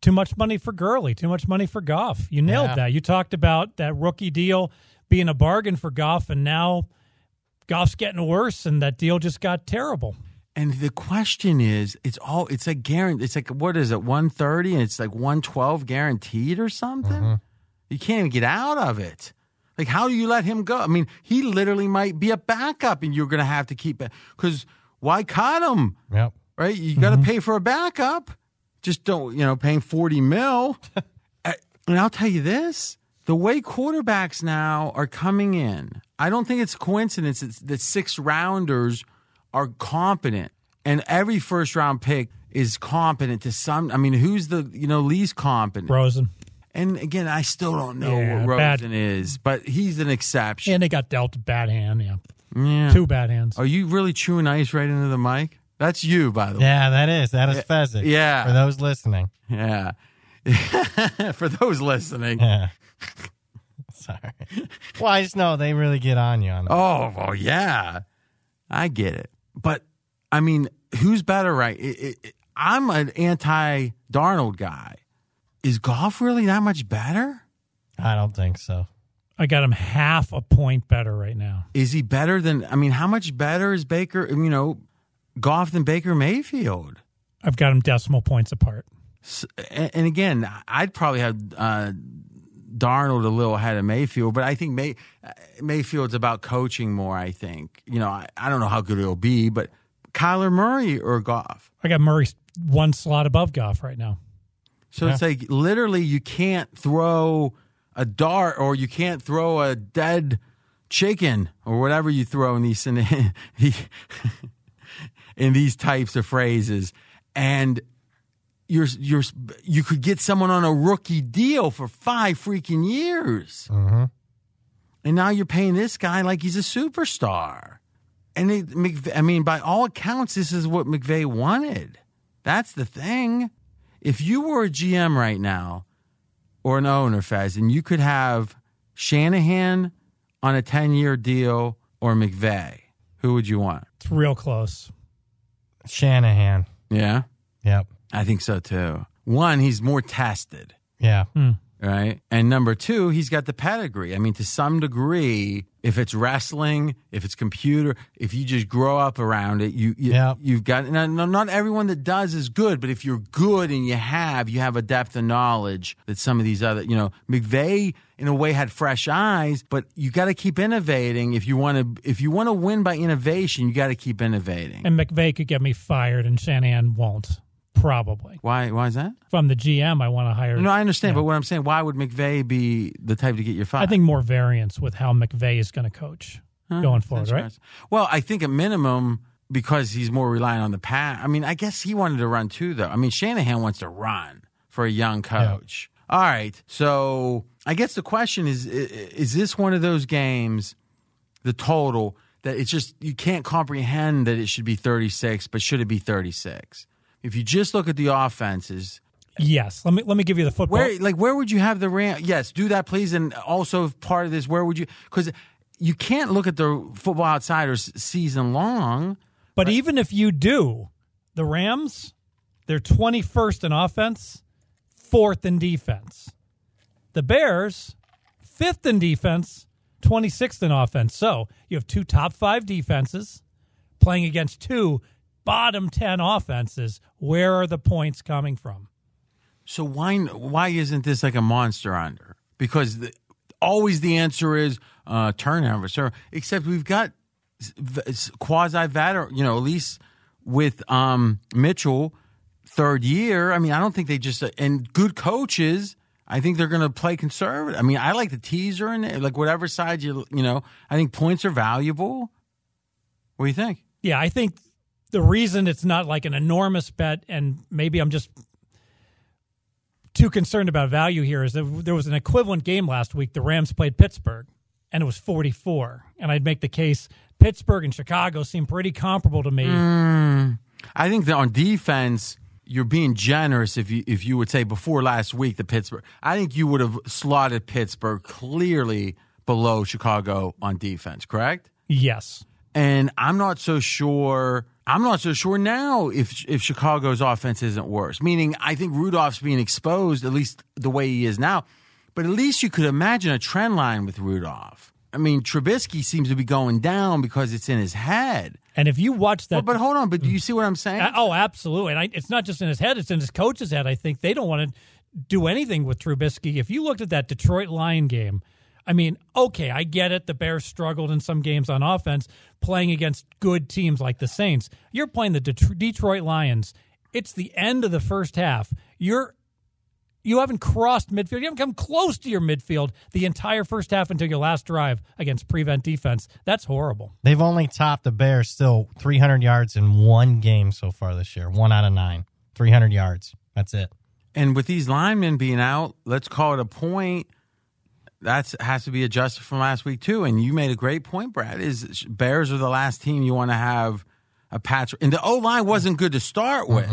Too much money for Gurley, too much money for Goff. You nailed Yeah. that. You talked about that rookie deal being a bargain for Goff, and now Goff's getting worse, and that deal just got terrible. And the question is, it's all it's like guaranteed. It's like what is it, one thirty, and it's like one twelve guaranteed or something. Mm-hmm. You can't even get out of it. Like, how do you let him go? I mean, he literally might be a backup, and you're going to have to keep it because why cut him? Yep. Right? You got to mm-hmm. pay for a backup. Just don't, you know, paying forty mil. And I'll tell you this: the way quarterbacks now are coming in, I don't think it's coincidence that six rounders are competent and every first round pick is competent to some. I mean, who's the you know least competent? Rosen. And again, I still don't know Yeah, what bad- Rosen is, but he's an exception. And they got dealt a bad hand. Yeah. Yeah. Two bad hands. Are you really chewing ice right into the mic? That's you, by the way. Yeah, that is. That is Fezzik. Yeah. For those listening. Yeah. For those listening. Yeah. Sorry. Well, I just know they really get on you on it. Oh, well, yeah. I get it. But, I mean, who's better, right? It, it, it- I'm an anti Darnold guy. Is Goff really that much better? I don't think so. I got him half a point better right now. Is he better than, I mean, how much better is Baker, you know, Goff than Baker Mayfield? I've got him decimal points apart. S- and and again, I'd probably have uh, Darnold a little ahead of Mayfield, but I think May, Mayfield's about coaching more. I think you know I, I don't know how good he'll be, but Kyler Murray or Goff. I got Murray one slot above Goff right now. So it's like literally you can't throw a dart or you can't throw a dead chicken or whatever you throw in these in these types of phrases, and you're you're you could get someone on a rookie deal for five freaking years, Mm-hmm. and now you're paying this guy like he's a superstar. And it, McV- I mean, by all accounts, this is what McVay wanted. That's the thing. If you were a GM right now or an owner, Fez, and you could have Shanahan on a 10 year deal or McVay, who would you want? It's real close. Shanahan. Yeah. Yep. I think so too. One, he's more tested, Yeah. Hmm. right? And number two, he's got the pedigree. I mean, to some degree, if it's wrestling, if it's computer, if you just grow up around it, you, you Yep. you've got. Now, no, not everyone that does is good, but if you're good and you have, you have a depth of knowledge that some of these other, you know, McVay in a way had fresh eyes, but you got to keep innovating if you want to. If you want to win by innovation, you got to keep innovating. And McVay could get me fired, and Shanahan won't. Probably. Why? Why is that? If I'm the GM, I want to hire. No, I understand, but what I'm saying, why would McVay be the type to get your fired? I think more variance with how McVay is going to coach going forward, right? Interesting. Well, I think at minimum because he's more reliant on the pass. I mean, I guess he wanted to run too, though. I mean, Shanahan wants to run for a young coach. All right, so I guess the question is: Is this one of those games, the total that it's just you can't comprehend that it should be 36, but should it be 36? If you just look at the offenses, Yes. Let me let me give you the football. where like where would you have the Ram? Yes, do that, please. And also part of this, where would you? Because you can't look at the Football Outsiders season long. But even if you do, the Rams, they're 21st in offense, fourth in defense. The Bears, fifth in defense, 26th in offense. So you have two top five defenses playing against two bottom 10 offenses. Where are the points coming from? So why why isn't this like a monster under? Because the, always the answer is uh, turnover. So except we've got quasi veteran, you know, at least with um, Mitchell, third year. I mean, I don't think they just and good coaches. I think they're going to play conservative. I mean, I like the teaser and like whatever side you you know. I think points are valuable. What do you think? Yeah, I think the reason it's not like an enormous bet, and maybe I'm just too concerned about value here, is that there was an equivalent game last week. The Rams played Pittsburgh, and it was 44. And I'd make the case Pittsburgh and Chicago seem pretty comparable to me. Mm, I think that on defense, you're being generous if you if you would say before last week the Pittsburgh. I think you would have slotted Pittsburgh clearly below Chicago on defense, correct? Yes. And I'm not so sure. I'm not so sure now if if Chicago's offense isn't worse. Meaning, I think Rudolph's being exposed at least the way he is now. But at least you could imagine a trend line with Rudolph. I mean, Trubisky seems to be going down because it's in his head. And if you watch that, Well, but hold on. But do you see what I'm saying? Oh, absolutely. And I, it's not just in his head; it's in his coach's head. I think they don't want to do anything with Trubisky. If you looked at that Detroit Lion game, I mean, okay, I get it. The Bears struggled in some games on offense, playing against good teams like the Saints. You're playing the Det- Detroit Lions. It's the end of the first half. You're You haven't crossed midfield. You haven't come close to your midfield the entire first half until your last drive against prevent defense. That's horrible. They've only topped the Bears still 300 yards in one game so far this year. One out of nine. 300 yards. That's it. And with these linemen being out, let's call it a point. That has to be adjusted from last week too. And you made a great point, Brad. Is Bears are the last team you want to have a patch, and the O line wasn't good to start with.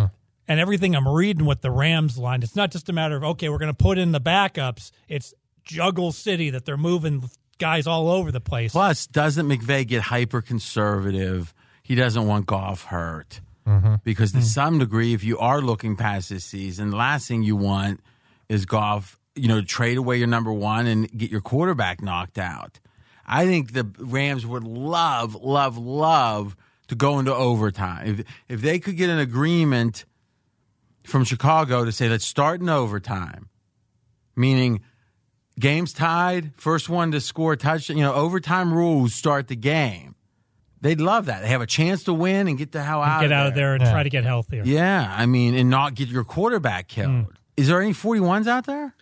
And everything I'm reading with the Rams line, it's not just a matter of okay, we're going to put in the backups. It's juggle city that they're moving guys all over the place. Plus, doesn't McVay get hyper conservative? He doesn't want Goff hurt mm-hmm. because to mm. some degree, if you are looking past this season, the last thing you want is Goff. You know, trade away your number one and get your quarterback knocked out. I think the Rams would love, love, love to go into overtime. If if they could get an agreement from Chicago to say let's start in overtime, meaning games tied, first one to score a touchdown. You know, overtime rules start the game. They'd love that. They have a chance to win and get the hell out. get of out of there and try to get healthier. Yeah, I mean, and not get your quarterback killed. Mm. Is there any forty ones out there?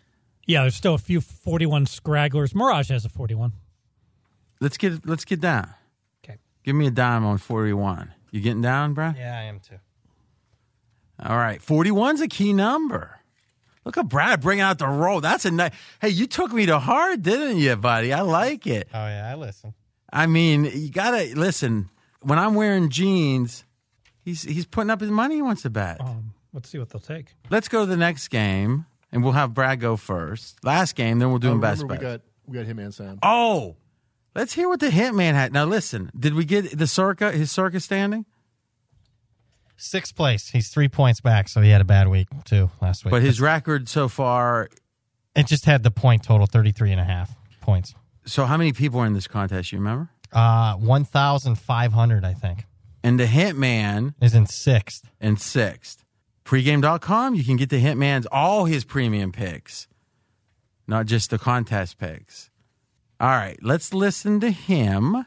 Yeah, there's still a few 41 scragglers. Mirage has a 41. Let's get let's get down. Okay. Give me a dime on forty one. You getting down, Brad? Yeah, I am too. All right, 41's a key number. Look at Brad bringing out the roll. That's a nice. Hey, you took me to heart, didn't you, buddy? I like it. Oh, yeah, I listen. I mean, you gotta listen. When I'm wearing jeans, he's he's putting up his money. He wants to bet. Um, let's see what they'll take. Let's go to the next game, and we'll have Brad go first. Last game, then we'll do him best remember bet. we got we got Hitman Sam. Oh, let's hear what the Hitman had. Now, listen, did we get the circa his circa standing? Sixth place. He's three points back, so he had a bad week too last week. But his record so far. It just had the point total 33 and a half points. So, how many people are in this contest? You remember? Uh, 1,500, I think. And the Hitman is in sixth. In sixth. Pregame.com, you can get the Hitman's all his premium picks, not just the contest picks. All right, let's listen to him,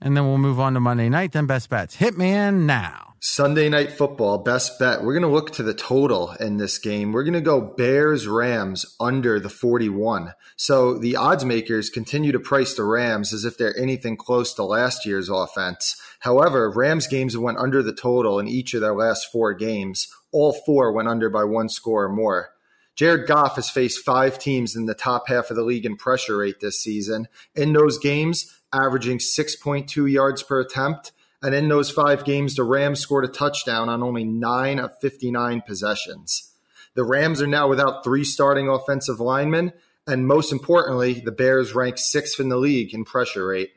and then we'll move on to Monday night, then best bets. Hitman now. Sunday night football, best bet. We're going to look to the total in this game. We're going to go Bears Rams under the 41. So the odds makers continue to price the Rams as if they're anything close to last year's offense. However, Rams games went under the total in each of their last four games. All four went under by one score or more. Jared Goff has faced five teams in the top half of the league in pressure rate this season. In those games, averaging 6.2 yards per attempt. And in those five games, the Rams scored a touchdown on only nine of 59 possessions. The Rams are now without three starting offensive linemen. And most importantly, the Bears rank sixth in the league in pressure rate.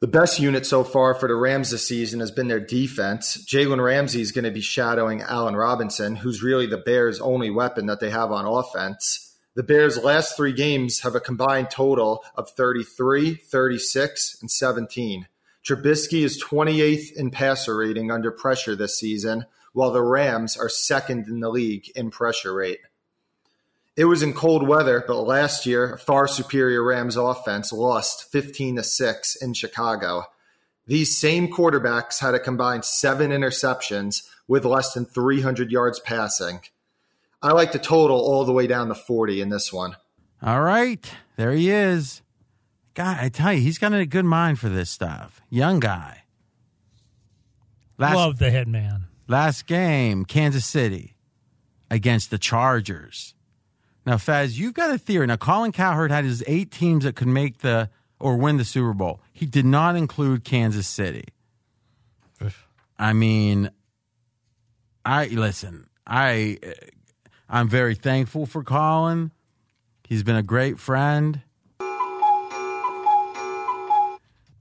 The best unit so far for the Rams this season has been their defense. Jalen Ramsey is going to be shadowing Allen Robinson, who's really the Bears' only weapon that they have on offense. The Bears' last three games have a combined total of 33, 36, and 17. Trubisky is 28th in passer rating under pressure this season, while the Rams are second in the league in pressure rate. It was in cold weather, but last year, a far superior Rams offense lost 15 to 6 in Chicago. These same quarterbacks had a combined seven interceptions with less than 300 yards passing. I like the total all the way down to 40 in this one. All right, there he is. God, I tell you, he's got a good mind for this stuff. Young guy. Last, Love the Hitman. Last game, Kansas City against the Chargers. Now, Fez, you've got a theory. Now, Colin Cowherd had his eight teams that could make the or win the Super Bowl. He did not include Kansas City. I mean, I listen. I I'm very thankful for Colin. He's been a great friend.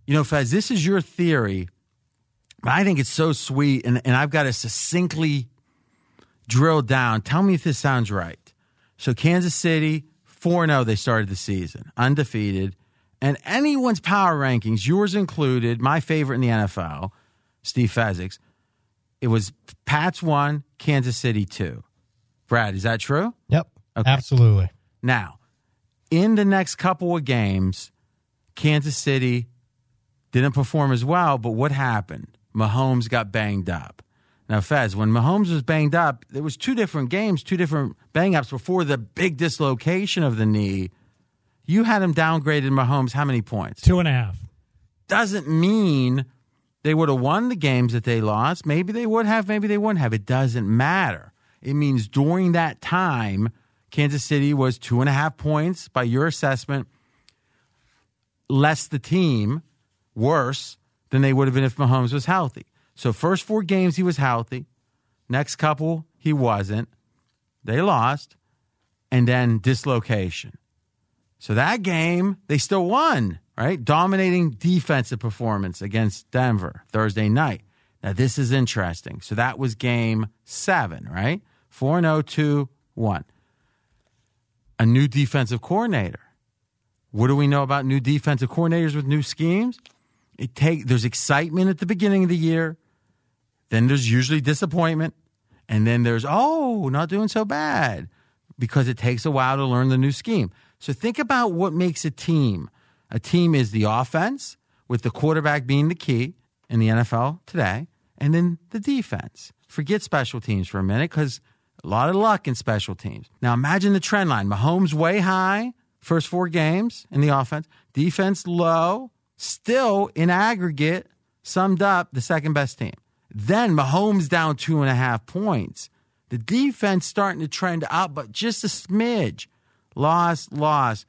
You know, Fez, this is your theory. But I think it's so sweet, and, and I've got to succinctly drill down. Tell me if this sounds right. So, Kansas City, 4 0, they started the season, undefeated. And anyone's power rankings, yours included, my favorite in the NFL, Steve Fezzik's, it was Pats 1, Kansas City 2. Brad, is that true? Yep. Absolutely. Now, in the next couple of games, Kansas City didn't perform as well, but what happened? Mahomes got banged up. Now, Fez, when Mahomes was banged up, there was two different games, two different bang ups before the big dislocation of the knee. You had him downgraded Mahomes how many points? Two and a half. Doesn't mean they would have won the games that they lost. Maybe they would have, maybe they wouldn't have. It doesn't matter. It means during that time, Kansas City was two and a half points by your assessment, less the team, worse than they would have been if Mahomes was healthy. So, first four games, he was healthy. Next couple, he wasn't. They lost. And then dislocation. So, that game, they still won, right? Dominating defensive performance against Denver Thursday night. Now, this is interesting. So, that was game seven, right? 4 0 2 1. A new defensive coordinator. What do we know about new defensive coordinators with new schemes? It take there's excitement at the beginning of the year, then there's usually disappointment, and then there's oh, not doing so bad because it takes a while to learn the new scheme. So think about what makes a team. A team is the offense with the quarterback being the key in the NFL today, and then the defense. Forget special teams for a minute because a lot of luck in special teams. Now imagine the trend line. Mahomes way high, first four games in the offense, defense low, still in aggregate, summed up the second best team. Then Mahomes down two and a half points. The defense starting to trend up, but just a smidge. Loss, loss.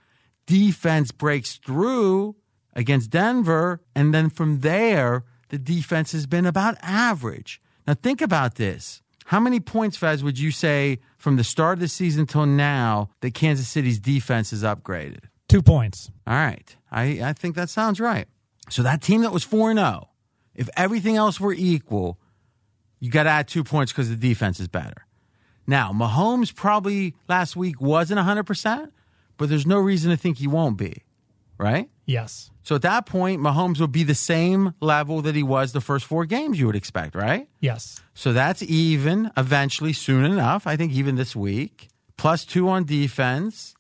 Defense breaks through against Denver, and then from there, the defense has been about average. Now think about this. How many points, Fez, would you say from the start of the season till now that Kansas City's defense is upgraded? Two points. All right. I, I think that sounds right. So that team that was 4 0, if everything else were equal, you got to add two points because the defense is better. Now, Mahomes probably last week wasn't 100%, but there's no reason to think he won't be, right? Yes. So at that point, Mahomes will be the same level that he was the first four games, you would expect, right? Yes. So that's even eventually, soon enough. I think even this week. Plus two on defense.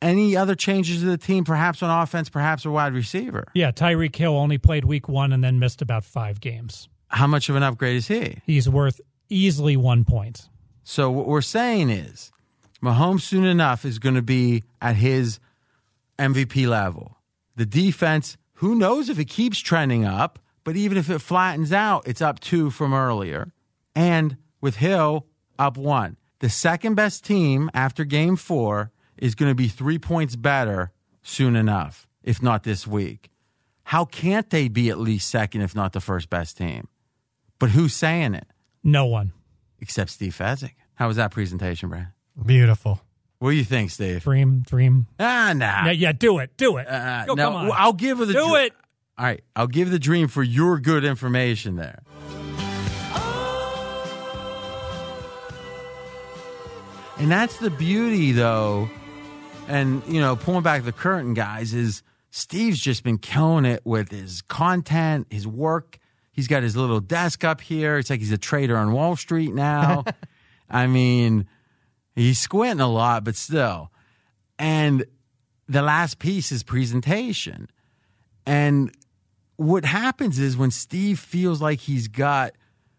Any other changes to the team, perhaps on offense, perhaps a wide receiver? Yeah, Tyreek Hill only played week one and then missed about five games. How much of an upgrade is he? He's worth easily one point. So what we're saying is Mahomes soon enough is going to be at his MVP level. The defense, who knows if it keeps trending up, but even if it flattens out, it's up two from earlier. And with Hill, up one. The second best team after game four is going to be three points better soon enough, if not this week. How can't they be at least second, if not the first best team? But who's saying it? No one. Except Steve Fezzik. How was that presentation, Brad? Beautiful. What do you think, Steve? Dream, dream. Ah, nah. Yeah, yeah, do it. Do it. Uh, Go, no, come on. I'll give her the Do dr- it. All right, I'll give the dream for your good information there. And that's the beauty, though. And, you know, pulling back the curtain, guys, is Steve's just been killing it with his content, his work. He's got his little desk up here. It's like he's a trader on Wall Street now. I mean, he's squinting a lot, but still. And the last piece is presentation. And what happens is when Steve feels like he's got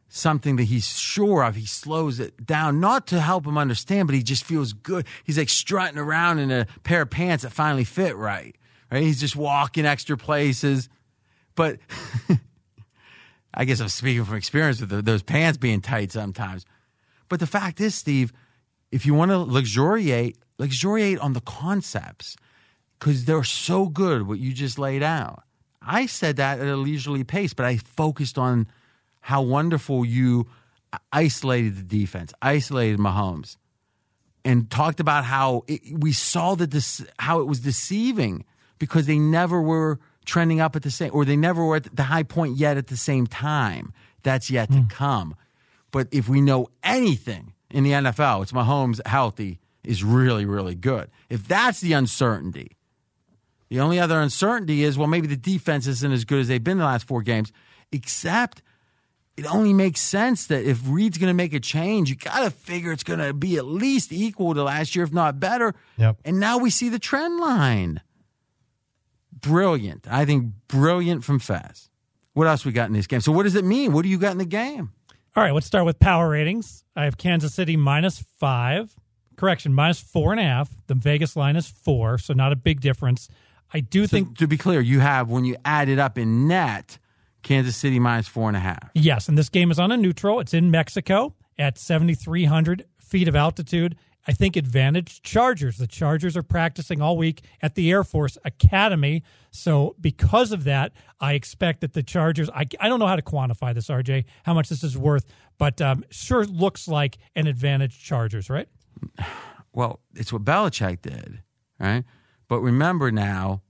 something that he's sure of, he slows it down, not to help him understand, but he just feels good. He's like strutting around in a pair of pants that finally fit right. Right? He's just walking extra places. But I guess I'm speaking from experience with those pants being tight sometimes. But the fact is, Steve, if you want to luxuriate, luxuriate on the concepts because they're so good what you just laid out. I said that at a leisurely pace, but I focused on how wonderful you isolated the defense, isolated Mahomes, and talked about how it, we saw that this how it was deceiving because they never were trending up at the same, or they never were at the high point yet at the same time. That's yet to hmm. come. But if we know anything in the NFL, it's Mahomes healthy is really, really good. If that's the uncertainty, the only other uncertainty is well, maybe the defense isn't as good as they've been the last four games, except it only makes sense that if Reid's going to make a change, you got to figure it's going to be at least equal to last year, if not better. Yep. And now we see the trend line. Brilliant. I think brilliant from Fez. What else we got in this game? So, what does it mean? What do you got in the game? All right, let's start with power ratings. I have Kansas City minus five. Correction, minus four and a half. The Vegas line is four, so not a big difference. I do So think to be clear, you have when you add it up in net, Kansas City minus four and a half. Yes, and this game is on a neutral. It's in Mexico at 7,300 feet of altitude. I think advantage Chargers. The Chargers are practicing all week at the Air Force Academy. So, because of that, I expect that the Chargers, I, I don't know how to quantify this, RJ, how much this is worth, but um, sure looks like an advantage Chargers, right? Well, it's what Belichick did, right? But remember now,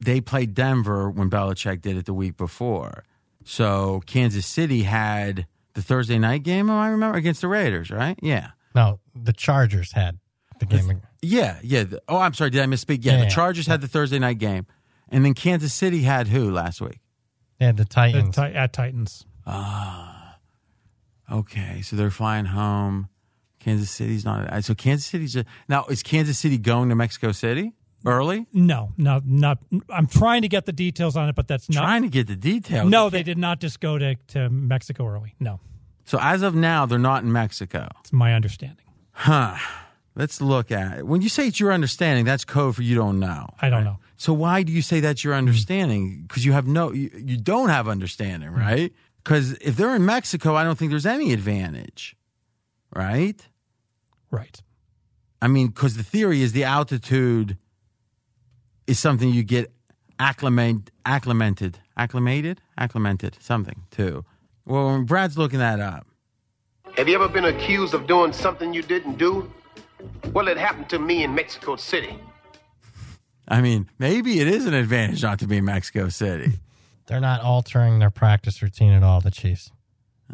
they played Denver when Belichick did it the week before. So Kansas City had the Thursday night game, I remember, against the Raiders, right? Yeah. No, the Chargers had the game. Yeah, yeah. The- oh, I'm sorry. Did I misspeak? Yeah, Yeah, the yeah. Chargers had the Thursday night game. And then Kansas City had who last week? They had the The Titans. Ti- at Titans. Ah, okay. So they're flying home. Kansas City's not. So Kansas City's. A, now, is Kansas City going to Mexico City early? No, no, not. I'm trying to get the details on it, but that's not. Trying to get the details. no, they did not just go to, to Mexico early. No, So as of now, they're not in Mexico. it's my understanding. Huh. Let's look at it. When you say it's your understanding, that's code for you don't know. I don't know. So why do you say that's your understanding? Because you have no, you, you don't have understanding, Hmm. right? Because if they're in Mexico, I don't think there's any advantage, right? Right. I mean, because the theory is the altitude is something you get acclimate, acclimated, acclimated, acclimated, something too. Well, when Brad's looking that up, Have you ever been accused of doing something you didn't do? Well, it happened to me in Mexico City. I mean, maybe it is an advantage not to be in Mexico City. They're not altering their practice routine at all, the Chiefs.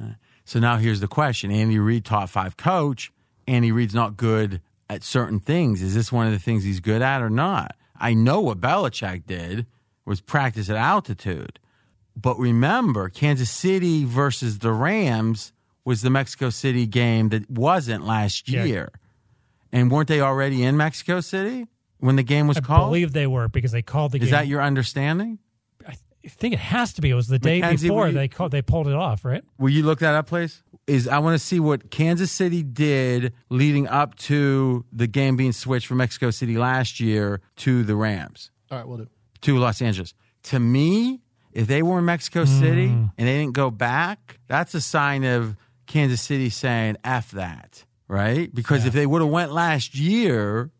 Uh, so now here's the question: Andy Reid, top five coach. Andy Reid's not good at certain things. Is this one of the things he's good at or not? I know what Belichick did was practice at altitude, but remember, Kansas City versus the Rams was the Mexico City game that wasn't last Yeah. year, and weren't they already in Mexico City when the game was I called? I believe they were because they called the Is game. Is that your understanding? I think it has to be. It was the day Mackenzie, before you- they called, they pulled it off, right? Will you look that up, please? Is I want to see what Kansas City did leading up to the game being switched from Mexico City last year to the Rams All right, we'll do. to Los Angeles. To me, if they were in Mexico City mm. and they didn't go back, that's a sign of Kansas City saying "f that," right? Because if they would have went last year,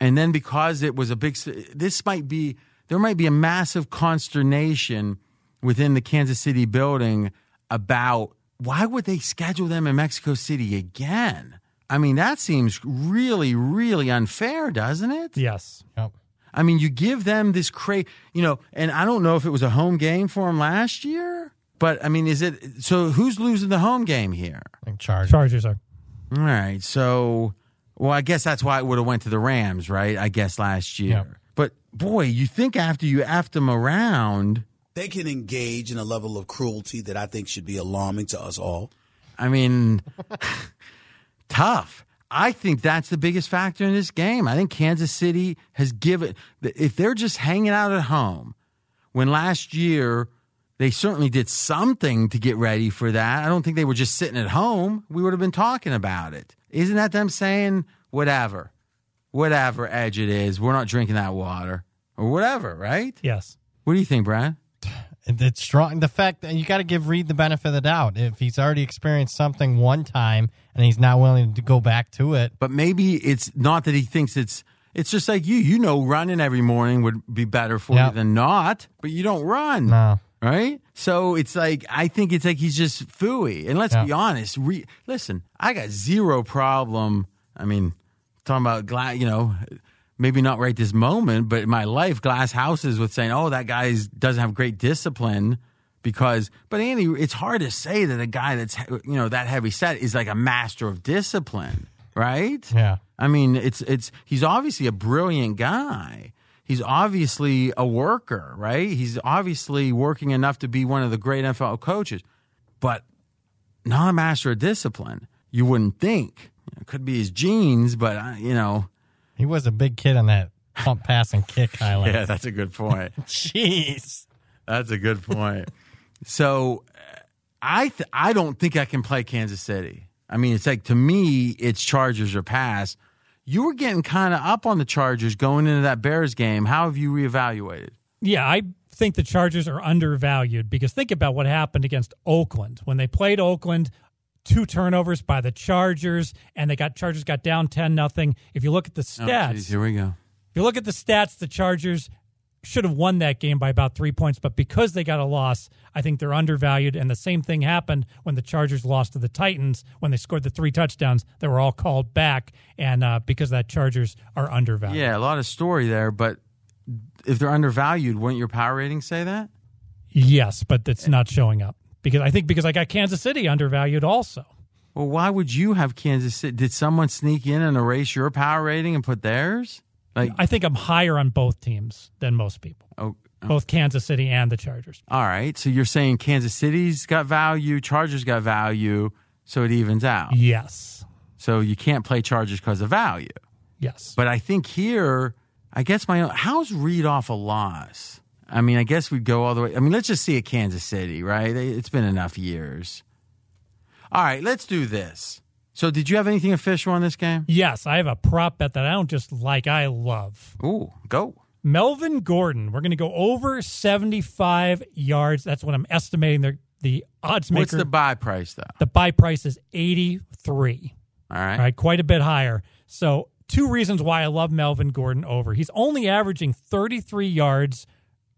and then because it was a big, this might be there might be a massive consternation within the Kansas City building about why would they schedule them in Mexico City again? I mean, that seems really, really unfair, doesn't it? Yes. Yep. I mean, you give them this crazy, you know, and I don't know if it was a home game for them last year, but I mean, is it so? Who's losing the home game here? I think Chargers. Chargers are. All right, so well, I guess that's why it would have went to the Rams, right? I guess last year. Yep. But boy, you think after you effed them around, They can engage in a level of cruelty that I think should be alarming to us all. I mean, tough. I think that's the biggest factor in this game. I think Kansas City has given, if they're just hanging out at home, when last year they certainly did something to get ready for that. I don't think they were just sitting at home. We would have been talking about it. Isn't that them saying, whatever, whatever edge it is, we're not drinking that water or whatever, right? Yes. What do you think, Brad? And It's strong. The fact that you got to give Reid the benefit of the doubt. If he's already experienced something one time and he's not willing to go back to it, but maybe it's not that he thinks it's it's just like you you know running every morning would be better for Yep. you than not but you don't run No. right so it's like i think it's like he's just fooey and let's Yeah. be honest re- listen i got zero problem i mean talking about glass you know maybe not right this moment but in my life glass houses with saying oh that guy doesn't have great discipline because but andy it's hard to say that a guy that's you know that heavy set is like a master of discipline right yeah. I mean, it's it's he's obviously a brilliant guy. He's obviously a worker, right? He's obviously working enough to be one of the great NFL coaches, but not a master of discipline. You wouldn't think. It could be his genes, but uh, you know. He was a big kid on that pump, pass, and kick highlight. Yeah, that's a good point. Jeez. That's a good point. so, uh, I th- I don't think I can play Kansas City. I mean, it's like to me, it's Chargers or pass. You were getting kind of up on the Chargers going into that Bears game. How have you reevaluated? Yeah, I think the Chargers are undervalued because think about what happened against Oakland when they played Oakland. Two turnovers by the Chargers, and they got Chargers got down ten nothing. If you look at the Oh, stats, geez, here we go. if you look at the stats, the Chargers should have won that game by about three points, but because they got a loss, I think they're undervalued. And the same thing happened when the Chargers lost to the Titans when they scored the three touchdowns. They were all called back, and uh, because that Chargers are undervalued. Yeah, a lot of story there, but if they're undervalued, wouldn't your power rating say that? Yes, but it's not showing up because I think because I got Kansas City undervalued also. Well, why would you have Kansas City? Did someone sneak in and erase your power rating and put theirs? Like, I think I'm higher on both teams than most people. Oh, oh, Both Kansas City and the Chargers. all right. So you're saying Kansas City's got value, Chargers got value, so it evens out. Yes. So you can't play Chargers because of value. Yes. But I think here, I guess my own, how's Reid off a loss? I mean, I guess we'd go all the way. I mean, let's just see a Kansas City, right? It's been enough years. All right, let's do this. So, did you have anything official on this game? Yes, I have a prop bet that I don't just like, I love. Ooh, go. Melvin Gordon. We're going to go over 75 yards. That's what I'm estimating the, the odds maker. What's the buy price, though? The buy price is 83. All right. All right, quite a bit higher. So, two reasons why I love Melvin Gordon over. He's only averaging 33 yards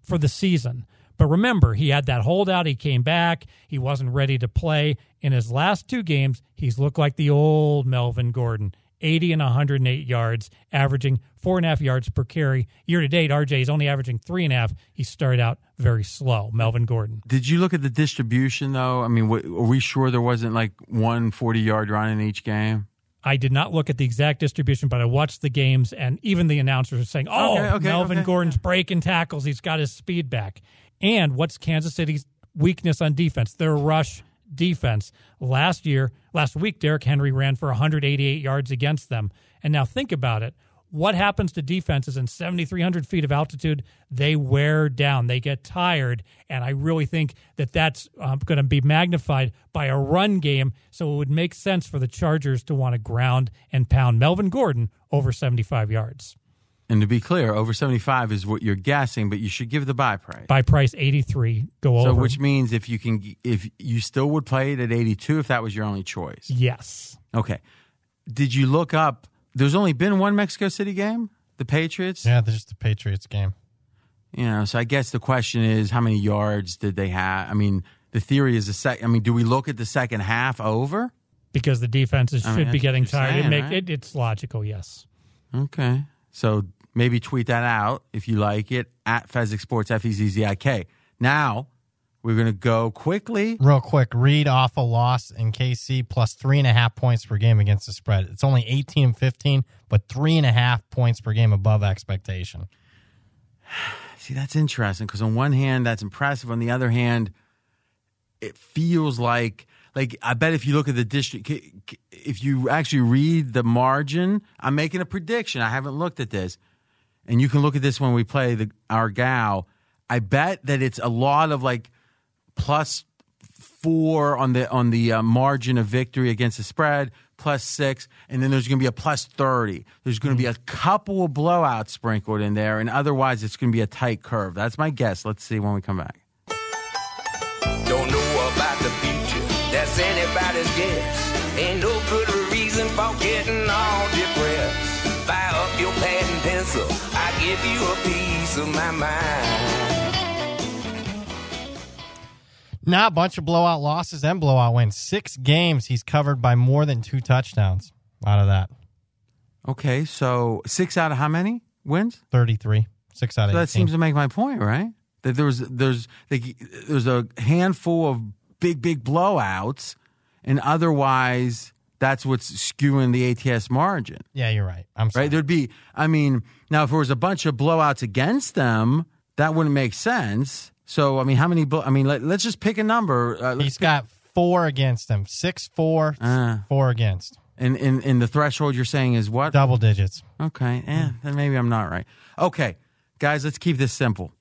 for the season. But remember, he had that holdout. He came back. He wasn't ready to play. In his last two games, he's looked like the old Melvin Gordon 80 and 108 yards, averaging four and a half yards per carry. Year to date, RJ is only averaging three and a half. He started out very slow, Melvin Gordon. Did you look at the distribution, though? I mean, are we sure there wasn't like one 40 yard run in each game? I did not look at the exact distribution, but I watched the games, and even the announcers are saying, "Oh, Okay, okay, Melvin okay. Gordon's breaking tackles. He's got his speed back." And what's Kansas City's weakness on defense? Their rush defense. Last year, last week, Derrick Henry ran for 188 yards against them. And now think about it. What happens to defenses in 7,300 feet of altitude? They wear down, they get tired. And I really think that that's um, going to be magnified by a run game. So it would make sense for the Chargers to want to ground and pound Melvin Gordon over 75 yards. And to be clear, over 75 is what you're guessing, but you should give the buy price. Buy price 83, go So, over. which means if you can, if you still would play it at 82 if that was your only choice. yes. Okay. Did you look up? There's only been one Mexico City game, the Patriots. Yeah, there's just the Patriots game. You know, so I guess the question is, how many yards did they have? I mean, the theory is the sec. I mean, do we look at the second half over? Because the defenses I mean, should be getting tired. it saying, make, right? it, it's logical, yes. Okay. So maybe tweet that out if you like it at Fezzik Sports, F E Z Z I K. Now we're going to go quickly. Real quick, Reid off a loss in KC plus three and a half points per game against the spread. It's only 18 and 15, but three and a half points per game above expectation. See, that's interesting because on one hand, that's impressive. On the other hand, it feels like like I bet if you look at the district, if you actually read the margin, I'm making a prediction. I haven't looked at this, and you can look at this when we play the our gal. I bet that it's a lot of like plus four on the on the uh, margin of victory against the spread, plus six, and then there's going to be a plus thirty. There's going to be a couple of blowouts sprinkled in there, and otherwise it's going to be a tight curve. That's my guess. Let's see when we come back. Don't know about the future, that's anybody's guess. Ain't no good reason for getting all depressed. Fire up your and pencil, I give you a piece of my mind. Now, a bunch of blowout losses and blowout wins. Six games he's covered by more than two touchdowns out of that. Okay, so six out of how many wins? 33. Six out of that 18. seems to make my point, right? That there was there's there's a handful of big big blowouts, and otherwise that's what's skewing the ATS margin. Yeah, you're right. I'm sorry. Right? There'd be, I mean, now if there was a bunch of blowouts against them, that wouldn't make sense. So I mean, how many? Blow, I mean, let, us just pick a number. Uh, let's He's got four against him. Six, four, Uh. four against. And in, in the threshold you're saying is what? Double digits. Okay. Eh, then maybe I'm not right. Okay. Guys, let's keep this simple.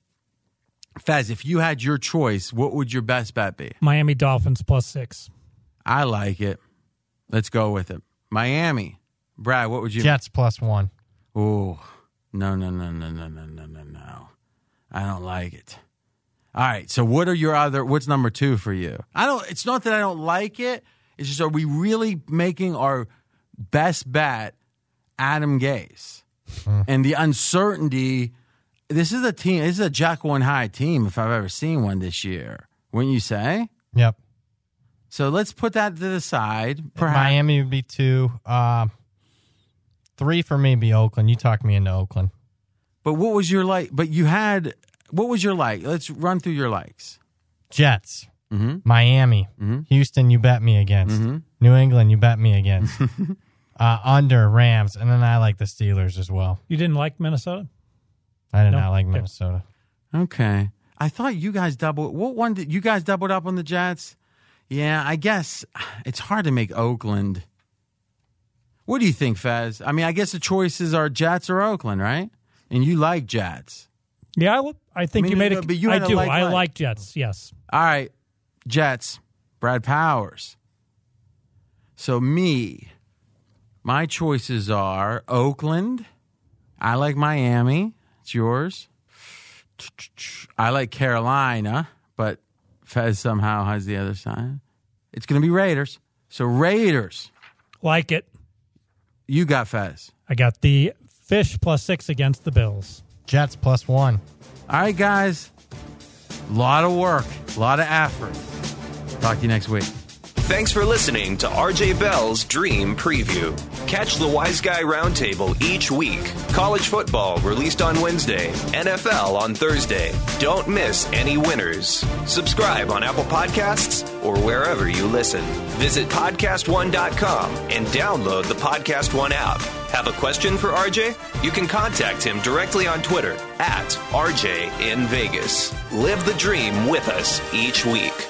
Fez, if you had your choice, what would your best bet be? Miami Dolphins plus six. I like it. Let's go with it. Miami. Brad, what would you? Jets plus one. Ooh, no, no, no, no, no, no, no, no, no. I don't like it. All right. So, what are your other? What's number two for you? I don't. It's not that I don't like it. It's just, are we really making our best bet Adam Gase and the uncertainty? This is a team. This is a Jack One High team. If I've ever seen one this year, wouldn't you say? Yep. So let's put that to the side. Perhaps. Miami would be two. Uh, three for me would be Oakland. You talked me into Oakland. But what was your like? But you had what was your like? Let's run through your likes. Jets, Mm-hmm. Miami, Houston. You bet me against New England. You bet me against uh, under Rams, and then I like the Steelers as well. You didn't like Minnesota? I did No? not like Minnesota. Okay. I thought you guys doubled. What one did you guys doubled up on the Jets? Yeah, I guess it's hard to make Oakland. What do you think, Fez? I mean, I guess the choices are Jets or Oakland, right? And you like Jets. Yeah, I, w- I think I mean, you made no, it. Uh, but you I do. like- I like. like Jets. Yes. All right, Jets, Brad Powers. So me, my choices are Oakland. I like Miami. It's yours. I like Carolina, but Fez somehow has the other side. It's going to be Raiders. So Raiders, Like it. you got Fez. I got the fish plus six against the Bills. Jets plus one. All right, guys. A lot of work, a lot of effort. Talk to you next week. Thanks for listening to RJ Bell's Dream Preview. Catch the Wise Guy Roundtable each week. College football released on Wednesday, NFL on Thursday. Don't miss any winners. Subscribe on Apple Podcasts or wherever you listen. Visit podcastone.com and download the Podcast One app. Have a question for RJ? You can contact him directly on Twitter at RJ in Vegas. Live the dream with us each week.